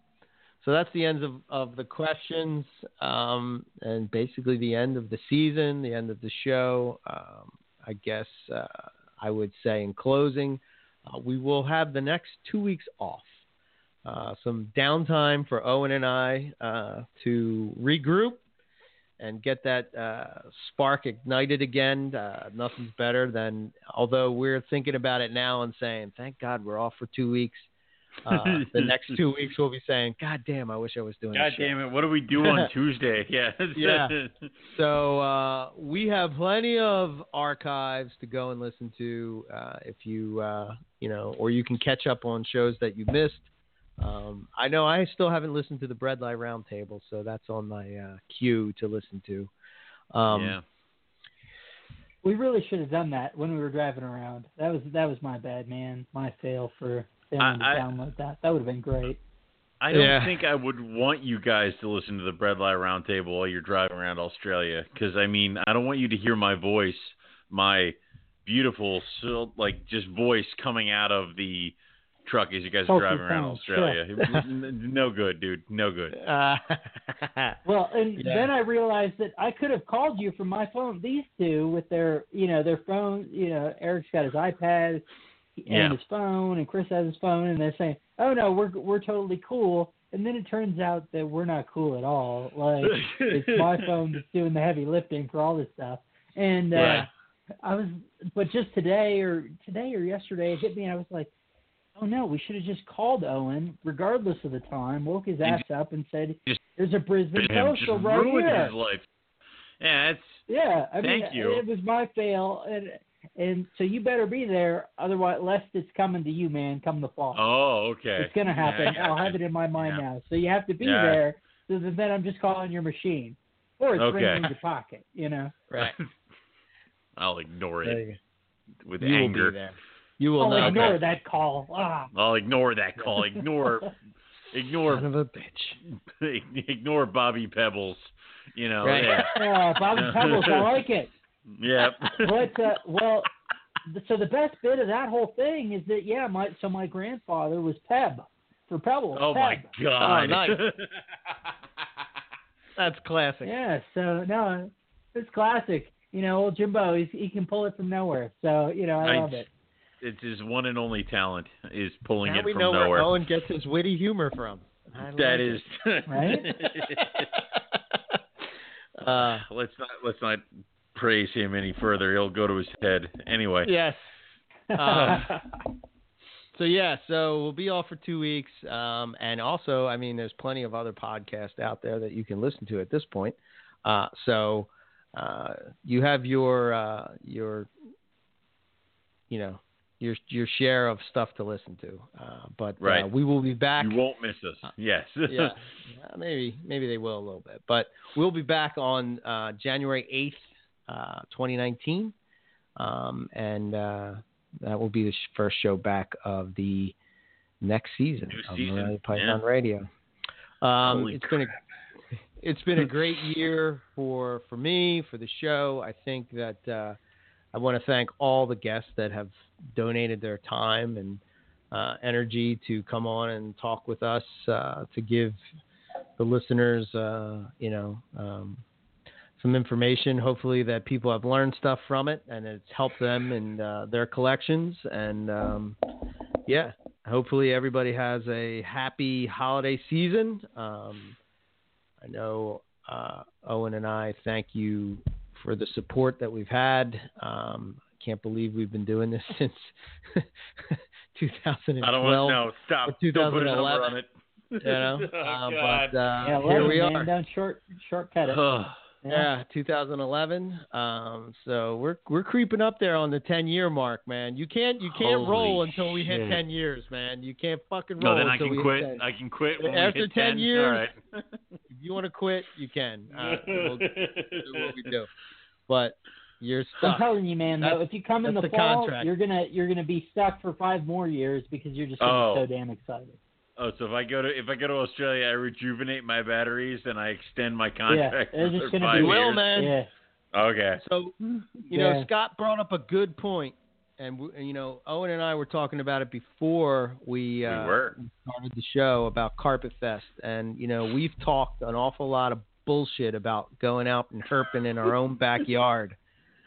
so that's the end of, of the questions, um, and basically the end of the season, the end of the show. Um, I guess uh, I would say in closing, uh, we will have the next two weeks off. Uh, some downtime for Owen and I uh, to regroup and get that uh, spark ignited again. Uh, nothing's better than, although we're thinking about it now and saying, thank God we're off for two weeks. Uh, the next two weeks we'll be saying, God damn, I wish I was doing. God damn it! What do we do on Tuesday? Yeah. yeah. So uh, we have plenty of archives to go and listen to uh, if you uh, you know, or you can catch up on shows that you missed. Um, I know I still haven't listened to the Bredli Roundtable, so that's on my uh, queue to listen to. Um, yeah. We really should have done that when we were driving around. That was that was my bad, man. My fail for failing to I- I- download that. That would have been great. I don't Yeah. think I would want you guys to listen to the Bredli Roundtable while you're driving around Australia, because I mean, I don't want you to hear my voice, my beautiful, sil- like just voice coming out of the truck as you guys are Sultry driving around Australia. N- no good, dude. No good. Uh, Well, and Yeah. then I realized that I could have called you from my phone. These two with their, you know, their phone. You know, Eric's got his iPad and his phone, and Chris has his phone, and they're saying, "Oh no, we're we're totally cool." And then it turns out that we're not cool at all. Like it's my phone that's doing the heavy lifting for all this stuff. And uh, Right. I was, but just today or today or yesterday, it hit me. and I was like, oh no, we should have just called Owen, regardless of the time, woke his ass up and said, "There's a Brisbane Postal right ruined here." his life. Yeah, it's Yeah, I mean, Thank you. it was my fail, and and so you better be there, otherwise, lest it's coming to you, man, come the fall. oh okay. It's gonna happen. Yeah, I I'll have it in my mind Yeah. now. So you have to be Yeah. there. So then I'm just calling your machine, or it's Okay. ringing in your pocket. You know. right. I'll ignore it with go. You will anger. be there. You will I'll not. ignore that call. Ah. I'll ignore that call. Ignore, ignore, Son of a bitch. ignore Bobby Pebbles. You know. Right. Yeah. Oh, Bobby Pebbles, I like it. Yep. But uh, well, so the best bit of that whole thing is that yeah, my so my grandfather was Peb for Pebbles. Oh my God. Oh, nice. That's classic. Yeah, so no, it's classic. You know, old Jimbo, he's, he can pull it from nowhere. So you know, I I- love it. it's his one and only talent is pulling Now it we from know nowhere. where Owen gets his witty humor from. I like That Right? uh, let's not let's not praise him any further. He'll go to his head anyway. yes. Um, So yeah, so we'll be off for two weeks, um, and also, I mean, there's plenty of other podcasts out there that you can listen to at this point. Uh, so uh, you have your uh, your you know your your share of stuff to listen to, uh, but Right. uh, we will be back. You won't miss us. Yes. yeah, Uh, maybe maybe they will a little bit, but we'll be back on uh, January eighth, uh, 2019, um, and uh, that will be the sh- first show back of the next season New of season, Python yeah. Radio. Um, it's been a it's been a great year for for me for the show. I think that uh, I want to thank all the guests that have donated their time and uh, energy to come on and talk with us uh, to give the listeners, uh, you know, um, some information. Hopefully, that people have learned stuff from it and it's helped them in uh, their collections. And um, yeah, hopefully, everybody has a happy holiday season. Um, I know uh, Owen and I thank you for the support that we've had. Um, I can't believe we've been doing this since 2012. I don't want no stop. Or Don't put a number 2011. on it. You know, oh, uh, God. but uh, yeah, here love we it, man. are. Don't short shortcut it. Ugh. Yeah, 2011. Um, so we're we're creeping up there on the 10 year mark, man. You can't you can't Holy roll until we hit shit. 10 years, man. You can't fucking roll no, then I can quit. 10. I can quit when After we hit 10 years, All right. If you want to quit, you can. Uh, we'll do what we do. But you're I'm telling you, man. Though, if you come in the, the fall, contract. you're gonna you're gonna be stuck for five more years because you're just gonna Oh. be so damn excited. Oh, so if I go to if I go to Australia, I rejuvenate my batteries and I extend my contract they're for just gonna five be. You will, years. man. Yeah. Okay. So you Yeah. know, Scott brought up a good point, and we- and, you know, Owen and I were talking about it before we, uh, were. started the show about Carpet Fest, and you know, we've talked an awful lot of bullshit about going out and herping in our own backyard,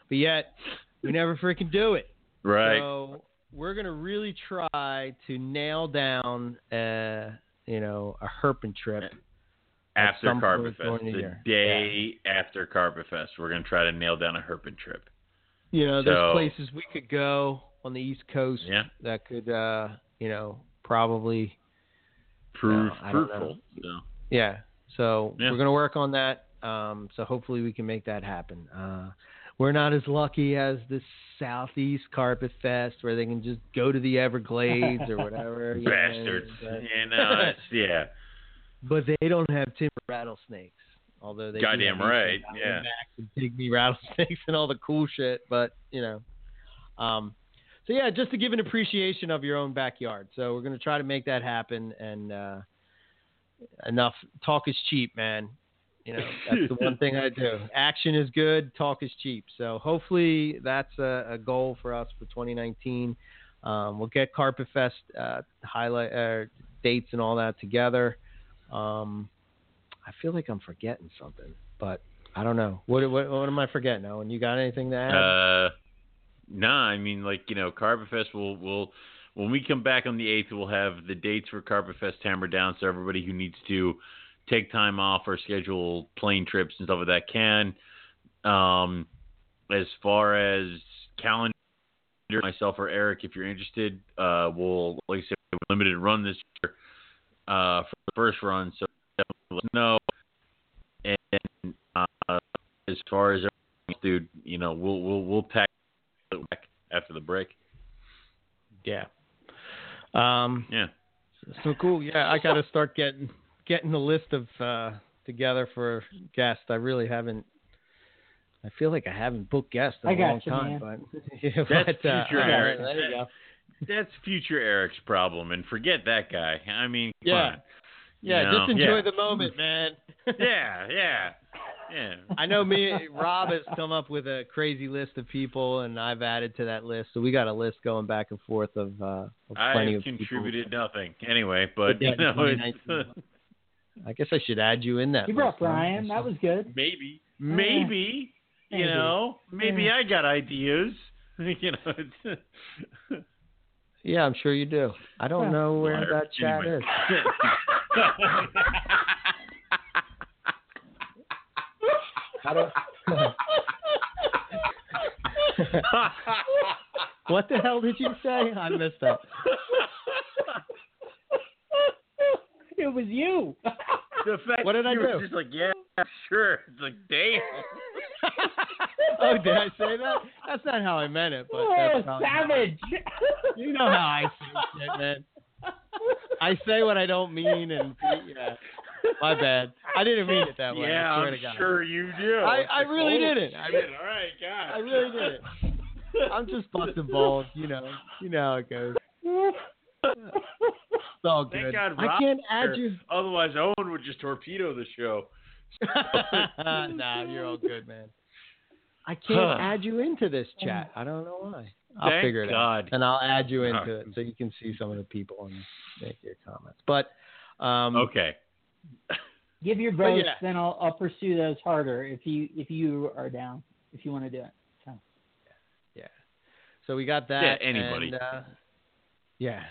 but yet we never freaking do it. Right. So we're gonna really try to nail down, uh, you know, a herping trip after some point Carpet during Fest, the the day after Carpet Fest, we're gonna try to nail down a Herpin trip. You know, there's places we could go on the East Coast Yeah, that could, uh, you know, probably, prove don't fruitful. So. yeah. So Yeah. we're gonna work on that. Um, so hopefully we can make that happen. Uh, we're not as lucky as the Southeast Carpet Fest where they can just go to the Everglades or whatever. you know, Bastards. but- You know, yeah. But they don't have timber rattlesnakes. Although they Goddamn right, yeah. And pygmy rattlesnakes and all the cool shit. But you know, um, so yeah, just to give an appreciation of your own backyard. So we're gonna try to make that happen. And uh, enough talk is cheap, man. You know, that's the one thing I do. Action is good, talk is cheap. So hopefully that's a, a goal for us for 2019. Um, we'll get Carpet Fest uh, highlight uh, dates and all that together. Um, I feel like I'm forgetting something, but I don't know. What what, what am I forgetting, Owen? You got anything to add? Uh, nah, I mean, like you know, Carpet Fest will will when we come back on the eighth, we'll have the dates for Carpet Fest hammered down, so everybody who needs to take time off or schedule plane trips and stuff like that can. Um, as far as calendar, myself or Eric, if you're interested, uh, we'll like I said, limited run this year uh, for the first run, so definitely let us know. And uh, as far as everything, dude, you know, we'll we'll we'll pack it back after the break. yeah. Um, Yeah. so cool. Yeah, I got to start getting getting the list of uh, together for guests. I really haven't. I feel like I haven't booked guests in I a got long you, time, man. but yeah, That's but, uh, future all right, Eric. there you go. That's future Eric's problem, and forget that guy. I mean, come Yeah. on. Yeah, You know? just enjoy Yeah. the moment, man. Yeah, yeah, yeah. I know me, Rob has come up with a crazy list of people, and I've added to that list. So we got a list going back and forth of, uh, of I plenty have of people. contributed nothing anyway, but Yeah, you know, in it's, 2019. I guess I should add you in that. You brought? Brian. That was good. maybe, maybe, you Maybe. know, maybe Yeah. I got ideas. you know, Yeah, I'm sure you do. I don't Huh. know where Liar. that chat Anyway. is. I don't. what the hell did you say? I missed that. It was you. the fact What did I you were do? Just like, yeah, sure. It's like, damn. oh, did I say that? That's not how I meant it, but oh, that's probably how- savage. You know how I say shit, man. I say what I don't mean, and yeah, my bad. I didn't mean it that way. yeah, I swear I'm to God. sure you do. I, I really oh, didn't. I, shit, All right, God. I really didn't. I'm just busting balls, you know. You know how it goes. It's all Thank good. God I can't add here. you. Otherwise, Owen would just torpedo the show. nah, you're all good, man. I can't add you into this chat. I don't know why. I'll Thank figure it out, God. and I'll add you into Alright. it so you can see some of the people and make your comments. But um, Okay. Give your votes, yeah. then I'll I'll pursue those harder if you if you are down if you want to do it. So So we got that. Yeah, anybody. And, uh, yeah,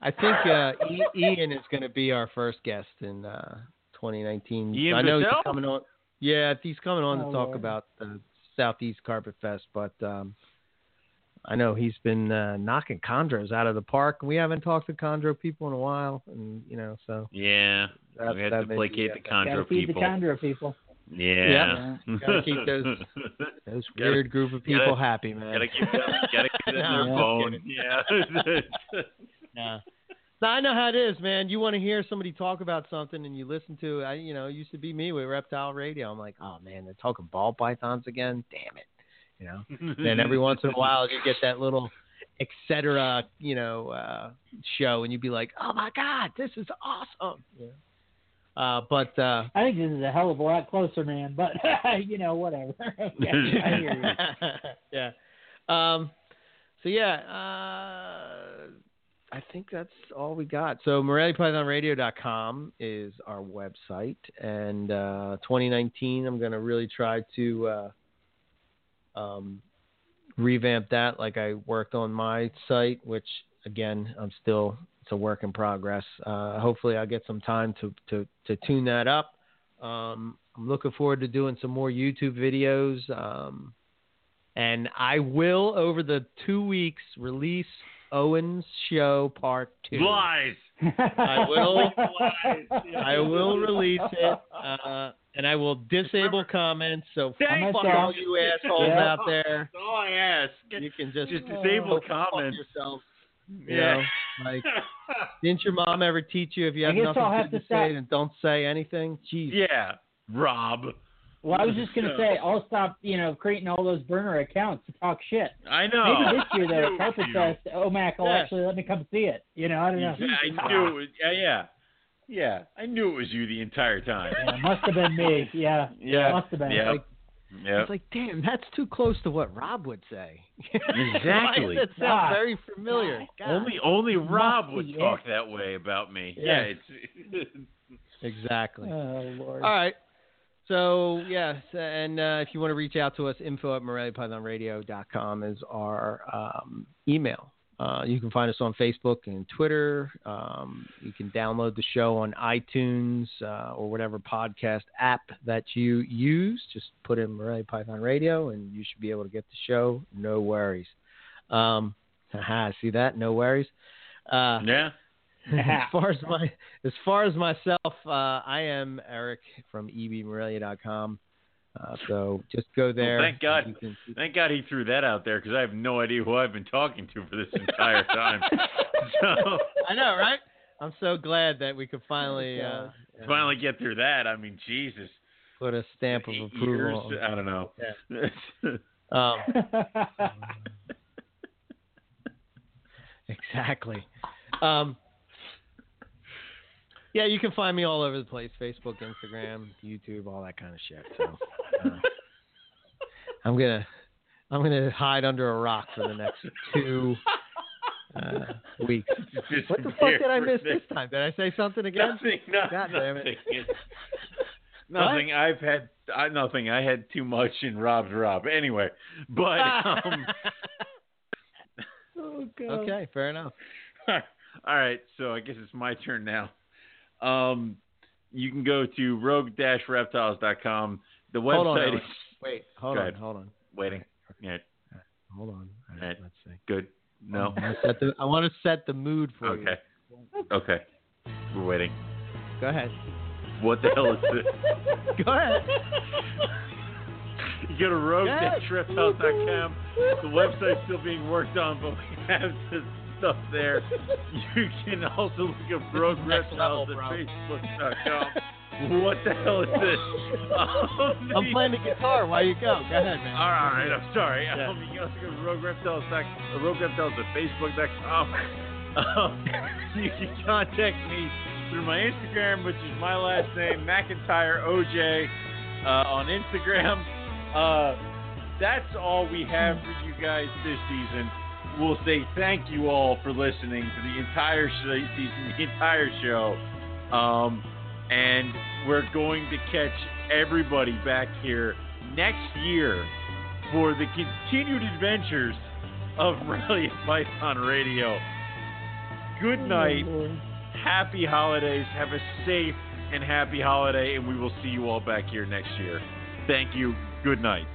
I think uh, Ian is going to be our first guest in uh, 2019. Ian I know Bissell? he's coming on. Yeah, he's coming on Oh, to talk Lord. about the Southeast Carpet Fest, but um, I know he's been uh, knocking chondros out of the park. And we haven't talked to chondro people in a while, and you know, so Yeah. that, we have to placate be, the gotta feed people. the chondro people. yeah. Gotta keep those- those Gotta- weird group of people gotta- happy, man. gotta keep them, gotta keep them in No, their I'm bone. kidding. Yeah. Yeah. Now I know how it is, man. You want to hear somebody talk about something, and you listen to. I, you know, it used to be me with Reptile Radio. I'm like, oh man, they're talking ball pythons again. Damn it, you know. then every once in a while, you get that little, etc. You know, uh, show, and you'd be like, oh my god, this is awesome. Yeah. Uh, but uh, I think this is a hell of a lot closer, man. But you know, whatever. okay, I hear you. yeah. Um, so yeah, uh, I think that's all we got. So MoreliaPythonRadio.com is our website, and uh, 2019, I'm going to really try to uh, um, revamp that, like I worked on my site, which again, I'm still it's a work in progress. Uh, hopefully, I'll get some time to to to tune that up. Um, I'm looking forward to doing some more YouTube videos. Um, and I will, over the two weeks, release Owen's show part two. Lies. I will. I will release it, uh, and I will disable comments. So Thank fuck you. all you assholes Yeah. out there. That's all I ask. You can just Just disable go fuck comments. yourself. You Yeah. know, like didn't your mom ever teach you if you have nothing have to to say, stop- then don't say anything? Jeez. yeah, Rob. Well, I was just gonna So- say I'll stop, you know, creating all those burner accounts to talk shit. I know. Maybe this year though, knew at Carpet. Fest, OMAC will Yeah. actually let me come see it. You know, I don't know. Yeah, I knew it was. Yeah, yeah, yeah. I knew it was you the entire time. Yeah, must have been me. Yeah, Yeah. must have been. Yeah. Like, Yeah. It's like, damn, that's too close to what Rob would say. Exactly. Why does that sound God. very familiar? God. Only only Rob would talk it. that way about me. Yeah. Yeah, it's exactly. Oh Lord. All right. So yes, and uh, if you want to reach out to us, info at moreliapythonradio.com is our um, email. Uh, you can find us on Facebook and Twitter. Um, you can download the show on iTunes uh, or whatever podcast app that you use. Just put in Morelia Python Radio, and you should be able to get the show. No worries. Um, haha, see that? No worries. Uh, yeah. as far as my as far as myself, uh, I am Eric from ebmorelia.com. Uh, so just go there. thank God. Can- Thank God he threw that out there because I have no idea who I've been talking to for this entire time. so I know, right? I'm so glad that we could finally uh, uh, finally get through that. I mean, Jesus. put a stamp of Eight approval. years? I don't know. Um, exactly. Um, yeah, you can find me all over the place: Facebook, Instagram, YouTube, all that kind of shit. So uh, I'm gonna I'm gonna hide under a rock for the next two uh, weeks. What the fuck did I miss this time? Did I say something again? Nothing. No, God damn it. nothing. nothing. I've had I, nothing. I had too much in Rob's Rob. Anyway, but um, oh God. okay, fair enough. all right. So I guess it's my turn now. Um, you can go to rogue-reptiles.com. The Hold on, website is Wait, hold on, hold on. waiting. Yeah, Hold on. All right, Right. let's see. good. No. I want to set the, I want to set the mood for you. Okay. Okay. We're waiting. Go ahead. What the hell is this? Go ahead. You go to rogue-reptiles.com. The website's still being worked on, but we have the stuff there. You can also look up Rogue Next level, Reptiles at. Facebook.com. What the hell is this? Um, I'm playing the guitar while you go. Go ahead, man. All right, I'm sorry. Yeah. Um, you can also go to Rogue Reptiles, uh, Rogue Reptiles at Facebook.com. Um, you can contact me through my Instagram, which is my last name, McIntyre OJ, uh, on Instagram. Uh, that's all we have for you guys this season. We'll say thank you all for listening to the entire season, the entire show. Um, and we're going to catch everybody back here next year for the continued adventures of Morelia Python Radio. Good night. Happy holidays. Have a safe and happy holiday, and we will see you all back here next year. Thank you. Good night.